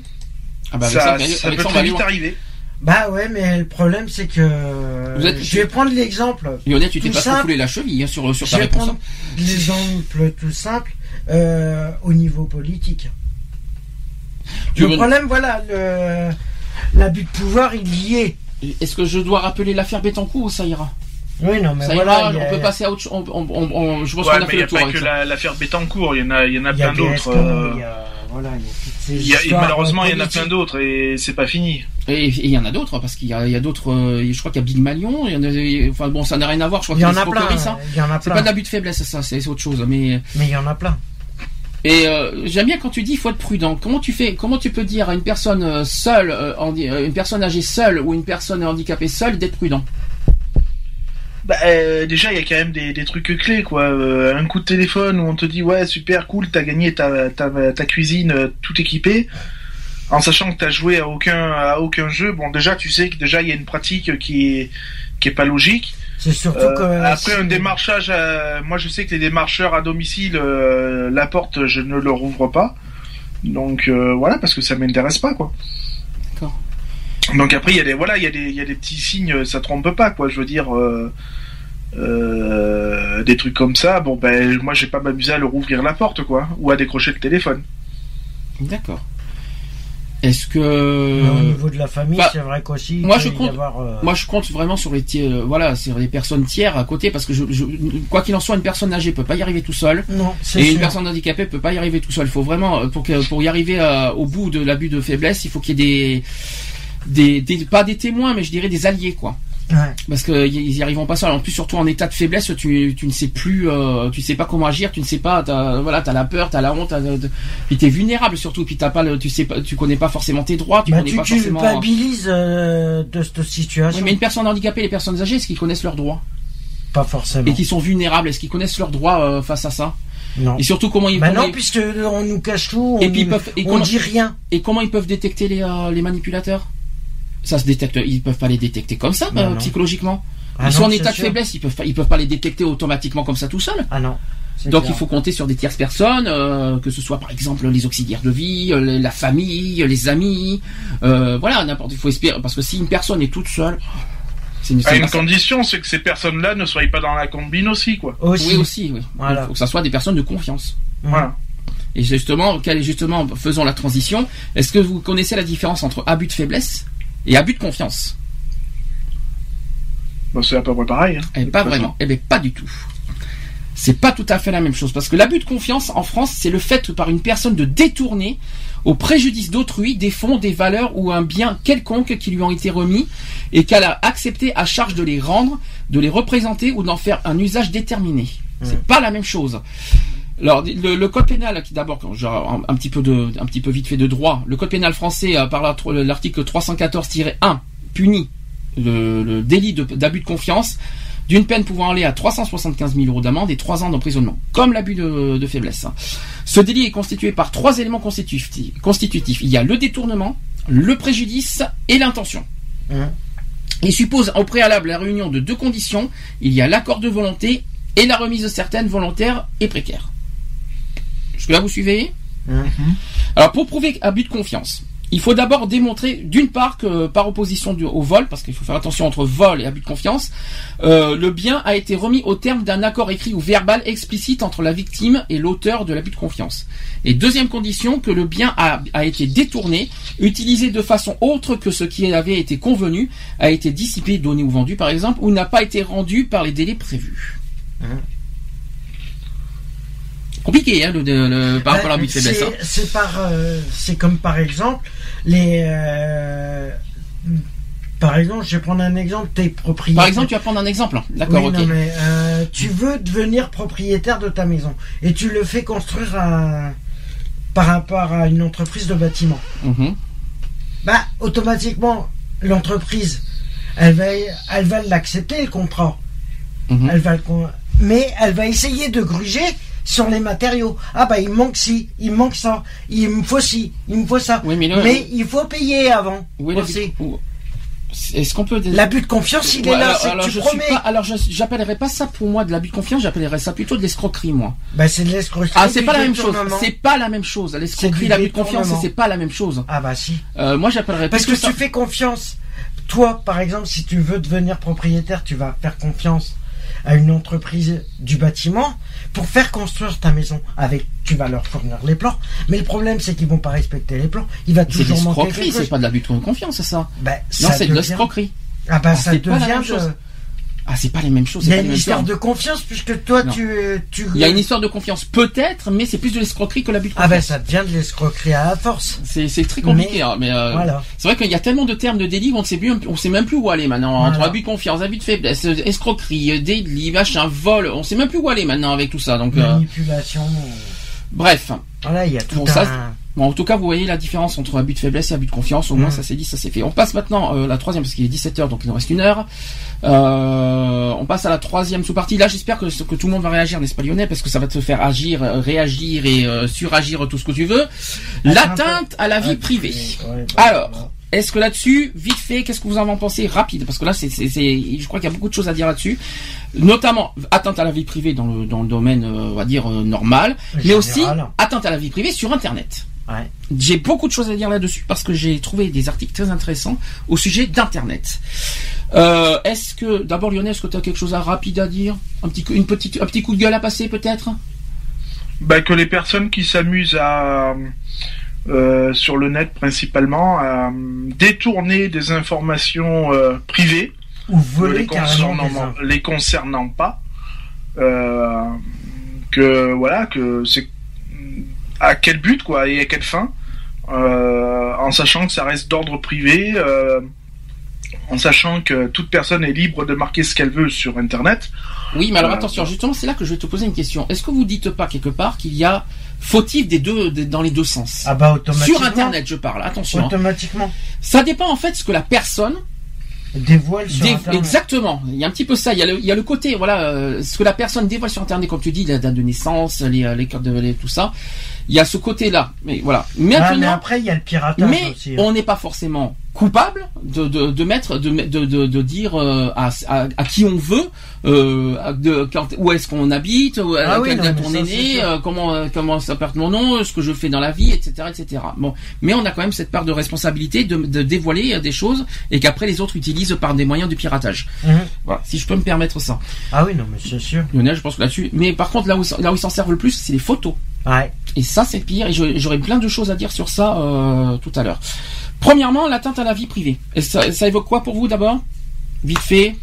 Ah bah, avec ça, mais ça peut très vite loin. arriver. Bah ouais, mais le problème c'est que. Vous êtes- Je vais prendre l'exemple. Lionel, tu t'es Tout pas simple. foulé la cheville hein, sur, sur Je ta vais réponse. prendre l'exemple tout simple euh, au niveau politique. Tu Le veux- problème, voilà, le l'abus de pouvoir, il y est. Est-ce que je dois rappeler l'affaire Bettencourt ou ça ira? Oui, non, mais Ça voilà. ira, a- on peut passer à autre chose. On, on- on- on- je pense Ouais, qu'on a fait il n'y le a tour pas avec que la- l'affaire Bettencourt, il y en a, il y en a il y a plein d'autres. Gaston, euh, il y a- voilà, il y a et malheureusement, il y en a plein d'autres et c'est pas fini. Et il y en a d'autres, parce qu'il y a, il y a d'autres. euh, je crois qu'il y a Big Malion. Il y en a, enfin bon, ça n'a rien à voir. Je crois Il y en a plein. Il y en a C'est plein. pas de l'abus de faiblesse, ça, c'est c'est autre chose. Mais Mais il y en a plein. et euh, j'aime bien quand tu dis il faut être prudent. Comment tu fais Comment tu peux dire à une personne euh, seule, euh, euh, une personne âgée seule ou une personne handicapée seule d'être prudent Bah, euh, déjà, il y a quand même des, des trucs clés, quoi. Euh, un coup de téléphone où on te dit, ouais, super, cool, t'as gagné ta, ta, ta cuisine euh, tout équipée. En sachant que t'as joué à aucun, à aucun jeu, bon, déjà, tu sais que déjà, il y a une pratique qui est, qui est pas logique. C'est surtout Euh, que. après un démarchage, moi je sais que les démarcheurs à domicile, la porte je ne leur ouvre pas. Donc voilà parce que ça m'intéresse pas quoi. D'accord. Donc après il y a des voilà il y a des il y a des petits signes ça trompe pas quoi je veux dire euh, euh, des trucs comme ça bon ben moi j'ai pas m'amuser à leur ouvrir la porte quoi ou à décrocher le téléphone. D'accord. Est-ce que Mais au niveau de la famille, bah, c'est vrai qu'aussi. il moi, je y compte- avoir, euh, Moi, je compte vraiment sur les tiers, euh, voilà, sur les personnes tiers à côté, parce que je, je- quoi qu'il en soit, une personne âgée peut pas y arriver tout seul, Non, c'est et une personne handicapée peut pas y arriver tout seul. Il faut vraiment, pour que, pour y arriver euh, au bout de l'abus de faiblesse, il faut qu'il y ait des, des, des, pas des témoins, mais je dirais des alliés, quoi. Ouais. Parce qu'ils y arriveront pas seuls. En plus, surtout en état de faiblesse, tu, tu ne sais plus, euh, tu sais pas comment agir, tu ne sais pas, t'as, voilà, t'as la peur, t'as la honte, t'as- puis t'es vulnérable surtout, puis t'as pas le, tu sais pas, tu connais pas forcément tes droits, tu Bah, connais tu pas forcément. culpabilises euh, de cette situation. Oui, mais une personne handicapée, les personnes âgées, est-ce qu'ils connaissent leurs droits? Pas forcément. et qui sont vulnérables Est-ce qu'ils connaissent leurs droits euh, face à ça? Non. Et surtout comment ils, Bah comment non, ils- puisque on nous cache tout, on, Et puis ils peuvent- et on comment- dit rien. et comment ils peuvent détecter les, euh, les manipulateurs? Ça se détecte, ils peuvent pas les détecter comme ça Bah euh, psychologiquement. Ah ils sont en état de sûr. faiblesse, ils peuvent pas, ils peuvent pas les détecter automatiquement comme ça tout seul. Ah non. Donc clair. il faut compter sur des tierces personnes, euh, que ce soit par exemple les auxiliaires de vie, euh, la famille, les amis, euh, voilà n'importe. Il faut espérer parce que si une personne est toute seule, c'est une, condition c'est que ces personnes-là ne soient pas dans la combine aussi quoi. Aussi. Oui aussi, oui. Voilà. Il faut que ça soit des personnes de confiance. Voilà. Et justement, justement, faisons la transition. Est-ce que vous connaissez la différence entre abus de faiblesse et abus de confiance Bon, c'est à peu près pareil. hein. Eh, Pas façon. vraiment. Eh bien, pas du tout. C'est pas tout à fait la même chose parce que l'abus de confiance en France, c'est le fait par une personne de détourner au préjudice d'autrui des fonds, des valeurs ou un bien quelconque qui lui ont été remis et qu'elle a accepté à charge de les rendre, de les représenter ou d'en faire un usage déterminé. C'est pas la même chose. Alors le, code pénal, qui d'abord, un, un petit peu de, un petit peu vite fait de droit, le code pénal français euh, par l'article 314-1 punit le, délit d'abus de, confiance d'une peine pouvant aller à 375 000 euros d'amende et 3 ans d'emprisonnement, comme l'abus de, faiblesse. Ce délit est constitué par trois éléments constitutifs. Il y a le détournement, le préjudice et l'intention. Hein. Il suppose au préalable la réunion de deux conditions. Il y a l'accord de volonté et la remise de certaines volontaires et précaires. Jusque-là, vous suivez hein. Alors, pour prouver abus de confiance, il faut d'abord démontrer, d'une part, que par opposition au vol, parce qu'il faut faire attention entre vol et abus de confiance, euh, le bien a été remis au terme d'un accord écrit ou verbal explicite entre la victime et l'auteur de l'abus de confiance. Et deuxième condition, que le bien a, été détourné, utilisé de façon autre que ce qui avait été convenu, a été dissipé, donné ou vendu par exemple, ou n'a pas été rendu par les délais prévus. Mmh compliqué hein, le, par rapport à la de faiblesse. Hein. C'est par, euh, c'est comme par exemple les. Euh, par exemple, je vais prendre un exemple, t'es propriétaire. Par exemple, tu vas prendre un exemple. D'accord, ok. mais euh, tu veux devenir propriétaire de ta maison et tu le fais construire par rapport à une entreprise de bâtiment. Mhm. Bah, automatiquement, l'entreprise, elle va, elle va l'accepter le contrat. Mhm. Elle va, mais elle va essayer de gruger sur les matériaux. Ah bah il manque ci, il manque ça, il me faut ci, il me faut ça. mais, il faut payer avant oui, aussi. Est-ce qu'on peut l'abus de confiance il est là alors, tu je promets. Pas, alors j'appellerais pas ça pour moi de l'abus de confiance j'appellerais ça plutôt de l'escroquerie moi. Bah c'est de l'escroquerie ah c'est pas la même chose. c'est pas la même chose. L'escroquerie l'abus de confiance c'est pas la même chose. Ah bah si. Euh, moi j'appellerais parce que tu fais confiance toi par exemple si tu veux devenir propriétaire tu vas faire confiance à une entreprise du bâtiment pour faire construire ta maison. Avec, tu vas leur fournir les plans, mais le problème c'est qu'ils vont pas respecter les plans. Il va toujours manquer quelque C'est pas de l'abus de confiance, ça? Ben, non, c'est de l'escroquerie. Ah bah ça devient de... Ah, c'est pas les mêmes choses. Il y a une histoire de confiance puisque toi tu, tu. Il y a une histoire de confiance peut-être, mais c'est plus de l'escroquerie que l'abus de confiance. Ah ben ça devient de l'escroquerie à la force. C'est très compliqué, mais, hein, mais euh, voilà. c'est vrai qu'il y a tellement de termes de délit qu'on ne sait plus, on sait même plus où aller maintenant entre abus de confiance, abus de faiblesse, escroquerie, délit, machin, vol, on sait même plus où aller maintenant avec tout ça. Donc euh, manipulation. Bref. Voilà, il y a tout un... Bon, en tout cas, vous voyez la différence entre abus de faiblesse et abus de confiance. Au moins, mm. ça s'est dit, ça s'est fait. On passe maintenant euh, la troisième parce qu'il est 17 h donc il nous reste une heure. Euh, on passe à la troisième sous-partie. Là, j'espère que, que tout le monde va réagir, n'est-ce pas Lyonnais Parce que ça va te faire agir, euh, réagir et euh, suragir tout ce que tu veux. L'atteinte à la vie privée. Alors, est-ce que là-dessus, vite fait, qu'est-ce que vous en pensez? Rapide Parce que là, c'est, je crois qu'il y a beaucoup de choses à dire là-dessus, notamment atteinte à la vie privée dans le, dans le domaine, on va dire normal, mais aussi atteinte à la vie privée sur Internet. J'ai beaucoup de choses à dire là-dessus parce que j'ai trouvé des articles très intéressants au sujet d'Internet. Euh, est-ce que, d'abord Lionel, est-ce que tu as quelque chose à rapide à dire? Un petit, une petite, un petit coup de gueule à passer peut-être? Bah, Que les personnes qui s'amusent à... Euh, sur le net principalement à détourner des informations euh, privées. Ou voler les concernant, les concernant pas. Que voilà que c'est à quel but quoi et à quelle fin, euh, en sachant que ça reste d'ordre privé, euh, en sachant que toute personne est libre de marquer ce qu'elle veut sur Internet. Oui, mais alors euh, attention, justement, c'est là que je vais te poser une question. Est-ce que vous dites pas quelque part qu'il y a fautif des deux dans les deux sens? Ah bah automatiquement. Sur Internet, je parle. Attention. Hein. Automatiquement. Ça dépend en fait de ce que la personne dévoile sur Internet. Exactement. Il y a un petit peu ça. Il y a le, il y a le côté, voilà, ce que la personne dévoile sur Internet, comme tu dis, la date de naissance, les, les cartes de tout ça. Il y a ce côté-là. Mais voilà. Maintenant, mais après, il y a le piratage mais aussi. Hein. on n'est pas forcément coupable de, de, de mettre de, de, de, dire euh, à, à, qui on veut euh, de, quand, où est-ce qu'on habite où, ah oui, on est né euh, comment euh, comment ça perd mon nom ce que je fais dans la vie etc etc bon mais on a quand même cette part de responsabilité de, de dévoiler des choses et qu'après les autres utilisent par des moyens de piratage mhm. voilà si je peux me permettre ça ah oui non mais c'est sûr Lionel je pense que là-dessus mais par contre là où là où ils s'en servent le plus c'est les photos ouais. et ça c'est pire et j'aurais plein de choses à dire sur ça euh, tout à l'heure Premièrement, l'atteinte à la vie privée. Et ça, évoque quoi pour vous d'abord? Vite fait.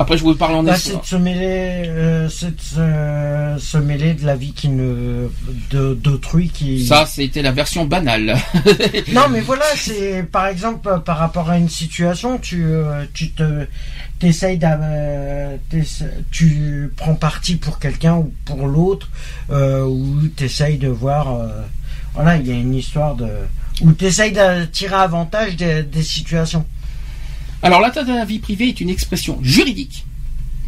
Après, je vous parle en bah, c'est de se mêler, euh, c'est se, mêler de la vie qui ne, d'autrui qui. Ça, c'était la version banale. non, mais voilà, c'est par exemple par rapport à une situation, tu, euh, tu te, t'essayes euh, tu prends parti pour quelqu'un ou pour l'autre, euh, ou t'essayes de voir, euh, voilà, il y a une histoire de, ou t'essayes de tirer avantage des, des situations. Alors l'atteinte à la vie privée est une expression juridique.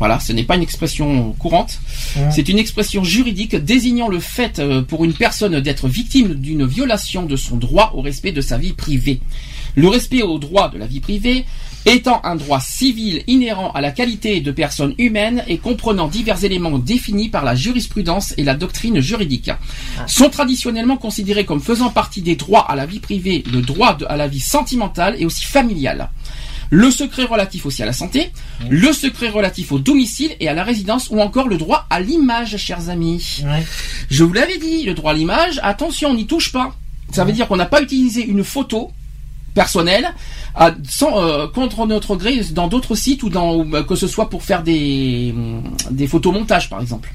Voilà, ce n'est pas une expression courante. C'est une expression juridique désignant le fait euh, pour une personne d'être victime d'une violation de son droit au respect de sa vie privée. Le respect au droit de la vie privée étant un droit civil inhérent à la qualité de personne humaine et comprenant divers éléments définis par la jurisprudence et la doctrine juridique, ah. sont traditionnellement considérés comme faisant partie des droits à la vie privée, le droit à la vie sentimentale et aussi familiale le secret relatif aussi à la santé, le secret relatif au domicile et à la résidence, ou encore le droit à l'image, chers amis. Je vous l'avais dit, le droit à l'image, attention, on n'y touche pas. Ça veut dire qu'on n'a pas utilisé une photo personnelle sans, euh, contre notre gré dans d'autres sites ou dans, que ce soit pour faire des, des photomontages par exemple.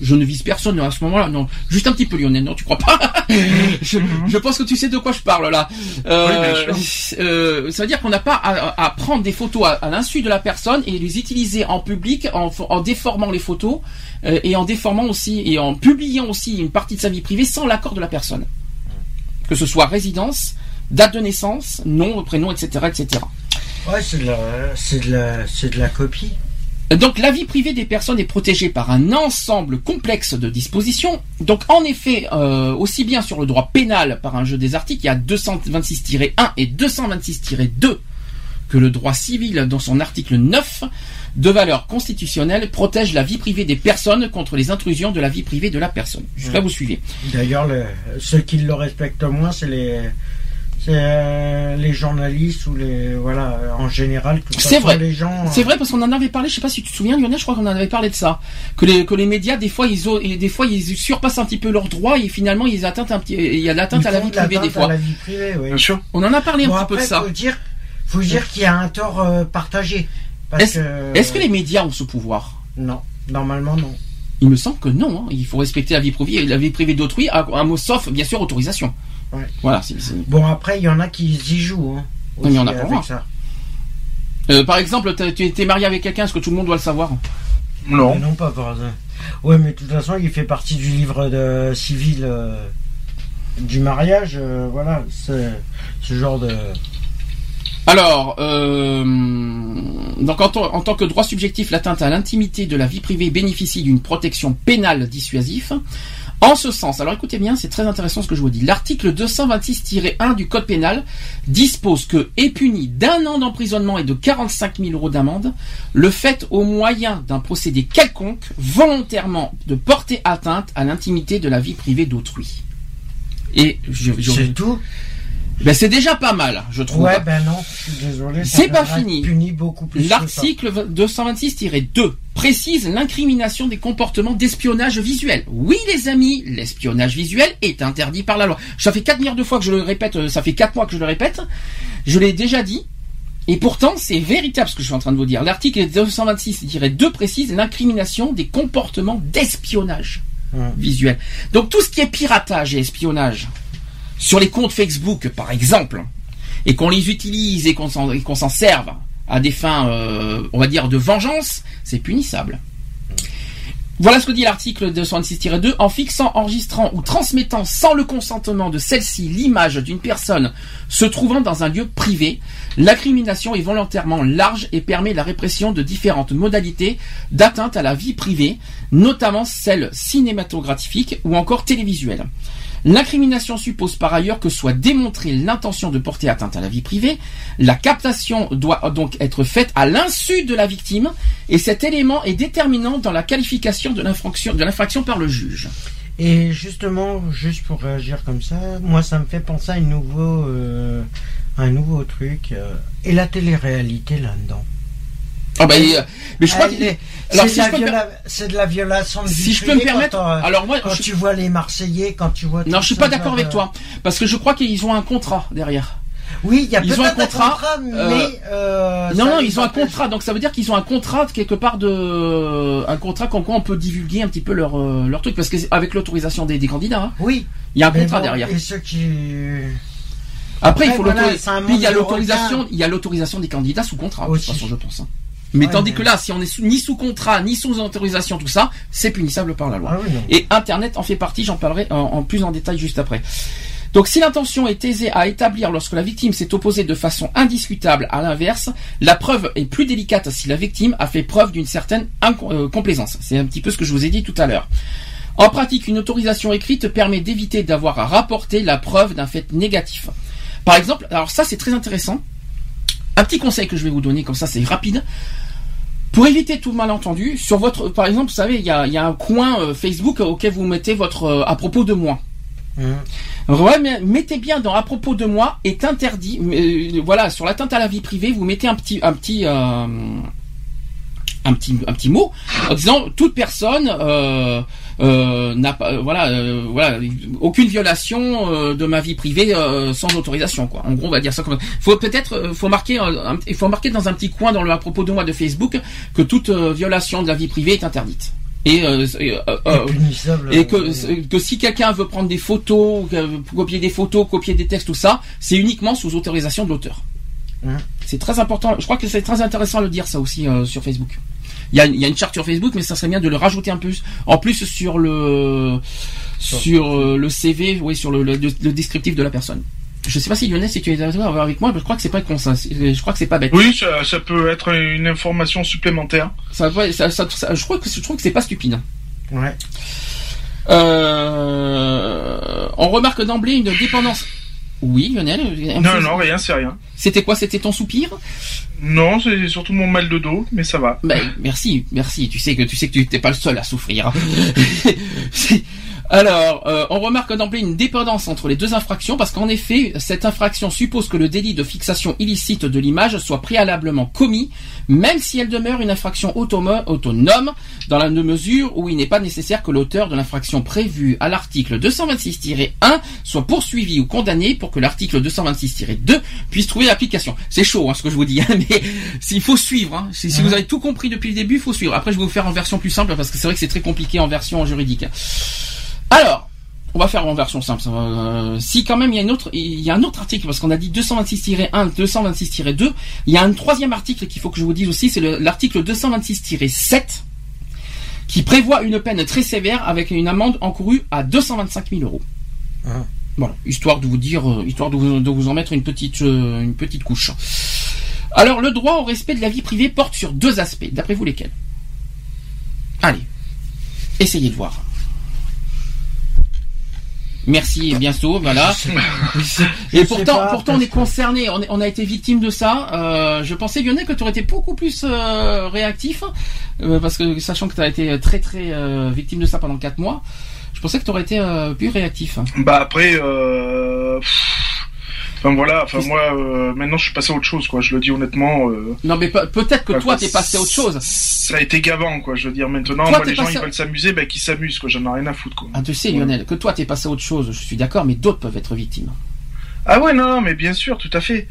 Je ne vise personne à ce moment-là. Non, juste un petit peu Lionel. Non, tu crois pas je, pense que tu sais de quoi je parle là. Euh, euh, ça veut dire qu'on n'a pas à, prendre des photos à, l'insu de la personne et les utiliser en public en, déformant les photos euh, et en déformant aussi et en publiant aussi une partie de sa vie privée sans l'accord de la personne. Que ce soit résidence, date de naissance, nom, prénom, etc., etc. Ouais, c'est de la, c'est de la copie. Donc la vie privée des personnes est protégée par un ensemble complexe de dispositions. Donc en effet, euh, aussi bien sur le droit pénal par un jeu des articles, il y a 226-1 et 226-2 que le droit civil dans son article 9 de valeur constitutionnelle protège la vie privée des personnes contre les intrusions de la vie privée de la personne. Jusqu'à là vous suivez. D'ailleurs, ceux qui le respectent moins, c'est les euh, les journalistes ou les voilà en général c'est vrai. les gens c'est euh, vrai parce qu'on en avait parlé je sais pas si tu te souviens Lionel je crois qu'on en avait parlé de ça. Que les que les médias des fois ils ont, des fois ils surpassent un petit peu leurs droits et finalement ils atteintent un petit il y a l'atteinte à la vie privée des fois. la vie privée, oui. bien sûr. On en a parlé un petit peu de ça. faut dire faut dire qu'il y a un tort euh, partagé est-ce que, est que les médias ont ce pouvoir? Non normalement non. Il me semble que non hein. il faut respecter la vie privée la vie privée d'autrui un mot sauf bien sûr autorisation voilà, Bon, après, il y en a qui y jouent. Hein, il y en a pas ça. Euh, par exemple, tu es marié avec quelqu'un, est-ce que tout le monde doit le savoir? Non. non, pas par hasard. Ouais, mais de toute façon, il fait partie du livre de civil euh, du mariage. Euh, voilà, ce genre de. Alors, donc en, en, tant que droit subjectif, l'atteinte à l'intimité de la vie privée bénéficie d'une protection pénale dissuasive. En ce sens, alors écoutez bien, c'est très intéressant ce que je vous dis. L'article 226-1 du Code pénal dispose que est puni d'un an d'emprisonnement et de 45 000 euros d'amende le fait au moyen d'un procédé quelconque volontairement de porter atteinte à l'intimité de la vie privée d'autrui. Et je, tout? Ben c'est déjà pas mal, je trouve. Ouais, ben non, je suis désolé. C'est pas fini. Puni beaucoup plus. L'article 226-2 précise l'incrimination des comportements d'espionnage visuel. Oui, les amis, l'espionnage visuel est interdit par la loi. Ça fait quatre milliards de fois que je le répète, euh, ça fait quatre mois que je le répète. Je l'ai déjà dit. Et pourtant, c'est véritable ce que je suis en train de vous dire. L'article 226-2 précise l'incrimination des comportements d'espionnage visuel. Donc tout ce qui est piratage et espionnage, sur les comptes Facebook, par exemple, et qu'on les utilise et qu'on s'en serve à des fins, euh, on va dire, de vengeance, c'est punissable. Voilà ce que dit l'article 226-2. En fixant, enregistrant ou transmettant sans le consentement de celle-ci l'image d'une personne se trouvant dans un lieu privé, l'incrimination est volontairement large et permet la répression de différentes modalités d'atteinte à la vie privée, notamment celles cinématographiques ou encore télévisuelles. L'incrimination suppose par ailleurs que soit démontrée l'intention de porter atteinte à la vie privée. La captation doit donc être faite à l'insu de la victime et cet élément est déterminant dans la qualification de l'infraction par le juge. Et justement, juste pour réagir comme ça, moi ça me fait penser à, un nouveau, euh, un nouveau truc. Euh, et la télé-réalité là-dedans ah bah, mais je crois que c'est de la violation de Si je peux me permettre, euh, alors moi, quand tu vois les Marseillais, quand tu vois. Non, je suis pas d'accord avec toi, parce que je crois qu'ils ont un contrat derrière. Oui, il y a Ils ont un contrat, mais euh, euh, non, non, ils ont un contrat, donc ça veut dire qu'ils ont un contrat de quelque part de, un contrat comme quoi on peut divulguer un petit peu leur euh, leur truc, parce que avec l'autorisation des, des candidats, hein. Oui. il y a un contrat bon, derrière. Et ceux qui. Après, il faut voilà, Puis il y a l'autorisation, il y a l'autorisation des candidats sous contrat, de toute façon, je pense. Mais Ouais, tandis mais- que là, si on est sous- ni sous contrat, ni sous autorisation, tout ça, c'est punissable par la loi. Ah oui. Et Internet en fait partie, j'en parlerai en, en plus en détail juste après. Donc si l'intention est aisée à établir lorsque la victime s'est opposée de façon indiscutable à l'inverse, la preuve est plus délicate si la victime a fait preuve d'une certaine euh, complaisance. C'est un petit peu ce que je vous ai dit tout à l'heure. En pratique, une autorisation écrite permet d'éviter d'avoir à rapporter la preuve d'un fait négatif. Par exemple, alors ça c'est très intéressant. Un petit conseil que je vais vous donner, comme ça c'est rapide. Pour éviter tout malentendu, sur votre, par exemple, vous savez, il y a, il y a un coin euh, Facebook auquel vous mettez votre euh, à propos de moi. Hum. Ouais, mais mettez bien dans à propos de moi est interdit. euh, voilà, sur l'atteinte à la vie privée, vous mettez un petit, un petit, euh, un petit, un petit mot en disant toute personne euh, euh, n'a pas, euh, voilà, euh, voilà, aucune violation euh, de ma vie privée euh, sans autorisation, quoi. En gros, on va dire ça comme. Faut peut-être, euh, faut marquer, euh, il faut marquer dans un petit coin dans le à propos de moi de Facebook que toute euh, violation de la vie privée est interdite. Et, euh, et, euh, euh, Et que, euh, que si quelqu'un veut prendre des photos, copier des photos, copier des textes, tout ça, c'est uniquement sous autorisation de l'auteur. Hein. C'est très important. Je crois que c'est très intéressant de le dire ça aussi euh, sur Facebook. Il y, a, il y a une charte sur Facebook, mais ça serait bien de le rajouter un peu en plus sur le sur euh, le CV, oui, sur le, le, le descriptif de la personne. Je sais pas si Lionel, si tu es d'accord avec moi, mais je crois que c'est pas con ça. Je crois que c'est pas bête. Oui, ça, ça peut être une information supplémentaire. Ça, va- ça- ça- ça- je crois que je trouve que c'est pas stupide. Ouais. Euh, on remarque d'emblée une dépendance. Oui, Lionel. Non, non, rien, c'est rien. C'était quoi? C'était ton soupir? Non, c'est surtout mon mal de dos, mais ça va. Ben, merci, merci. Tu sais que tu sais que tu n'es pas le seul à souffrir. Alors, euh, on remarque d'emblée une dépendance entre les deux infractions parce qu'en effet, cette infraction suppose que le délit de fixation illicite de l'image soit préalablement commis, même si elle demeure une infraction autonome, dans la mesure où il n'est pas nécessaire que l'auteur de l'infraction prévue à l'article 226-1 soit poursuivi ou condamné pour que l'article 226-2 puisse trouver application. C'est chaud, hein, ce que je vous dis, hein, mais s'il faut suivre. Hein. Si, si vous avez tout compris depuis le début, il faut suivre. Après, je vais vous faire en version plus simple parce que c'est vrai que c'est très compliqué en version juridique. Alors, on va faire en version simple. Euh, si quand même il y a une autre, il y a un autre article parce qu'on a dit 226-1, 226-2. Il y a un troisième article qu'il faut que je vous dise aussi, c'est le- l'article 226-7 qui prévoit une peine très sévère avec une amende encourue à 225 000 euros. Ah. Voilà, histoire de vous dire, euh, histoire de vous, de vous en mettre une petite, euh, une petite couche. Alors, le droit au respect de la vie privée porte sur deux aspects. D'après vous, lesquels? Allez, essayez de voir. Merci, et bientôt, voilà. Et pourtant, pas, pourtant, on est concerné, on, est- on a été victime de ça. Euh, je pensais, Lionel, que tu aurais été beaucoup plus euh, réactif, euh, parce que sachant que tu as été très très euh, victime de ça pendant 4 mois, je pensais que tu aurais été euh, plus réactif. Bah après, euh... pff, Enfin voilà, enfin moi, euh, maintenant je suis passé à autre chose, quoi. Je le dis honnêtement. Euh... Non, mais pe- peut-être que toi, t'es passé à autre chose. Ça a été gavant, quoi. Je veux dire, maintenant, Toi, moi, les gens, ils veulent s'amuser, bah, qu'ils s'amusent, quoi. J'en ai rien à foutre, quoi. Ah, tu sais, Ouais. Lionel, que toi, t'es passé à autre chose, je suis d'accord, mais d'autres peuvent être victimes. Ah ouais, non, non, mais bien sûr, tout à fait.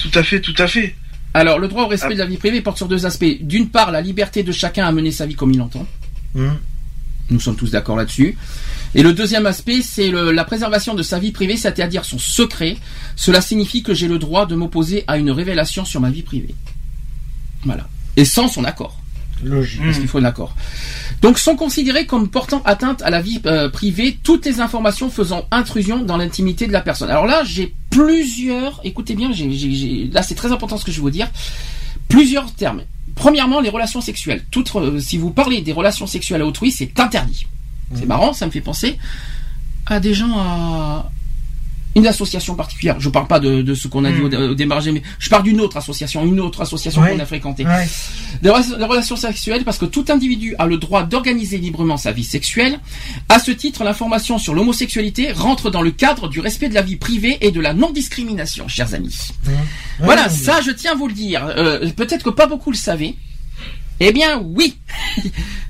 Tout à fait, tout à fait. Alors, le droit au respect Ah. de la vie privée porte sur deux aspects. D'une part, la liberté de chacun à mener sa vie comme il l'entend. Hum. Nous sommes tous d'accord là-dessus. Et le deuxième aspect, c'est la préservation de sa vie privée, c'est-à-dire son secret. Cela signifie que j'ai le droit de m'opposer à une révélation sur ma vie privée. Voilà. Et sans son accord. Logique. Parce qu'il faut un accord. Donc sont considérées comme portant atteinte à la vie euh, privée toutes les informations faisant intrusion dans l'intimité de la personne. Alors là, j'ai plusieurs. Écoutez bien, là c'est très important ce que je vais vous dire. Plusieurs termes. Premièrement, les relations sexuelles. Euh, si vous parlez des relations sexuelles à autrui, c'est interdit. C'est marrant, ça me fait penser à des gens à une association particulière. Je parle pas de, de ce qu'on a dit au, au démarrage, mais je parle d'une autre association, une autre association Ouais. qu'on a fréquentée. Ouais. Des relations sexuelles parce que tout individu a le droit d'organiser librement sa vie sexuelle. À ce titre, l'information sur l'homosexualité rentre dans le cadre du respect de la vie privée et de la non-discrimination, chers amis. Voilà, Ouais, ça je tiens à vous le dire. Euh, Peut-être que pas beaucoup le savaient. Eh bien oui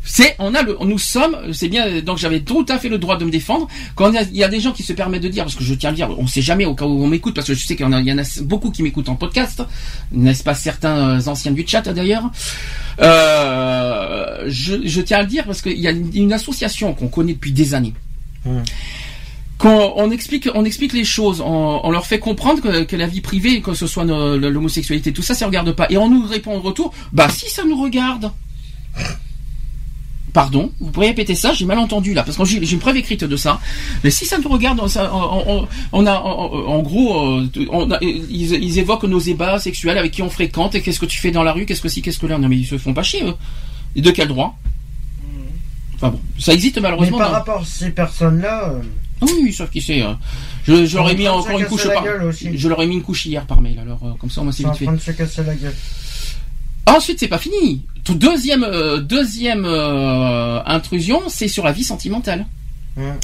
c'est, on a le, nous sommes, c'est bien, donc j'avais tout à fait le droit de me défendre. Quand il y, a, des gens qui se permettent de dire, parce que je tiens à le dire, on sait jamais au cas où on m'écoute, parce que je sais qu'il y en a, beaucoup qui m'écoutent en podcast, n'est-ce pas certains euh, anciens du chat d'ailleurs? Euh, je, tiens à le dire parce qu'il y a une, une association qu'on connaît depuis des années. Hum. Quand on explique, on explique les choses, on, on leur fait comprendre que, que la vie privée, que ce soit l'homosexualité, tout ça, ça ne regarde pas. Et on nous répond en retour, bah si ça nous regarde. Pardon, vous pourriez répéter ça, j'ai mal entendu là, parce que j'ai une preuve écrite de ça. Mais si ça nous regarde, ça, on, on- on a, en, gros, euh, on a- ils, ils évoquent nos ébats sexuels avec qui on fréquente, et qu'est-ce que tu fais dans la rue, qu'est-ce que si, qu'est-ce que là. Non mais ils se font pas chier eux. Et de quel droit? Enfin bon, ça existe Mais malheureusement. par dans- rapport à ces personnes-là, euh, Oui, sauf qui c'est. euh, Je, je leur ai mis en encore une couche par. Je leur ai mis une couche hier par mail. Alors euh, comme ça, on m'a c'est en vite fait. train de se casser la gueule. Ensuite, c'est pas fini. Tout deuxième euh, deuxième euh, intrusion, c'est sur la vie sentimentale. Hum.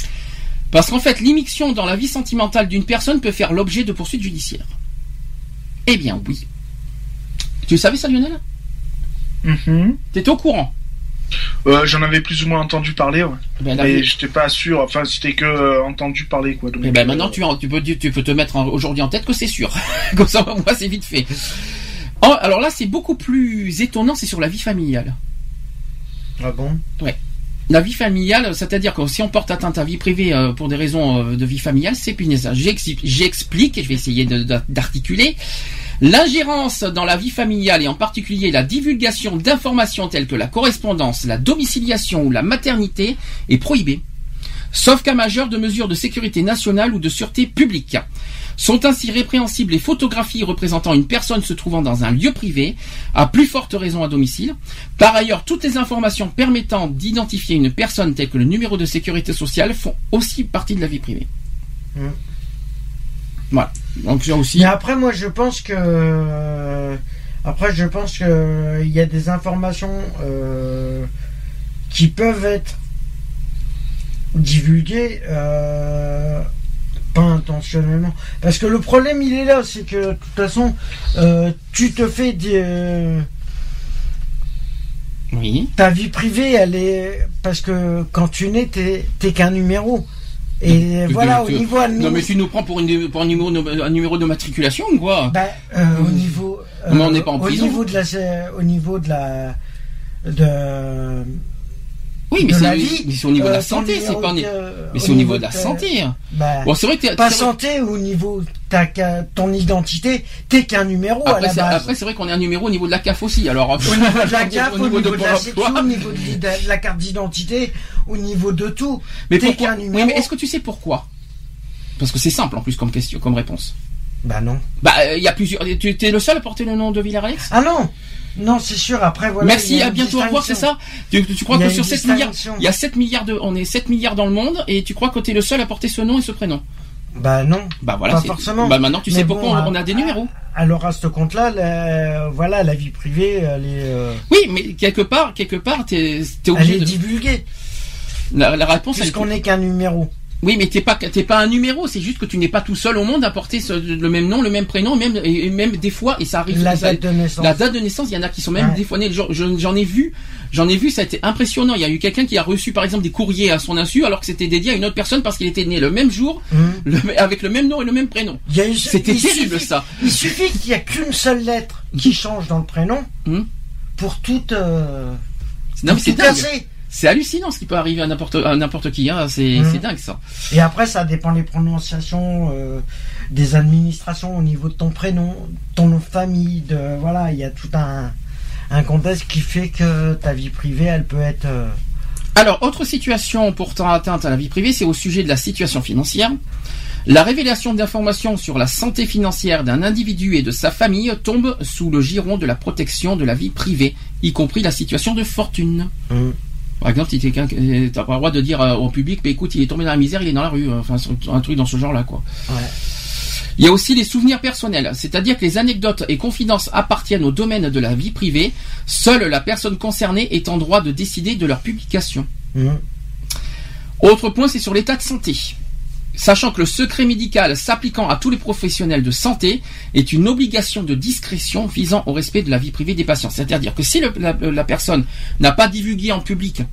Parce qu'en fait, l'immixtion dans la vie sentimentale d'une personne peut faire l'objet de poursuites judiciaires. Eh bien, oui. Tu savais ça, Lionel? Mhm. T'étais au courant? Euh, J'en avais plus ou moins entendu parler, ouais. ben, la mais j'étais pas sûr. Enfin, c'était que euh, entendu parler, quoi. Donc, Eh ben euh, maintenant tu, tu peux tu peux te mettre aujourd'hui en tête que c'est sûr. Comme ça moi c'est vite fait. Oh, alors là c'est beaucoup plus étonnant, c'est sur la vie familiale. Ah bon? La vie familiale, c'est-à-dire que si on porte atteinte à vie privée euh, pour des raisons euh, de vie familiale, c'est. J'exi- J'explique, je vais essayer d'articuler. L'ingérence dans la vie familiale et en particulier la divulgation d'informations telles que la correspondance, la domiciliation ou la maternité est prohibée. Sauf cas majeur de mesures de sécurité nationale ou de sûreté publique. Sont ainsi répréhensibles les photographies représentant une personne se trouvant dans un lieu privé, à plus forte raison à domicile. Par ailleurs, toutes les informations permettant d'identifier une personne telles que le numéro de sécurité sociale font aussi partie de la vie privée. Mm. Voilà. Donc ça aussi. Mais après, moi, je pense que. euh, Après, je pense que euh, il y a des informations euh, qui peuvent être divulguées euh, pas intentionnellement. Parce que le problème, il est là, c'est que de toute façon, euh, tu te fais des. euh, Oui. ta vie privée, elle est. Parce que quand tu nais, t'es t'es qu'un numéro. Et voilà, au niveau Non mais tu nous prends pour, une, pour un, numéro de, un numéro de matriculation ou quoi? Bah, euh, au niveau. Non, mais on n'est pas en au prison. Niveau de la, au niveau de la. De. Oui, mais de la c'est vie, mais c'est au niveau de euh, la ton santé, c'est pas. de- Mais c'est au niveau de la santé. hein. Bah, Bon, c'est vrai que pas santé, au niveau ton identité, t'es qu'un numéro à Après, la c'est- base. après, c'est vrai qu'on est un numéro au niveau de la CAF aussi. Alors, au niveau de la CAF, au niveau de, la emploi. au niveau de, la carte d'identité, au niveau de tout. Mais t'es qu'un Oui, numéro. mais est-ce que tu sais pourquoi? Parce que c'est simple en plus comme question, comme réponse. Bah non. Bah, il y a plusieurs. Tu es le seul à porter le nom de Villaralex Ah non Non, c'est sûr, après voilà. il Merci, à bientôt, au revoir, c'est ça tu, tu crois que sur une 7 milliards, il y a 7 milliards de, on est 7 milliards dans le monde, et tu crois que tu es le seul à porter ce nom et ce prénom? Bah non. Bah voilà, Pas forcément. Bah maintenant tu Mais sais bon, pourquoi on- a des numéros. Alors à ce compte-là, la- voilà, la vie privée, elle est, euh, Oui, mais quelque part, quelque part, t'es es elle obligé est de. divulguée, La, la réponse, elle puisqu'on n'est qu'un numéro. Oui, mais t'es pas, t'es pas un numéro. C'est juste que tu n'es pas tout seul au monde à porter ce- le même nom, le même prénom, même et, même des fois, et ça arrive. La ça- date de naissance. La date de naissance, il y en a qui sont même Ouais. des fois nés. J'en ai vu, j'en ai vu, ça a été impressionnant. Il y a eu quelqu'un qui a reçu par exemple des courriers à son insu, alors que c'était dédié à une autre personne parce qu'il était né le même jour, le- avec le même nom et le même prénom. Y C'était terrible suffit- ça. Il suffit qu'il n'y a qu'une seule lettre qui change dans le prénom Hum. pour tout, euh, Non, mais c'est. C'est hallucinant ce qui peut arriver à n'importe à n'importe qui. Hein. C'est Mhm. c'est dingue ça. Et après, ça dépend des prononciations euh, des administrations au niveau de ton prénom, ton nom de famille, de voilà, il y a tout un un contexte qui fait que ta vie privée, elle peut être. euh, Alors, autre situation portant atteinte à la vie privée, c'est au sujet de la situation financière. La révélation d'informations sur la santé financière d'un individu et de sa famille tombe sous le giron de la protection de la vie privée, y compris la situation de fortune. hum. Par exemple, si quelqu'un, euh, t'as pas le droit de dire euh, au public, mais écoute, il est tombé dans la misère, il est dans la rue, enfin, un truc dans ce genre-là, quoi. Ouais. Il y a aussi les souvenirs personnels, c'est-à-dire que les anecdotes et confidences appartiennent au domaine de la vie privée. Seule la personne concernée est en droit de décider de leur publication. hum. Autre point, c'est sur l'état de santé. Sachant que le secret médical s'appliquant à tous les professionnels de santé est une obligation de discrétion visant au respect de la vie privée des patients. C'est-à-dire que si le- la, la personne n'a pas divulgué en public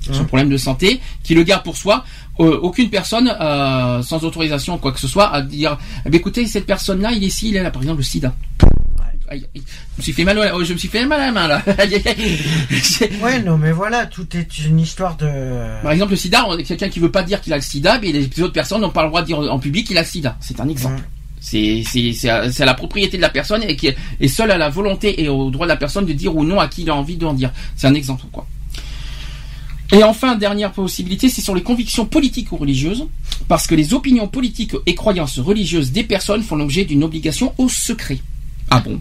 son Hum. problème de santé, qui le garde pour soi, euh, aucune personne, euh, sans autorisation quoi que ce soit, à dire, eh bien, écoutez, cette personne-là, il est ici, il est là, par exemple, le sida. Aïe, aïe. Je me suis fait mal, au- je me suis fait mal à la main là. Ouais, non, mais voilà, tout est une histoire de. Par exemple, le sida, quelqu'un qui veut pas dire qu'il a le sida, mais les autres personnes n'ont pas le droit de dire en public qu'il a le sida. C'est un exemple. Hum. C'est c'est c'est à, à la propriété de la personne et qui est, et seule à la volonté et au droit de la personne de dire ou non à qui il a envie d'en dire. C'est un exemple quoi. Et enfin, dernière possibilité, c'est sur les convictions politiques ou religieuses, parce que les opinions politiques et croyances religieuses des personnes font l'objet d'une obligation au secret. Ah bon?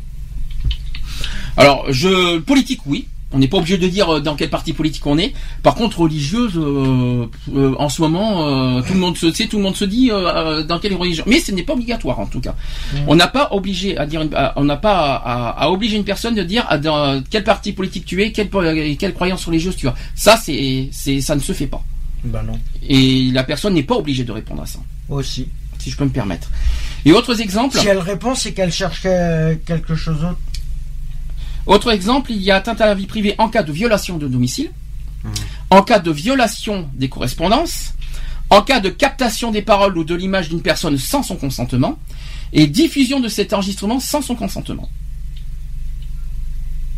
Alors, je politique, oui. On n'est pas obligé de dire euh, dans quel parti politique on est. Par contre, religieuse, euh, euh, en ce moment, euh, tout le monde se sait, tout le monde se dit dans quelle religion. Mais ce n'est pas obligatoire en tout cas. On n'a pas obligé à dire, une- à- on n'a pas à, à obliger une personne de dire ah, dans quel parti politique tu es, quelle, quelle croyance religieuse tu as. Ça, c'est, c'est, ça ne se fait pas. Bah non. Et la personne n'est pas obligée de répondre à ça, Aussi. si je peux me permettre. Et autres exemples. Si elle répond, c'est qu'elle cherche quelque chose d'autre. Autre exemple, il y a atteinte à la vie privée en cas de violation de domicile, en cas de violation des correspondances, en cas de captation des paroles ou de l'image d'une personne sans son consentement, et diffusion de cet enregistrement sans son consentement.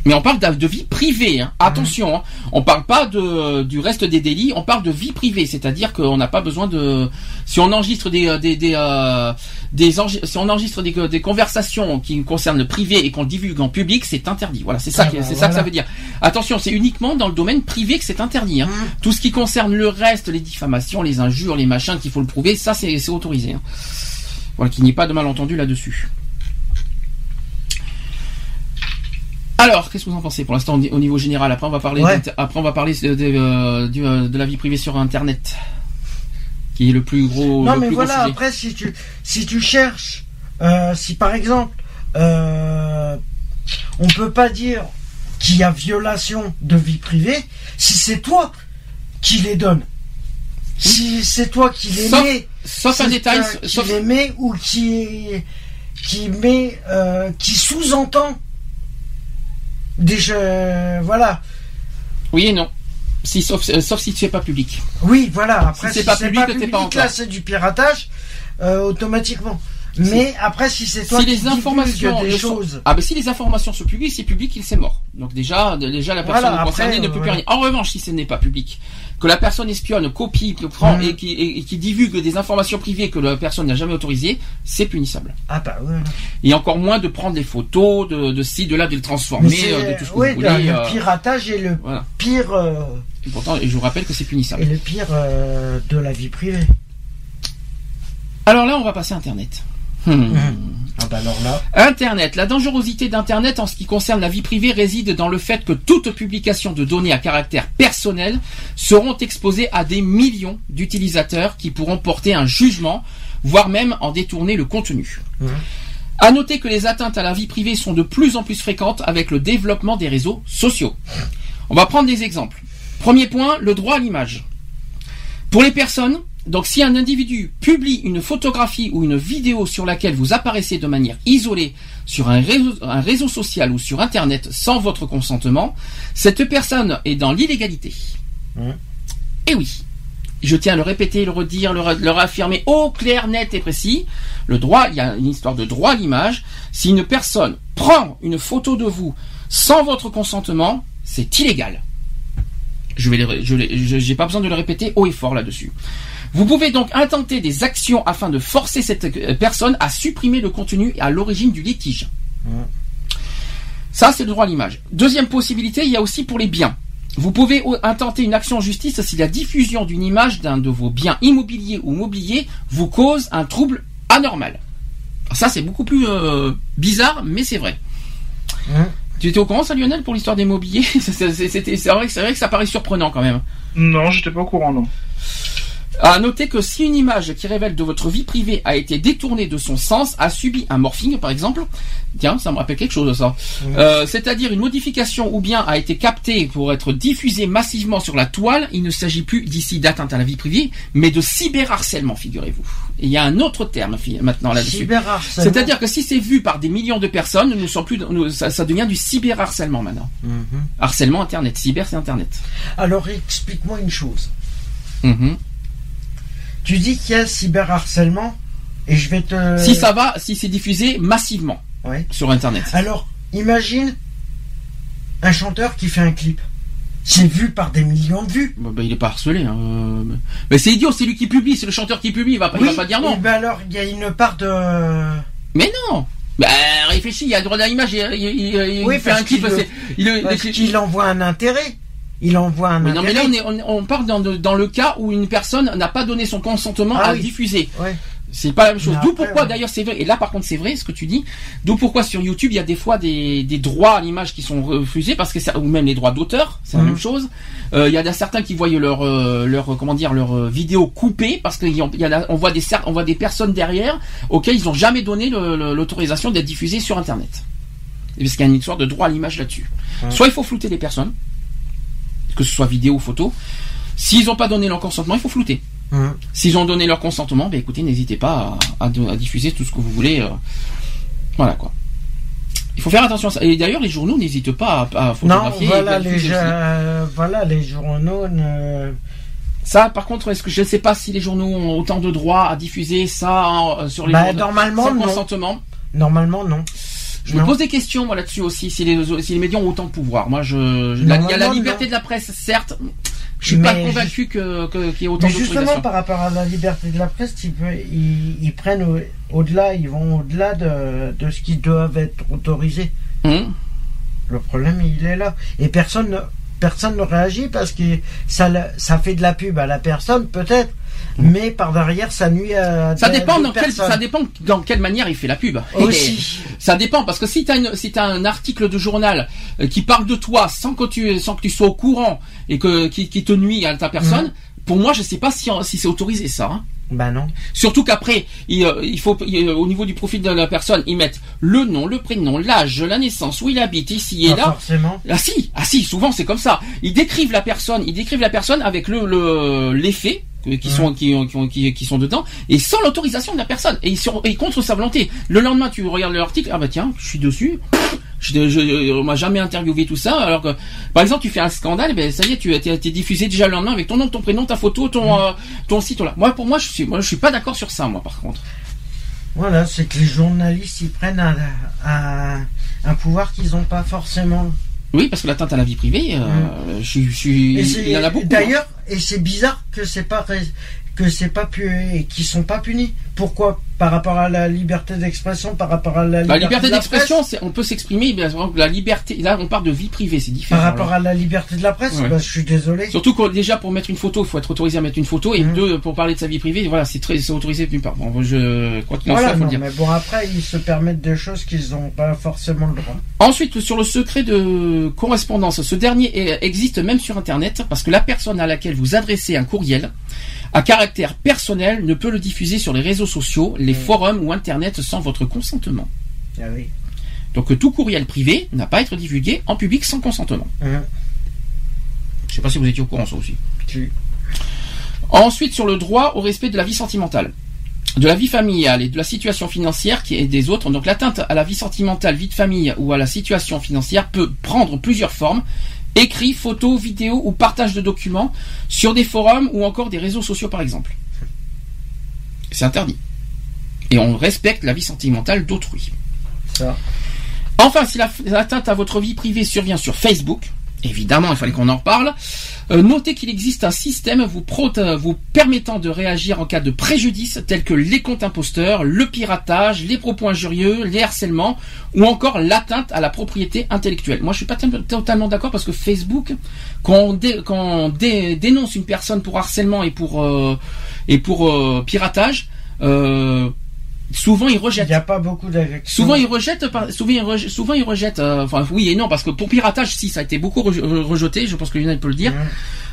Mais on parle de vie privée, hein. attention, hein. on parle pas de, du reste des délits, on parle de vie privée, c'est-à-dire qu'on n'a pas besoin de... Si on enregistre des, des, des, euh, des si on enregistre des, des conversations qui concernent le privé et qu'on le divulgue en public, c'est interdit. Voilà, c'est ça, Ah bah c'est ça que ça veut dire. Attention, c'est uniquement dans le domaine privé que c'est interdit. Hein. Mmh. Tout ce qui concerne le reste, les diffamations, les injures, les machins qu'il faut le prouver, ça c'est c'est autorisé. hein. Voilà, qu'il n'y ait pas de malentendu là-dessus. Alors, qu'est-ce que vous en pensez pour l'instant au ni- au niveau général? Après, on va parler, Ouais. d'inter- après, on va parler de, de, du, de la vie privée sur Internet, qui est le plus gros. non, mais voilà, après, si tu, si tu cherches, euh, si par exemple, euh, on peut pas dire qu'il y a violation de vie privée si c'est toi qui les donnes. Si c'est toi qui les Sauf- mets, Sauf un détail, qui sauf, les met ou qui qui met euh, qui sous-entend déjà voilà oui et non. Si, sauf, euh, sauf si tu fais pas public. oui voilà après c'est pas public, pas encore. là c'est du piratage euh, automatiquement mais après si c'est toi Si qui les informations des sont- choses Ah ben si les informations sont publiques, c'est public, il c'est mort. Donc déjà, déjà la personne Voilà, concernée après, ne peut euh, plus rien. En revanche, si ce n'est pas public, que la personne espionne, copie, prend Mhm. et, qui, et- et qui divulgue des informations privées que la personne n'a jamais autorisées, c'est punissable. ah bah ouais Et encore moins de prendre des photos, de, de ci, de là, de les transformer, euh, de tout ce que ouais, vous le, voulez. le euh, piratage est le voilà. pire euh, Et pourtant, et je vous rappelle que c'est est punissable. le pire euh, de la vie privée Alors là, on va passer à Internet. Hmm. ah bah alors là Internet. La dangerosité d'Internet en ce qui concerne la vie privée réside dans le fait que toute publication de données à caractère personnel seront exposées à des millions d'utilisateurs qui pourront porter un jugement, voire même en détourner le contenu. Mhm. À noter que les atteintes à la vie privée sont de plus en plus fréquentes avec le développement des réseaux sociaux. On va prendre des exemples. Premier point, le droit à l'image. Pour les personnes, donc si un individu publie une photographie ou une vidéo sur laquelle vous apparaissez de manière isolée sur un réseau, un réseau social ou sur Internet sans votre consentement, cette personne est dans l'illégalité. Et oui, je tiens à le répéter, le redire, le, le réaffirmer au clair, net et précis. Le droit, il y a une histoire de droit à l'image. Si une personne prend une photo de vous sans votre consentement, c'est illégal. Je vais, les- je j'ai pas besoin de le répéter haut et fort là-dessus. Vous pouvez donc intenter des actions afin de forcer cette euh, personne à supprimer le contenu à l'origine du litige. Ça, c'est le droit à l'image. Deuxième possibilité, il y a aussi pour les biens. Vous pouvez intenter une action en justice si la diffusion d'une image d'un de vos biens immobiliers ou mobiliers vous cause un trouble anormal. Ça, c'est beaucoup plus euh, bizarre, mais c'est vrai. Hein? Tu étais au courant, ça, Lionel, pour l'histoire des mobiliers? C'est vrai, vrai que ça paraît surprenant quand même. Non, j'étais pas au courant, non. À noter que si une image qui révèle de votre vie privée a été détournée de son sens, a subi un morphing par exemple, tiens, ça me rappelle quelque chose ça, euh, c'est-à-dire une modification ou bien a été captée pour être diffusée massivement sur la toile, il ne s'agit plus d'ici d'atteinte à la vie privée, mais de cyberharcèlement, figurez-vous. Il y a un autre terme maintenant là-dessus. C'est-à-dire que si c'est vu par des millions de personnes, nous ne sommes plus, nous- ça, ça devient du cyberharcèlement maintenant. Mhm. Harcèlement Internet, cyber c'est Internet. Alors explique-moi une chose. Mhm. Tu dis qu'il y a cyberharcèlement et je vais te. Si ça va, si c'est diffusé massivement Ouais. sur Internet. Alors, imagine un chanteur qui fait un clip. C'est vu par des millions de vues. Bah, bah, il est pas harcelé. Hein. Mais c'est idiot, c'est lui qui publie, c'est le chanteur qui publie, il va il va pas dire non. Ben alors, il y a une part de. Mais non bah, réfléchis, il a le droit à l'image, il, il- il- il Oui, fait un clip, le- il, Parce il- qu'il envoie un intérêt. Il envoie un Mais non, mais là, on, est, on, on parle dans, le cas où une personne n'a pas donné son consentement Ah à oui. diffuser. Ouais. C'est pas la même chose. D'où pourquoi ouais. d'ailleurs c'est vrai. Et là par contre c'est vrai ce que tu dis. D'où pourquoi sur YouTube il y a des fois des, des droits à l'image qui sont refusés parce que ça, ou même les droits d'auteur, c'est la Mhm. même chose. Euh, Il y a certains qui voient leur euh, leur comment dire leur euh, vidéo coupée parce qu'il y en il y en a, on voit des on voit des personnes derrière auxquelles ils n'ont jamais donné l'autorisation d'être diffusées sur Internet. Et Parce qu'il y a une histoire de droit à l'image là-dessus. Soit il faut flouter les personnes, que ce soit vidéo ou photo. S'ils n'ont pas donné leur consentement, il faut flouter. Hum. S'ils ont donné leur consentement, ben écoutez, n'hésitez pas à, à- à diffuser tout ce que vous voulez. euh, voilà quoi. Il faut faire attention à ça. Et d'ailleurs, les journaux n'hésitent pas à, à Non, photographier. et voilà les, euh, voilà les journaux. ne- Ça, par contre, est-ce que je ne sais pas si les journaux ont autant de droits à diffuser ça euh, sur les Bah, journaux normalement, sans non. consentement? Normalement, non. Je me pose des questions moi là-dessus aussi. Si les, si les médias ont autant de pouvoir. Moi, je, je- la- il y a la liberté de la presse, certes. Je suis pas convaincu que que- qu'il y ait autant Mais justement, par rapport à la liberté de la presse, ils, pe- ils, ils prennent au- au-delà, ils vont au-delà de, de ce qui doivent être autorisés. Hum. Le problème, il est là. Et personne ne, personne ne réagit parce que ça fait de la pub à la personne, peut-être, mais par derrière, ça nuit à. Ça dépend dans personnes. ça dépend dans quelle manière il fait la pub. Aussi. Ça dépend parce que si t'as une, si un article de journal euh, qui parle de toi sans que tu, sans que tu sois au courant et que qui, qui te nuit à ta personne, Mhm. pour moi je sais pas si, si c'est autorisé ça. hein. Bah non. Surtout qu'après, il, euh, il faut, il, euh, au niveau du profil de la personne, ils mettent le nom, le prénom, l'âge, la naissance, où il habite, ici et Pas là. forcément. Ah si, ah si, souvent c'est comme ça. Ils décrivent la personne, ils décrivent la personne avec le le les faits euh, qui sont qui, qui, qui sont dedans et sans l'autorisation de la personne et, sur, et contre sa volonté. Le lendemain, tu regardes l'article, ah bah tiens, je suis dessus. Je, je, on m'a jamais interviewé tout ça. Alors que, par exemple, tu fais un scandale, ben ça y est, tu as été diffusé déjà le lendemain avec ton nom, ton prénom, ta photo, ton euh, ton site là. Moi, pour moi, je suis moi je suis pas d'accord sur ça, moi par contre. Voilà, c'est que les journalistes, ils prennent un, un, un pouvoir qu'ils n'ont pas forcément. Oui, parce que l'atteinte à la vie privée, euh, je, suis- je suis, Et il y en a beaucoup. hein. D'ailleurs, et c'est bizarre que c'est pas que c'est pas pu et qu'ils sont pas punis. Pourquoi? Par rapport à la liberté d'expression, par rapport à la liberté, La liberté d'expression, on peut s'exprimer, la liberté. Là, on parle de vie privée, c'est différent. Par rapport là. à la liberté de la presse, Ouais. bah, je suis désolé. Surtout que déjà pour mettre une photo, il faut être autorisé à mettre une photo, et Mhm. deux pour parler de sa vie privée, voilà, c'est très, c'est autorisé d'une part. Bon, je quoi qu'il en Voilà, soit, faut non, le dire. mais bon après ils se permettent des choses qu'ils n'ont pas forcément le droit. Ensuite, sur le secret de correspondance, ce dernier existe même sur Internet parce que la personne à laquelle vous adressez un courriel à caractère personnel ne peut le diffuser sur les réseaux sociaux, les Mhm. forums ou Internet sans votre consentement. Ah oui. Donc euh, tout courriel privé n'a pas à être divulgué en public sans consentement. Hein, Je sais pas si vous étiez au courant ça aussi. Ensuite, sur le droit au respect de la vie sentimentale, de la vie familiale et de la situation financière qui est des autres. Donc, l'atteinte à la vie sentimentale, vie de famille ou à la situation financière peut prendre plusieurs formes. Écrit, photo, vidéo ou partage de documents sur des forums ou encore des réseaux sociaux par exemple. C'est interdit. Et on respecte la vie sentimentale d'autrui. Enfin, si la- l'atteinte à votre vie privée survient sur Facebook, évidemment, il fallait qu'on en reparle, euh, notez qu'il existe un système vous, prote- vous permettant de réagir en cas de préjudice tels que les comptes imposteurs, le piratage, les propos injurieux, les harcèlements ou encore l'atteinte à la propriété intellectuelle. Moi, je suis pas totalement d'accord parce que Facebook, quand on, dé- quand on dé- dénonce une personne pour harcèlement et pour, euh, et pour euh, piratage, euh, souvent ils Il rejettent. n'y a pas beaucoup d'agressions. Souvent ils rejettent, souvent ils rejettent, souvent ils rejettent. euh, enfin oui et non parce que pour piratage si ça a été beaucoup reje- rejeté, je pense que Lionel peut le dire.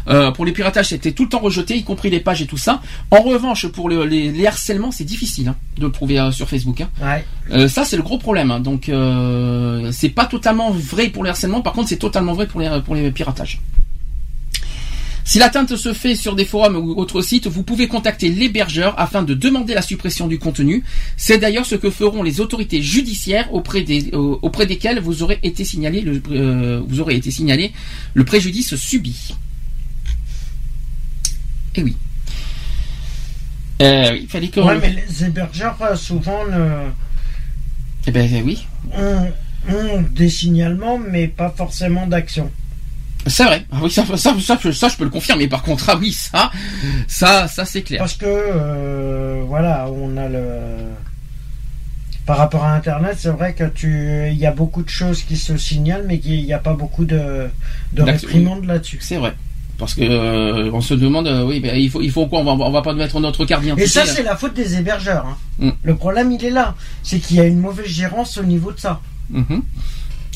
Euh, pour les piratages, c'était tout le temps rejeté, y compris les pages et tout ça. En revanche, pour le- les, les harcèlements, c'est difficile hein, de le trouver euh, sur Facebook. hein. Ouais. Euh, ça, c'est le gros problème. hein. Donc, euh, c'est pas totalement vrai pour les harcèlements. Par contre, c'est totalement vrai pour les, pour les piratages. Si l'atteinte se fait sur des forums ou autres sites, vous pouvez contacter l'hébergeur afin de demander la suppression du contenu. C'est d'ailleurs ce que feront les autorités judiciaires auprès, des, euh, auprès desquelles vous aurez été signalé le, euh, vous aurez été signalé le préjudice subi. Eh oui. Euh, il fallait que. Ouais, mais les hébergeurs, euh, souvent, Eh ben oui. ont, ont des signalements, mais pas forcément d'action. C'est vrai. Ah oui, ça, ça, ça, je peux le confirmer. Par contre, ah oui, ça, ça, ça, c'est clair. Parce que, euh, voilà, on a le. Par rapport à Internet, c'est vrai que tu, il y a beaucoup de choses qui se signalent, mais qu'il n'y a pas beaucoup de, de réprimandes là-dessus. C'est vrai. Parce que euh, on se demande, euh, oui, ben, il faut, il faut quoi? On va, on va pas mettre notre carte. Et ça, là. c'est la faute des hébergeurs. hein. Mm. Le problème, il est là. C'est qu'il y a une mauvaise gérance au niveau de ça. Mhm.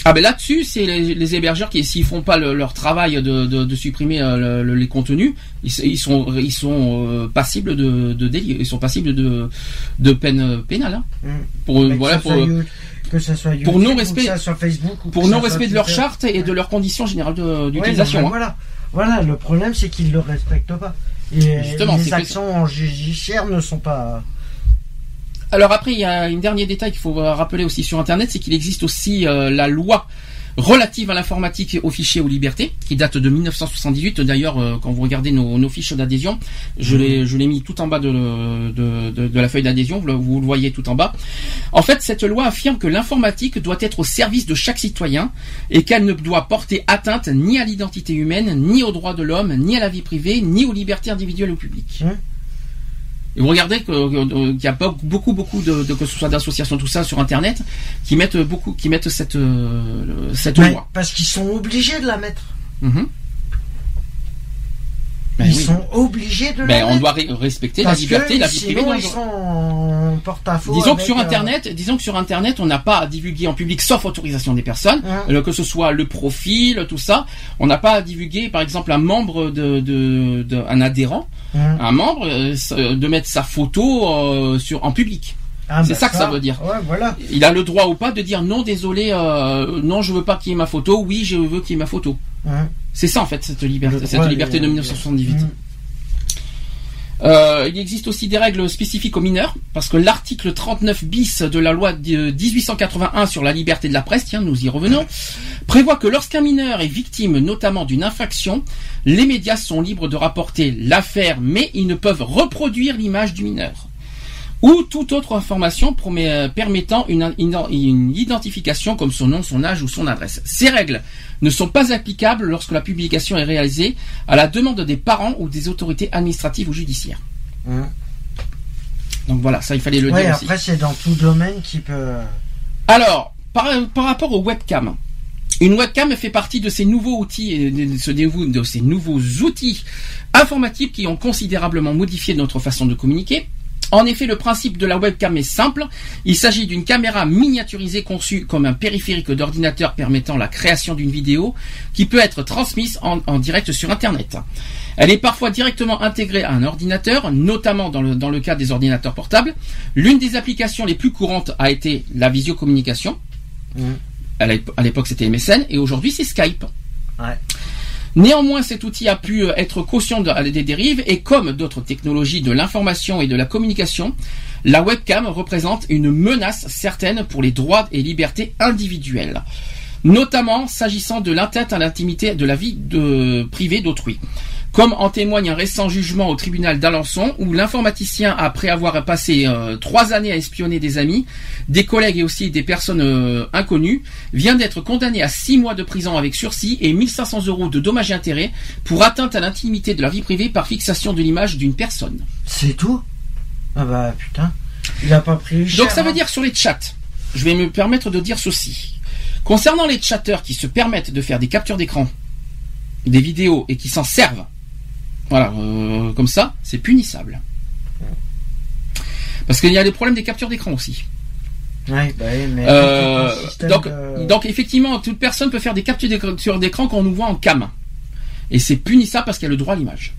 Ah ben là-dessus, c'est les, les hébergeurs qui, s'ils font pas le- leur travail de, de, de supprimer euh, le- le- les contenus, ils, sont, ils sont euh, passibles de, de délit, ils sont passibles de, de peine euh, pénale. hein. Mm. Pour Mais voilà, pour, que ça soit pour YouTube, que ça soit Facebook, ou pour non respect de leur charte et de leurs conditions générales Ouais, d'utilisation. non, hein. Voilà. Voilà, le problème, c'est qu'ils le respectent pas. Et Justement, les que- actions en judiciaire ne sont pas. Alors après, il y a un dernier détail qu'il faut rappeler aussi sur Internet, c'est qu'il existe aussi euh, la loi relative à l'informatique et aux fichiers aux libertés, qui date de 1978. D'ailleurs, euh, quand vous regardez nos, nos fiches d'adhésion, je l'ai, je l'ai mis tout en bas de, de, de- de la feuille d'adhésion, vous le, vous le voyez tout en bas. En fait, cette loi affirme que l'informatique doit être au service de chaque citoyen et qu'elle ne doit porter atteinte ni à l'identité humaine, ni aux droits de l'homme, ni à la vie privée, ni aux libertés individuelles ou publiques. Hum. Et vous regardez qu'il y a beaucoup, beaucoup de, de- que ce soit d'associations, tout ça sur Internet, qui mettent beaucoup, qui mettent cette, euh, cette loi. parce qu'ils sont obligés de la mettre. Mhm. Ben ils oui. sont obligés de Ben, la on mettre. doit respecter Parce la liberté, la vie privée. ils le- sont en porte-à-faux. Disons que sur euh, Internet, disons que sur Internet, on n'a pas à divulguer en public sauf autorisation des personnes, Hein. euh, que ce soit le profil, tout ça. On n'a pas à divulguer, par exemple, un membre de, de, de- un adhérent, hein. un membre, euh, euh, de mettre sa photo euh, sur en public. Ah, c'est bah, ça que ça veut dire. Ouais, voilà. Il a le droit ou pas de dire non, désolé, euh, non, je veux pas qu'il y ait ma photo. Oui, je veux qu'il y ait ma photo. Hein. C'est ça en fait cette liberté, cette liberté de 1978. Hum. Euh, il existe aussi des règles spécifiques aux mineurs, parce que l'article 39 bis de la loi de 1881 sur la liberté de la presse, tiens, nous y revenons, prévoit que lorsqu'un mineur est victime notamment d'une infraction, les médias sont libres de rapporter l'affaire, mais ils ne peuvent reproduire l'image du mineur ou toute autre information euh, permettant une, identification comme son nom, son âge ou son adresse. Ces règles ne sont pas applicables lorsque la publication est réalisée à la demande des parents ou des autorités administratives ou judiciaires. Hum. Donc voilà, ça il fallait le Ouais, dire après, c'est dans tout domaine qui peut. Alors, par, par rapport aux webcams, une webcam fait partie de ces nouveaux outils, ce- de ces nouveaux outils informatiques qui ont considérablement modifié notre façon de communiquer. En effet, le principe de la webcam est simple. Il s'agit d'une caméra miniaturisée conçue comme un périphérique d'ordinateur permettant la création d'une vidéo qui peut être transmise en, en direct sur Internet. Elle est parfois directement intégrée à un ordinateur, notamment dans le, dans le cas des ordinateurs portables. L'une des applications les plus courantes a été la visio-communication. À l'ép- à l'époque, c'était MSN et aujourd'hui, c'est Skype. Ouais. Néanmoins, cet outil a pu euh, être de- des dérives et comme d'autres technologies de l'information et de la communication, la webcam représente une menace certaine pour les droits et libertés individuelles, notamment s'agissant de l'atteinte à l'intimité de la vie privée d'autrui. Comme en témoigne un récent jugement au tribunal d'Alençon où l'informaticien, après avoir passé euh, trois années à espionner des amis, des collègues et aussi des personnes euh, inconnues, vient d'être condamné à six mois de prison avec sursis et 1500 euros de dommages et intérêts pour atteinte à l'intimité de la vie privée par fixation de l'image d'une personne. C'est tout? Ah bah putain. Il a pas pris cher. Donc ça veut hein. dire sur les chats, je vais me permettre de dire ceci. Concernant les chatteurs qui se permettent de faire des captures d'écran, des vidéos et qui s'en servent, voilà, euh, comme ça, c'est punissable. Parce qu'il y a les problèmes des captures d'écran aussi. Ouais, bah oui, mais. Euh, donc, de- donc effectivement, toute personne peut faire des captures d'écran d'écran quand on nous voit en cam. Et c'est punissable parce qu'il y a le droit à l'image.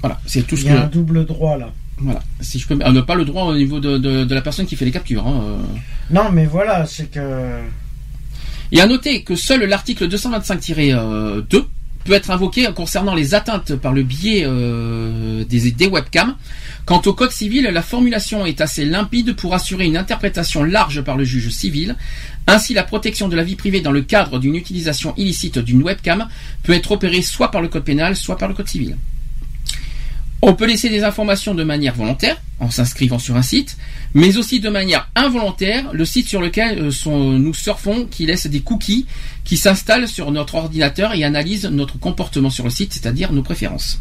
Voilà, c'est tout ce Il y a un double droit là. Voilà, si je peux. On n'a pas le droit au niveau de, de- de la personne qui fait les captures. hein, euh. Non, mais voilà, c'est que. Et à noter que seul l'article 225-2 peut être invoqué concernant les atteintes par le biais euh, des, des webcams. Quant au code civil, la formulation est assez limpide pour assurer une interprétation large par le juge civil. Ainsi, la protection de la vie privée dans le cadre d'une utilisation illicite d'une webcam peut être opérée soit par le code pénal, soit par le code civil. On peut laisser des informations de manière volontaire, en s'inscrivant sur un site, mais aussi de manière involontaire, le site sur lequel euh, sont- nous surfons, qui laisse des cookies qui s'installent sur notre ordinateur et analysent notre comportement sur le site, c'est-à-dire nos préférences.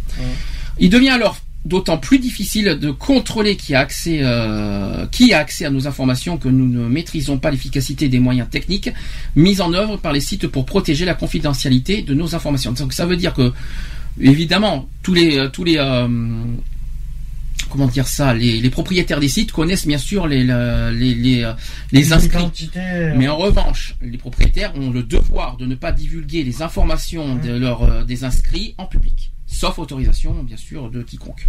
Il devient alors d'autant plus difficile de contrôler qui a accès, euh, qui a accès à nos informations que nous ne maîtrisons pas l'efficacité des moyens techniques mis en œuvre par les sites pour protéger la confidentialité de nos informations. Donc ça veut dire que évidemment tous les euh, tous les euh, comment dire ça les, les propriétaires des sites connaissent bien sûr les la- les les, euh, les inscrits. mais en revanche, les propriétaires ont le devoir de ne pas divulguer les informations de leur, des inscrits en public, sauf autorisation, bien sûr, de quiconque.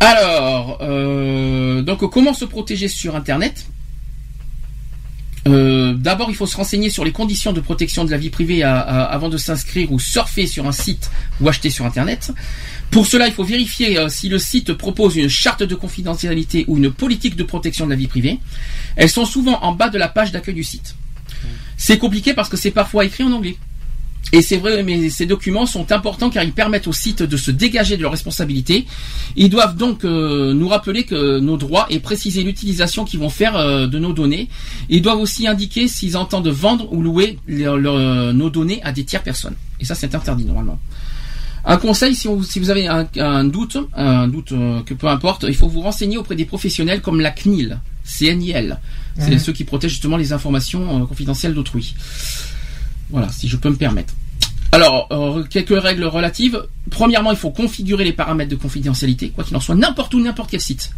Alors, euh, donc comment se protéger sur Internet? Euh, D'abord, il faut se renseigner sur les conditions de protection de la vie privée avant de s'inscrire ou surfer sur un site ou acheter sur Internet. Pour cela, il faut vérifier euh, si le site propose une charte de confidentialité ou une politique de protection de la vie privée. Elles sont souvent en bas de la page d'accueil du site. C'est compliqué parce que c'est parfois écrit en anglais. Et c'est vrai, mais ces documents sont importants car ils permettent au site de se dégager de leurs responsabilités. Ils doivent donc euh, nous rappeler que nos droits et préciser l'utilisation qu'ils vont faire euh, de nos données. Ils doivent aussi indiquer s'ils entendent vendre ou louer leur- leur- nos données à des tiers personnes. Et ça, c'est interdit normalement. Un conseil, si, on- si vous avez un, un doute, un doute euh, que peu importe, il faut vous renseigner auprès des professionnels comme la CNIL, CNIL. C'est ceux qui protègent justement les informations euh, confidentielles d'autrui. Voilà, si je peux me permettre. Alors, euh, quelques règles relatives. Premièrement, il faut configurer les paramètres de confidentialité, quoi qu'il en soit, n'importe où, n'importe quel site.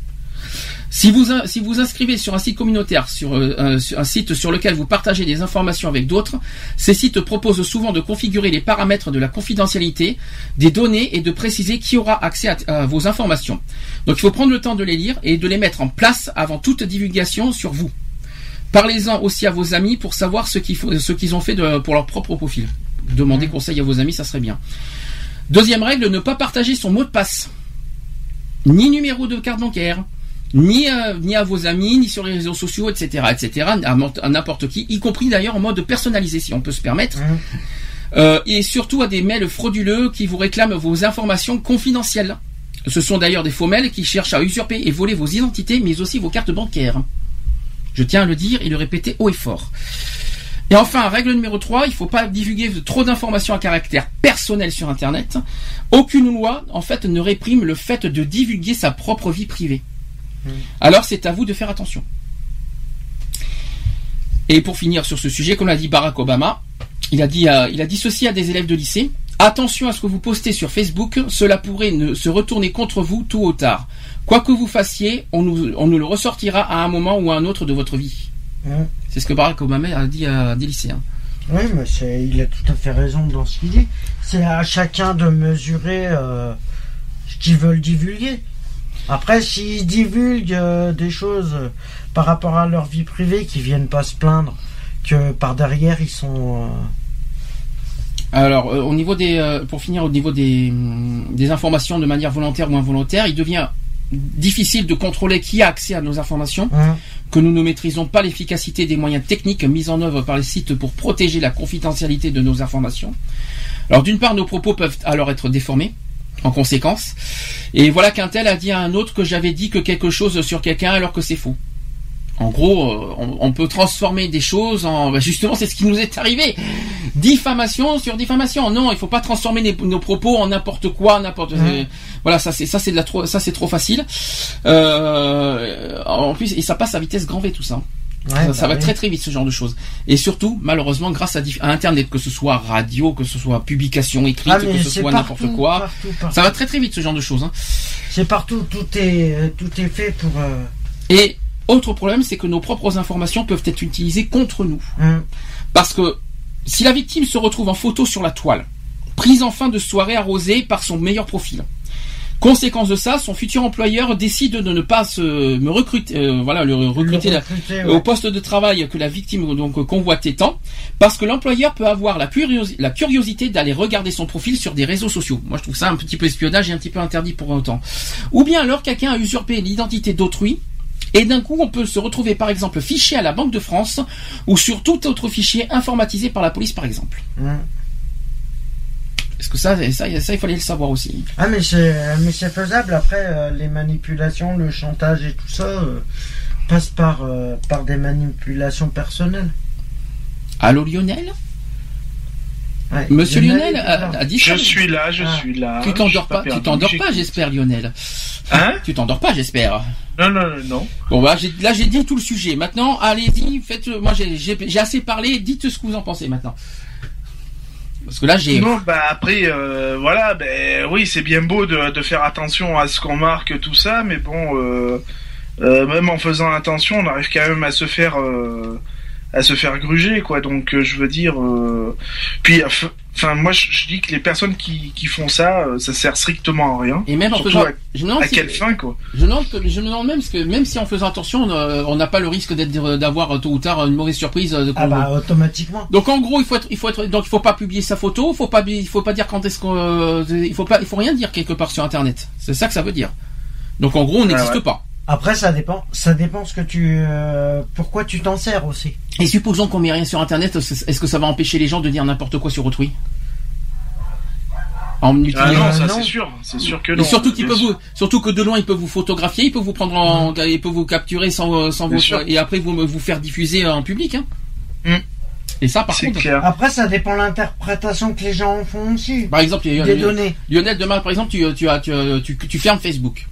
Si vous inscrivez sur un site communautaire, sur, euh, un, sur un site sur lequel vous partagez des informations avec d'autres, ces sites proposent souvent de configurer les paramètres de la confidentialité des données et de préciser qui aura accès à vos informations. Donc il faut prendre le temps de les lire et de les mettre en place avant toute divulgation sur vous. Parlez-en aussi à vos amis pour savoir ce qu'ils font- ce qu'ils ont fait de- pour leur propre profil. Demandez conseil à vos amis, ça serait bien. Deuxième règle, ne pas partager son mot de passe, ni numéro de carte bancaire, ni, euh, ni à vos amis, ni sur les réseaux sociaux, etc., etc., à, n'importe qui, y compris d'ailleurs en mode personnalisé, si on peut se permettre. Mhm. Euh, et surtout à des mails frauduleux qui vous réclament vos informations confidentielles. Ce sont d'ailleurs des faux mails qui cherchent à usurper et voler vos identités, mais aussi vos cartes bancaires. Je tiens à le dire et le répéter haut et fort. Et enfin, règle numéro 3, il ne faut pas divulguer trop d'informations à caractère personnel sur Internet. Aucune loi, en fait, ne réprime le fait de divulguer sa propre vie privée. Alors c'est à vous de faire attention. Et pour finir sur ce sujet, comme l'a dit Barack Obama, il a dit, à- il a dit ceci à des élèves de lycée. Attention à ce que vous postez sur Facebook, cela pourrait ne- se retourner contre vous tôt ou tard. Quoi que vous fassiez, on nous, on nous le ressortira à un moment ou à un autre de votre vie. Mhm. C'est ce que Barack Obama a dit à des lycéens. Oui, mais il a tout à fait raison dans ce qu'il dit. C'est à chacun de mesurer euh, ce qu'ils veulent divulguer. Après, s'ils divulguent euh, des choses euh, par rapport à leur vie privée, qu'ils viennent pas se plaindre que par derrière ils sont. Alors, au niveau des, pour finir, au niveau des, des informations de manière volontaire ou involontaire, il devient difficile de contrôler qui a accès à nos informations, hein, que nous ne maîtrisons pas l'efficacité des moyens techniques mis en œuvre par les sites pour protéger la confidentialité de nos informations. Alors, d'une part, nos propos peuvent alors être déformés. En conséquence, et voilà qu'un tel a dit à un autre que j'avais dit que quelque chose sur quelqu'un alors que c'est faux. En gros, euh, on, on peut transformer des choses en. bah, justement, c'est ce qui nous est arrivé. Diffamation sur diffamation. Non, il faut pas transformer les- nos propos en n'importe quoi, n'importe. euh, voilà, ça c'est ça c'est de la trop, ça c'est trop facile. Euh, en plus, et ça passe à vitesse grand V tout ça. ouais, ça, bah ça va oui. très très vite ce genre de choses. Et surtout, malheureusement, grâce à, à Internet, que ce soit radio, que ce soit publication écrite, Ah, que ce soit n'importe quoi, partout, partout. ça va très très vite ce genre de choses. hein. C'est partout, tout est, euh, tout est fait pour. euh, Et autre problème, c'est que nos propres informations peuvent être utilisées contre nous. hein. Parce que Si la victime se retrouve en photo sur la toile, prise en fin de soirée arrosée par son meilleur profil. Conséquence de ça, son futur employeur décide de ne pas se me recruter, euh, voilà, le recruter, Le la- recruter, au poste de travail que la victime donc convoitait tant, parce que l'employeur peut avoir la, curiosi- la curiosité d'aller regarder son profil sur des réseaux sociaux. Moi, je trouve ça un petit peu espionnage et un petit peu interdit pour autant. Ou bien alors quelqu'un a usurpé l'identité d'autrui. Et d'un coup, on peut se retrouver par exemple fiché à la Banque de France ou sur tout autre fichier informatisé par la police par exemple. Mm. Est-ce que ça, ça, ça, il fallait le savoir aussi. Ah mais c'est mais c'est faisable après euh, les manipulations, le chantage et tout ça euh, passe par euh, par des manipulations personnelles. Allô Lionel? Ouais. Monsieur Lionel a, dit Je suis là, je Ah. suis là. Tu t'endors pas, tu t'endors pas, j'espère Lionel. Hein Tu t'endors pas, j'espère. Non, non, non, non. Bon bah là j'ai dit tout le sujet. Maintenant allez-y, faites. Moi j'ai- assez parlé. Dites ce que vous en pensez maintenant. Parce que là j'ai. Non, bah après, euh, voilà, ben oui, c'est bien beau de, de faire attention à ce qu'on marque, tout ça, mais bon, euh, euh, même en faisant attention, on arrive quand même à se faire, euh, à se faire gruger, quoi. Donc, euh, je veux dire, euh, puis, enfin, enfin, moi, je, je dis que les personnes qui, qui font ça, euh, ça sert strictement à rien. Et même en faisant. à, Je me demande à si- quelle fin, quoi. Je me demande, je me demande même parce que même si en faisant attention, on n'a pas le risque d'être d'avoir tôt ou tard une mauvaise surprise. de- Ah bah automatiquement. Donc en gros, il faut être, il faut être, donc il faut pas publier sa photo, faut pas, il faut pas dire quand est-ce qu'on, il faut pas, il faut rien dire quelque part sur Internet. C'est ça que ça veut dire. Donc en gros, on n'existe ouais. pas. Après ça dépend ça dépend ce que tu euh, pourquoi tu t'en sers aussi. Et supposons qu'on met rien sur Internet, est-ce que ça va empêcher les gens de dire n'importe quoi sur autrui? En Ah non, euh, ça non. c'est sûr, c'est sûr que Et surtout qu'ils peuvent vous, surtout que de loin ils peuvent vous photographier, ils peuvent vous prendre en, ils peuvent vous capturer sans, euh, sans vous, sûr. et après vous vous faire diffuser en public. Hein. Mm. Et ça, par C'est contre, clair. Après ça dépend de l'interprétation que les gens en font aussi. par exemple, il y a- Des données. Lionel, demain, par exemple, tu, tu, as, tu, tu, tu fermes Facebook.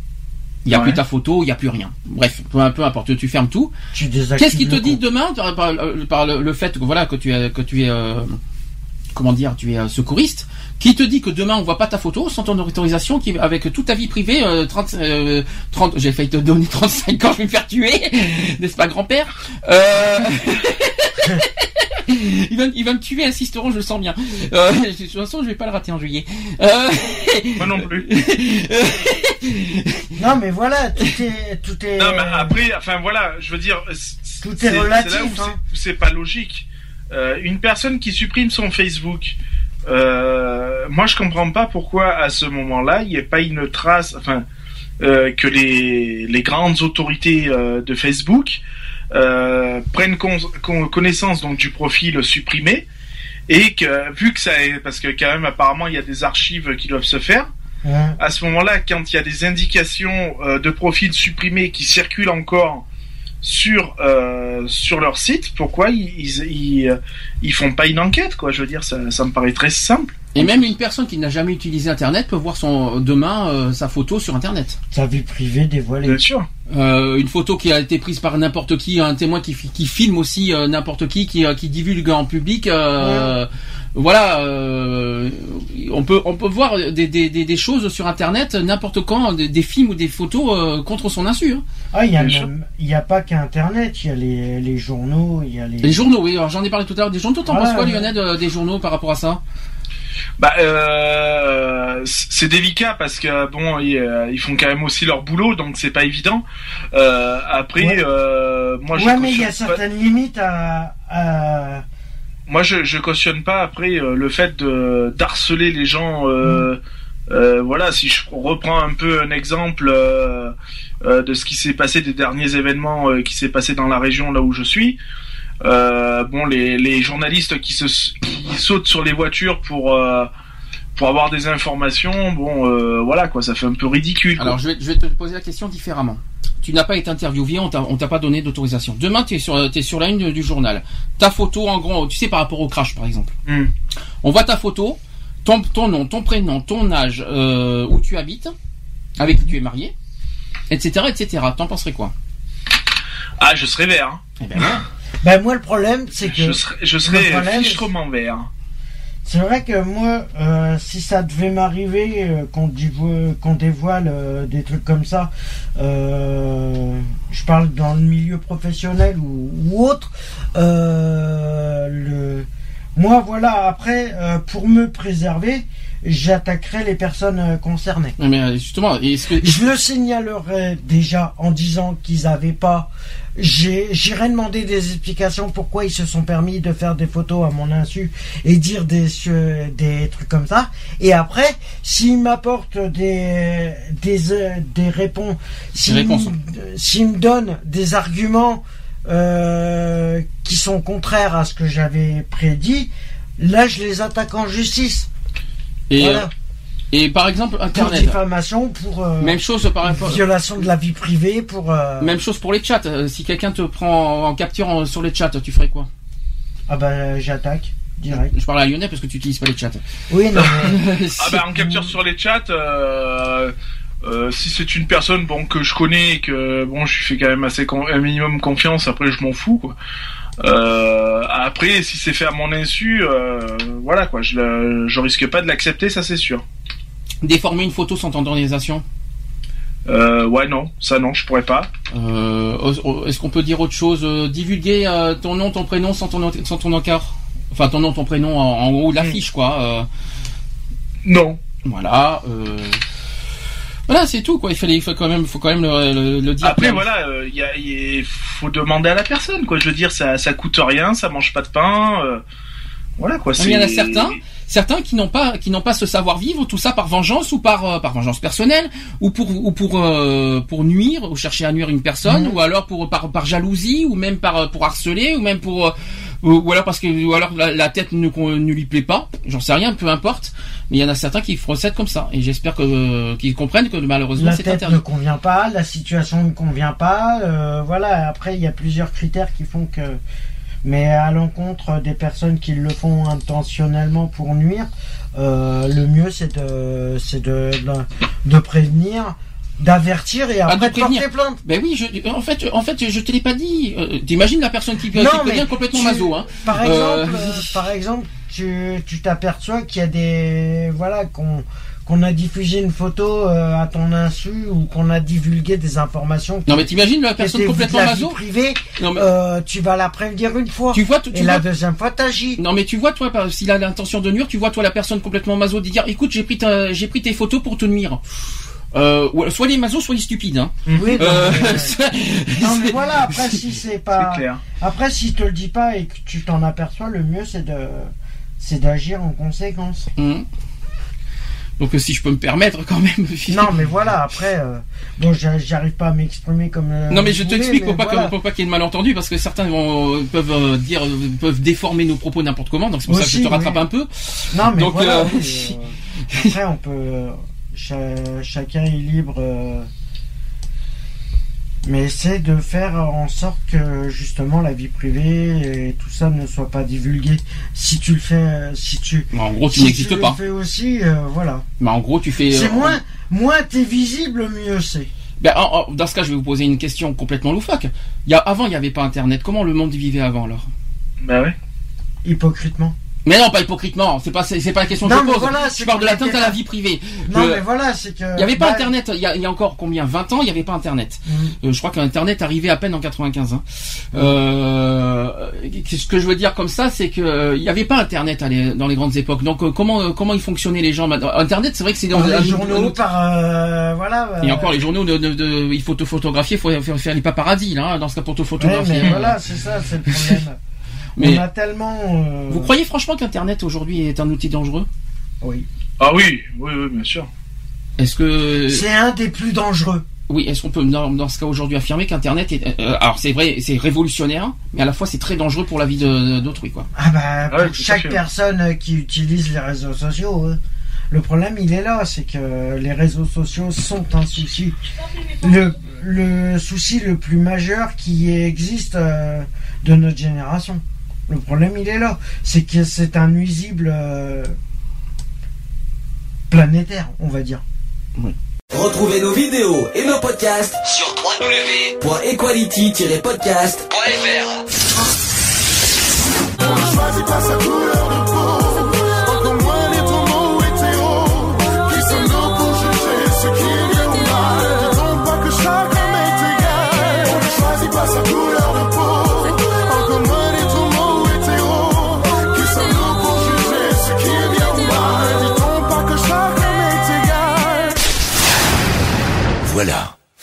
Il n'y a Ouais. plus ta photo, il n'y a plus rien. Bref, peu, peu importe, tu fermes tout. Qu'est-ce qui te dit demain par, par- par le, le fait que voilà que tu es que tu es euh, comment dire, tu es euh, secouriste, qui te dit que demain on voit pas ta photo sans ton autorisation, qui avec toute ta vie privée, euh, 30, euh, 30 j'ai failli te donner 35 ans, je vais me faire tuer, n'est-ce pas grand-père? Euh... il, va, il va me tuer à 6 euros, je le sens bien. Euh, de toute façon, je vais pas le rater en juillet. Euh... Moi non plus. Non mais voilà, tout est tout est Non, mais après, enfin voilà, je veux dire, Tout est c'est relatif, là où hein. c'est- où c'est pas logique. Euh, une personne qui supprime son Facebook, euh, moi je comprends pas pourquoi à ce moment-là il n'y ait pas une trace, enfin euh, que les, les grandes autorités de Facebook prennent con- con- connaissance donc du profil supprimé et que vu que ça est parce que quand même apparemment il y a des archives qui doivent se faire à ce moment-là, quand il y a des indications de profils supprimés qui circulent encore sur euh, sur leur site, pourquoi ils, ils ils euh, ils font pas une enquête quoi Je veux dire, ça, ça me paraît très simple. Et même une personne qui n'a jamais utilisé Internet peut voir son demain euh, sa photo sur Internet. ta vie privée dévoilée. Bien sûr. Euh, une photo qui a été prise par n'importe qui, un témoin qui, qui filme aussi euh, n'importe qui, qui, qui divulgue en public. euh, Voilà, euh, on peut on peut voir des, des, des, des choses sur Internet n'importe quand, des, des films ou des photos euh, contre son insu. hein. Ah, il y a Bien sûr. même, il y a pas qu'Internet, il y a les, les journaux, il y a les. Les journaux, oui. Alors j'en ai parlé tout à l'heure. Des journaux, t'en Voilà, penses quoi. Lionel, de- des journaux par rapport à ça? Bah, euh, c'est délicat parce que bon, ils, euh, ils font quand même aussi leur boulot, donc c'est pas évident. Euh, après, Ouais. euh, moi je ouais, mais il y a certaines limites à. à... moi je, je cautionne pas après euh, le fait de d'harceler les gens euh, euh, voilà si je reprends un peu un exemple euh, de ce qui s'est passé des derniers événements qui s'est passé dans la région là où je suis bon les, les journalistes qui se qui sautent sur les voitures pour pour avoir des informations bon euh, voilà quoi ça fait un peu ridicule quoi. Alors je vais, je vais te poser la question différemment. Tu n'as pas été interviewé, on t'a on t'a pas donné d'autorisation. Demain, tu es sur, t'es sur la une du journal. Ta photo, en gros, tu sais, par rapport au crash, par exemple. Hmm. On voit ta photo, ton, ton nom, ton prénom, ton âge, euh, où tu habites, avec qui tu es marié, etc., etc. T'en penserais quoi? Ah je serais vert hein. Eh ben. Ben, moi, le problème, c'est que. je serais je serais fichtrement vert C'est vrai que moi, euh, si ça devait m'arriver, euh, qu'on dévoile, euh, des trucs comme ça, je parle dans le milieu professionnel ou, autre, moi, voilà, après, pour me préserver, j'attaquerai les personnes euh, concernées. Mais euh, justement, est-ce que Je le signalerai déjà en disant qu'ils avaient pas. J'irai demander des explications pourquoi ils se sont permis de faire des photos à mon insu et dire des, euh, des trucs comme ça. Et après, s'ils m'apportent des, des, des réponses, s'ils me- s'ils me donnent des arguments euh, qui sont contraires à ce que j'avais prédit, là je les attaque en justice. Et, voilà. euh, et par exemple Pour Internet, diffamation, pour euh, même chose par rapport. violation de la vie privée, pour. euh, Même chose pour les chats. Si quelqu'un te prend en capture en- sur les chats, tu ferais quoi? Ah bah j'attaque direct. Je parle à Lyonnais parce que tu utilises pas les chats. Oui, non, mais- Ah bah en capture sur les chats, euh, euh, si c'est une personne bon que je connais et que bon je lui fais quand même assez con- un minimum confiance, après je m'en fous quoi. Euh, après si c'est fait à mon insu, euh, voilà quoi, je, le- je risque pas de l'accepter, ça c'est sûr. Déformer une photo sans autorisation. Euh, ouais non, ça non, je pourrais pas. Euh, Est-ce qu'on peut dire autre chose? Euh, Divulguer euh, ton nom, ton prénom sans ton, sans ton encart? Enfin, ton nom, ton prénom en, en haut de l'affiche, quoi. euh, Non. voilà. Euh, Voilà, c'est tout, quoi. Il fallait, il faut quand même, faut quand même le, le- le dire. Après voilà, euh, il y a- il faut demander à la personne quoi. Je veux dire ça ça coûte rien, ça mange pas de pain. euh, voilà quoi. Il y en a certains, certains qui n'ont pas, qui n'ont pas ce savoir-vivre, tout ça par vengeance ou par, euh, par vengeance personnelle, ou pour, ou pour, euh, pour nuire, ou chercher à nuire une personne, Mhm. ou alors pour, par, par jalousie, ou même par, euh, pour harceler, ou même pour, euh, ou, ou alors parce que, ou alors la, la tête ne, lui plaît pas, j'en sais rien, peu importe. Mais il y en a certains qui procèdent comme ça, et j'espère que, euh, qu'ils comprennent que malheureusement la c'est tête interdit. ne convient pas, la situation ne convient pas. euh, voilà, après il y a plusieurs critères qui font que. Mais à l'encontre des personnes qui le font intentionnellement pour nuire, euh, le mieux c'est de, c'est de, de, de prévenir, d'avertir et Ah, de après de prévenir. porter plainte. Ben oui, je, en fait, en fait, je te l'ai pas dit. Euh, T'imagines la personne qui, qui Non, devient mais complètement tu- maso, hein. Par Euh, exemple, euh, par exemple, tu tu t'aperçois qu'il y a des voilà qu'on qu'on a diffusé une photo euh, à ton insu ou qu'on a divulgué des informations qui Non mais t'imagines la qui personne complètement de la maso. privée, Non mais euh, tu vas la prévenir une fois. tu vois, tu, tu et la vois, deuxième fois, t'agis. Non mais tu vois toi s'il a l'intention de nuire, tu vois toi la personne complètement maso de dire écoute j'ai pris ta- j'ai pris tes photos pour te nuire. Euh, soit les masos soit les stupides hein. Oui, non, Euh, mais, non, mais voilà, après si c'est pas C'est clair. après si te le dis pas et que tu t'en aperçois, le mieux c'est de c'est d'agir en conséquence. Hum. Donc si je peux me permettre quand même. Non, mais voilà, après euh, bon, j'a- j'arrive pas à m'exprimer comme euh, Non mais je t'explique mais pour pas voilà. pour pas qu'il y ait de malentendus parce que certains vont, peuvent euh, dire peuvent déformer nos propos n'importe comment donc c'est pour ça que je te rattrape oui. un peu. Non, mais Donc, voilà, euh, euh, après on peut cha- chacun est libre euh, mais c'est de faire en sorte que justement la vie privée et tout ça ne soit pas divulgué. Si tu le fais, euh, si tu, En gros tu si n'existes tu pas. le fais aussi, euh, voilà. Mais en gros tu fais. C'est moins, moins t'es visible, mieux c'est. Ben, en- en- dans ce cas je vais vous poser une question complètement loufoque. Il y a avant il n'y avait pas internet. Comment le monde vivait avant alors? Bah ouais. Hypocritement. Mais non pas hypocritement. C'est pas c'est pas la question que Non, je pose. voilà, je parle de l'atteinte à la vie privée. Non, mais voilà, c'est que. Il n'y avait pas bah, Internet, il y, a, il y a encore combien 20 ans, il n'y avait pas Internet. Mhm. Euh, je crois qu'Internet arrivait à peine en 95. Hein. Euh, ce que je veux dire comme ça, c'est que euh, il n'y avait pas Internet à les- dans les grandes époques. Donc euh, comment comment ils fonctionnaient les gens maintenant? Internet, c'est vrai que c'est dans les journaux, par voilà. Et encore les journaux, de, de- de- il faut te photographier, il faut faire, faire les paparazzis là, hein, dans ce cas pour te Ouais, photographier. mais voilà, c'est ça, c'est le problème. Mais On a tellement. euh, vous croyez franchement qu'Internet aujourd'hui est un outil dangereux? Oui. Ah oui, oui, oui, bien sûr. Est-ce que C'est un des plus dangereux. oui, est-ce qu'on peut dans, dans ce cas aujourd'hui affirmer qu'Internet est euh, alors c'est vrai, c'est révolutionnaire, mais à la fois c'est très dangereux pour la vie d'autrui quoi. Ah bah, pour Ouais, tout à chaque personne euh, qui utilise les réseaux sociaux, hein. le problème il est là, c'est que les réseaux sociaux sont un souci. Le, le souci le plus majeur qui existe euh, de notre génération. Le problème il est là, c'est que c'est un nuisible euh, planétaire, on va dire. Retrouvez nos vidéos et nos podcasts Sur www.equality-podcast.fr.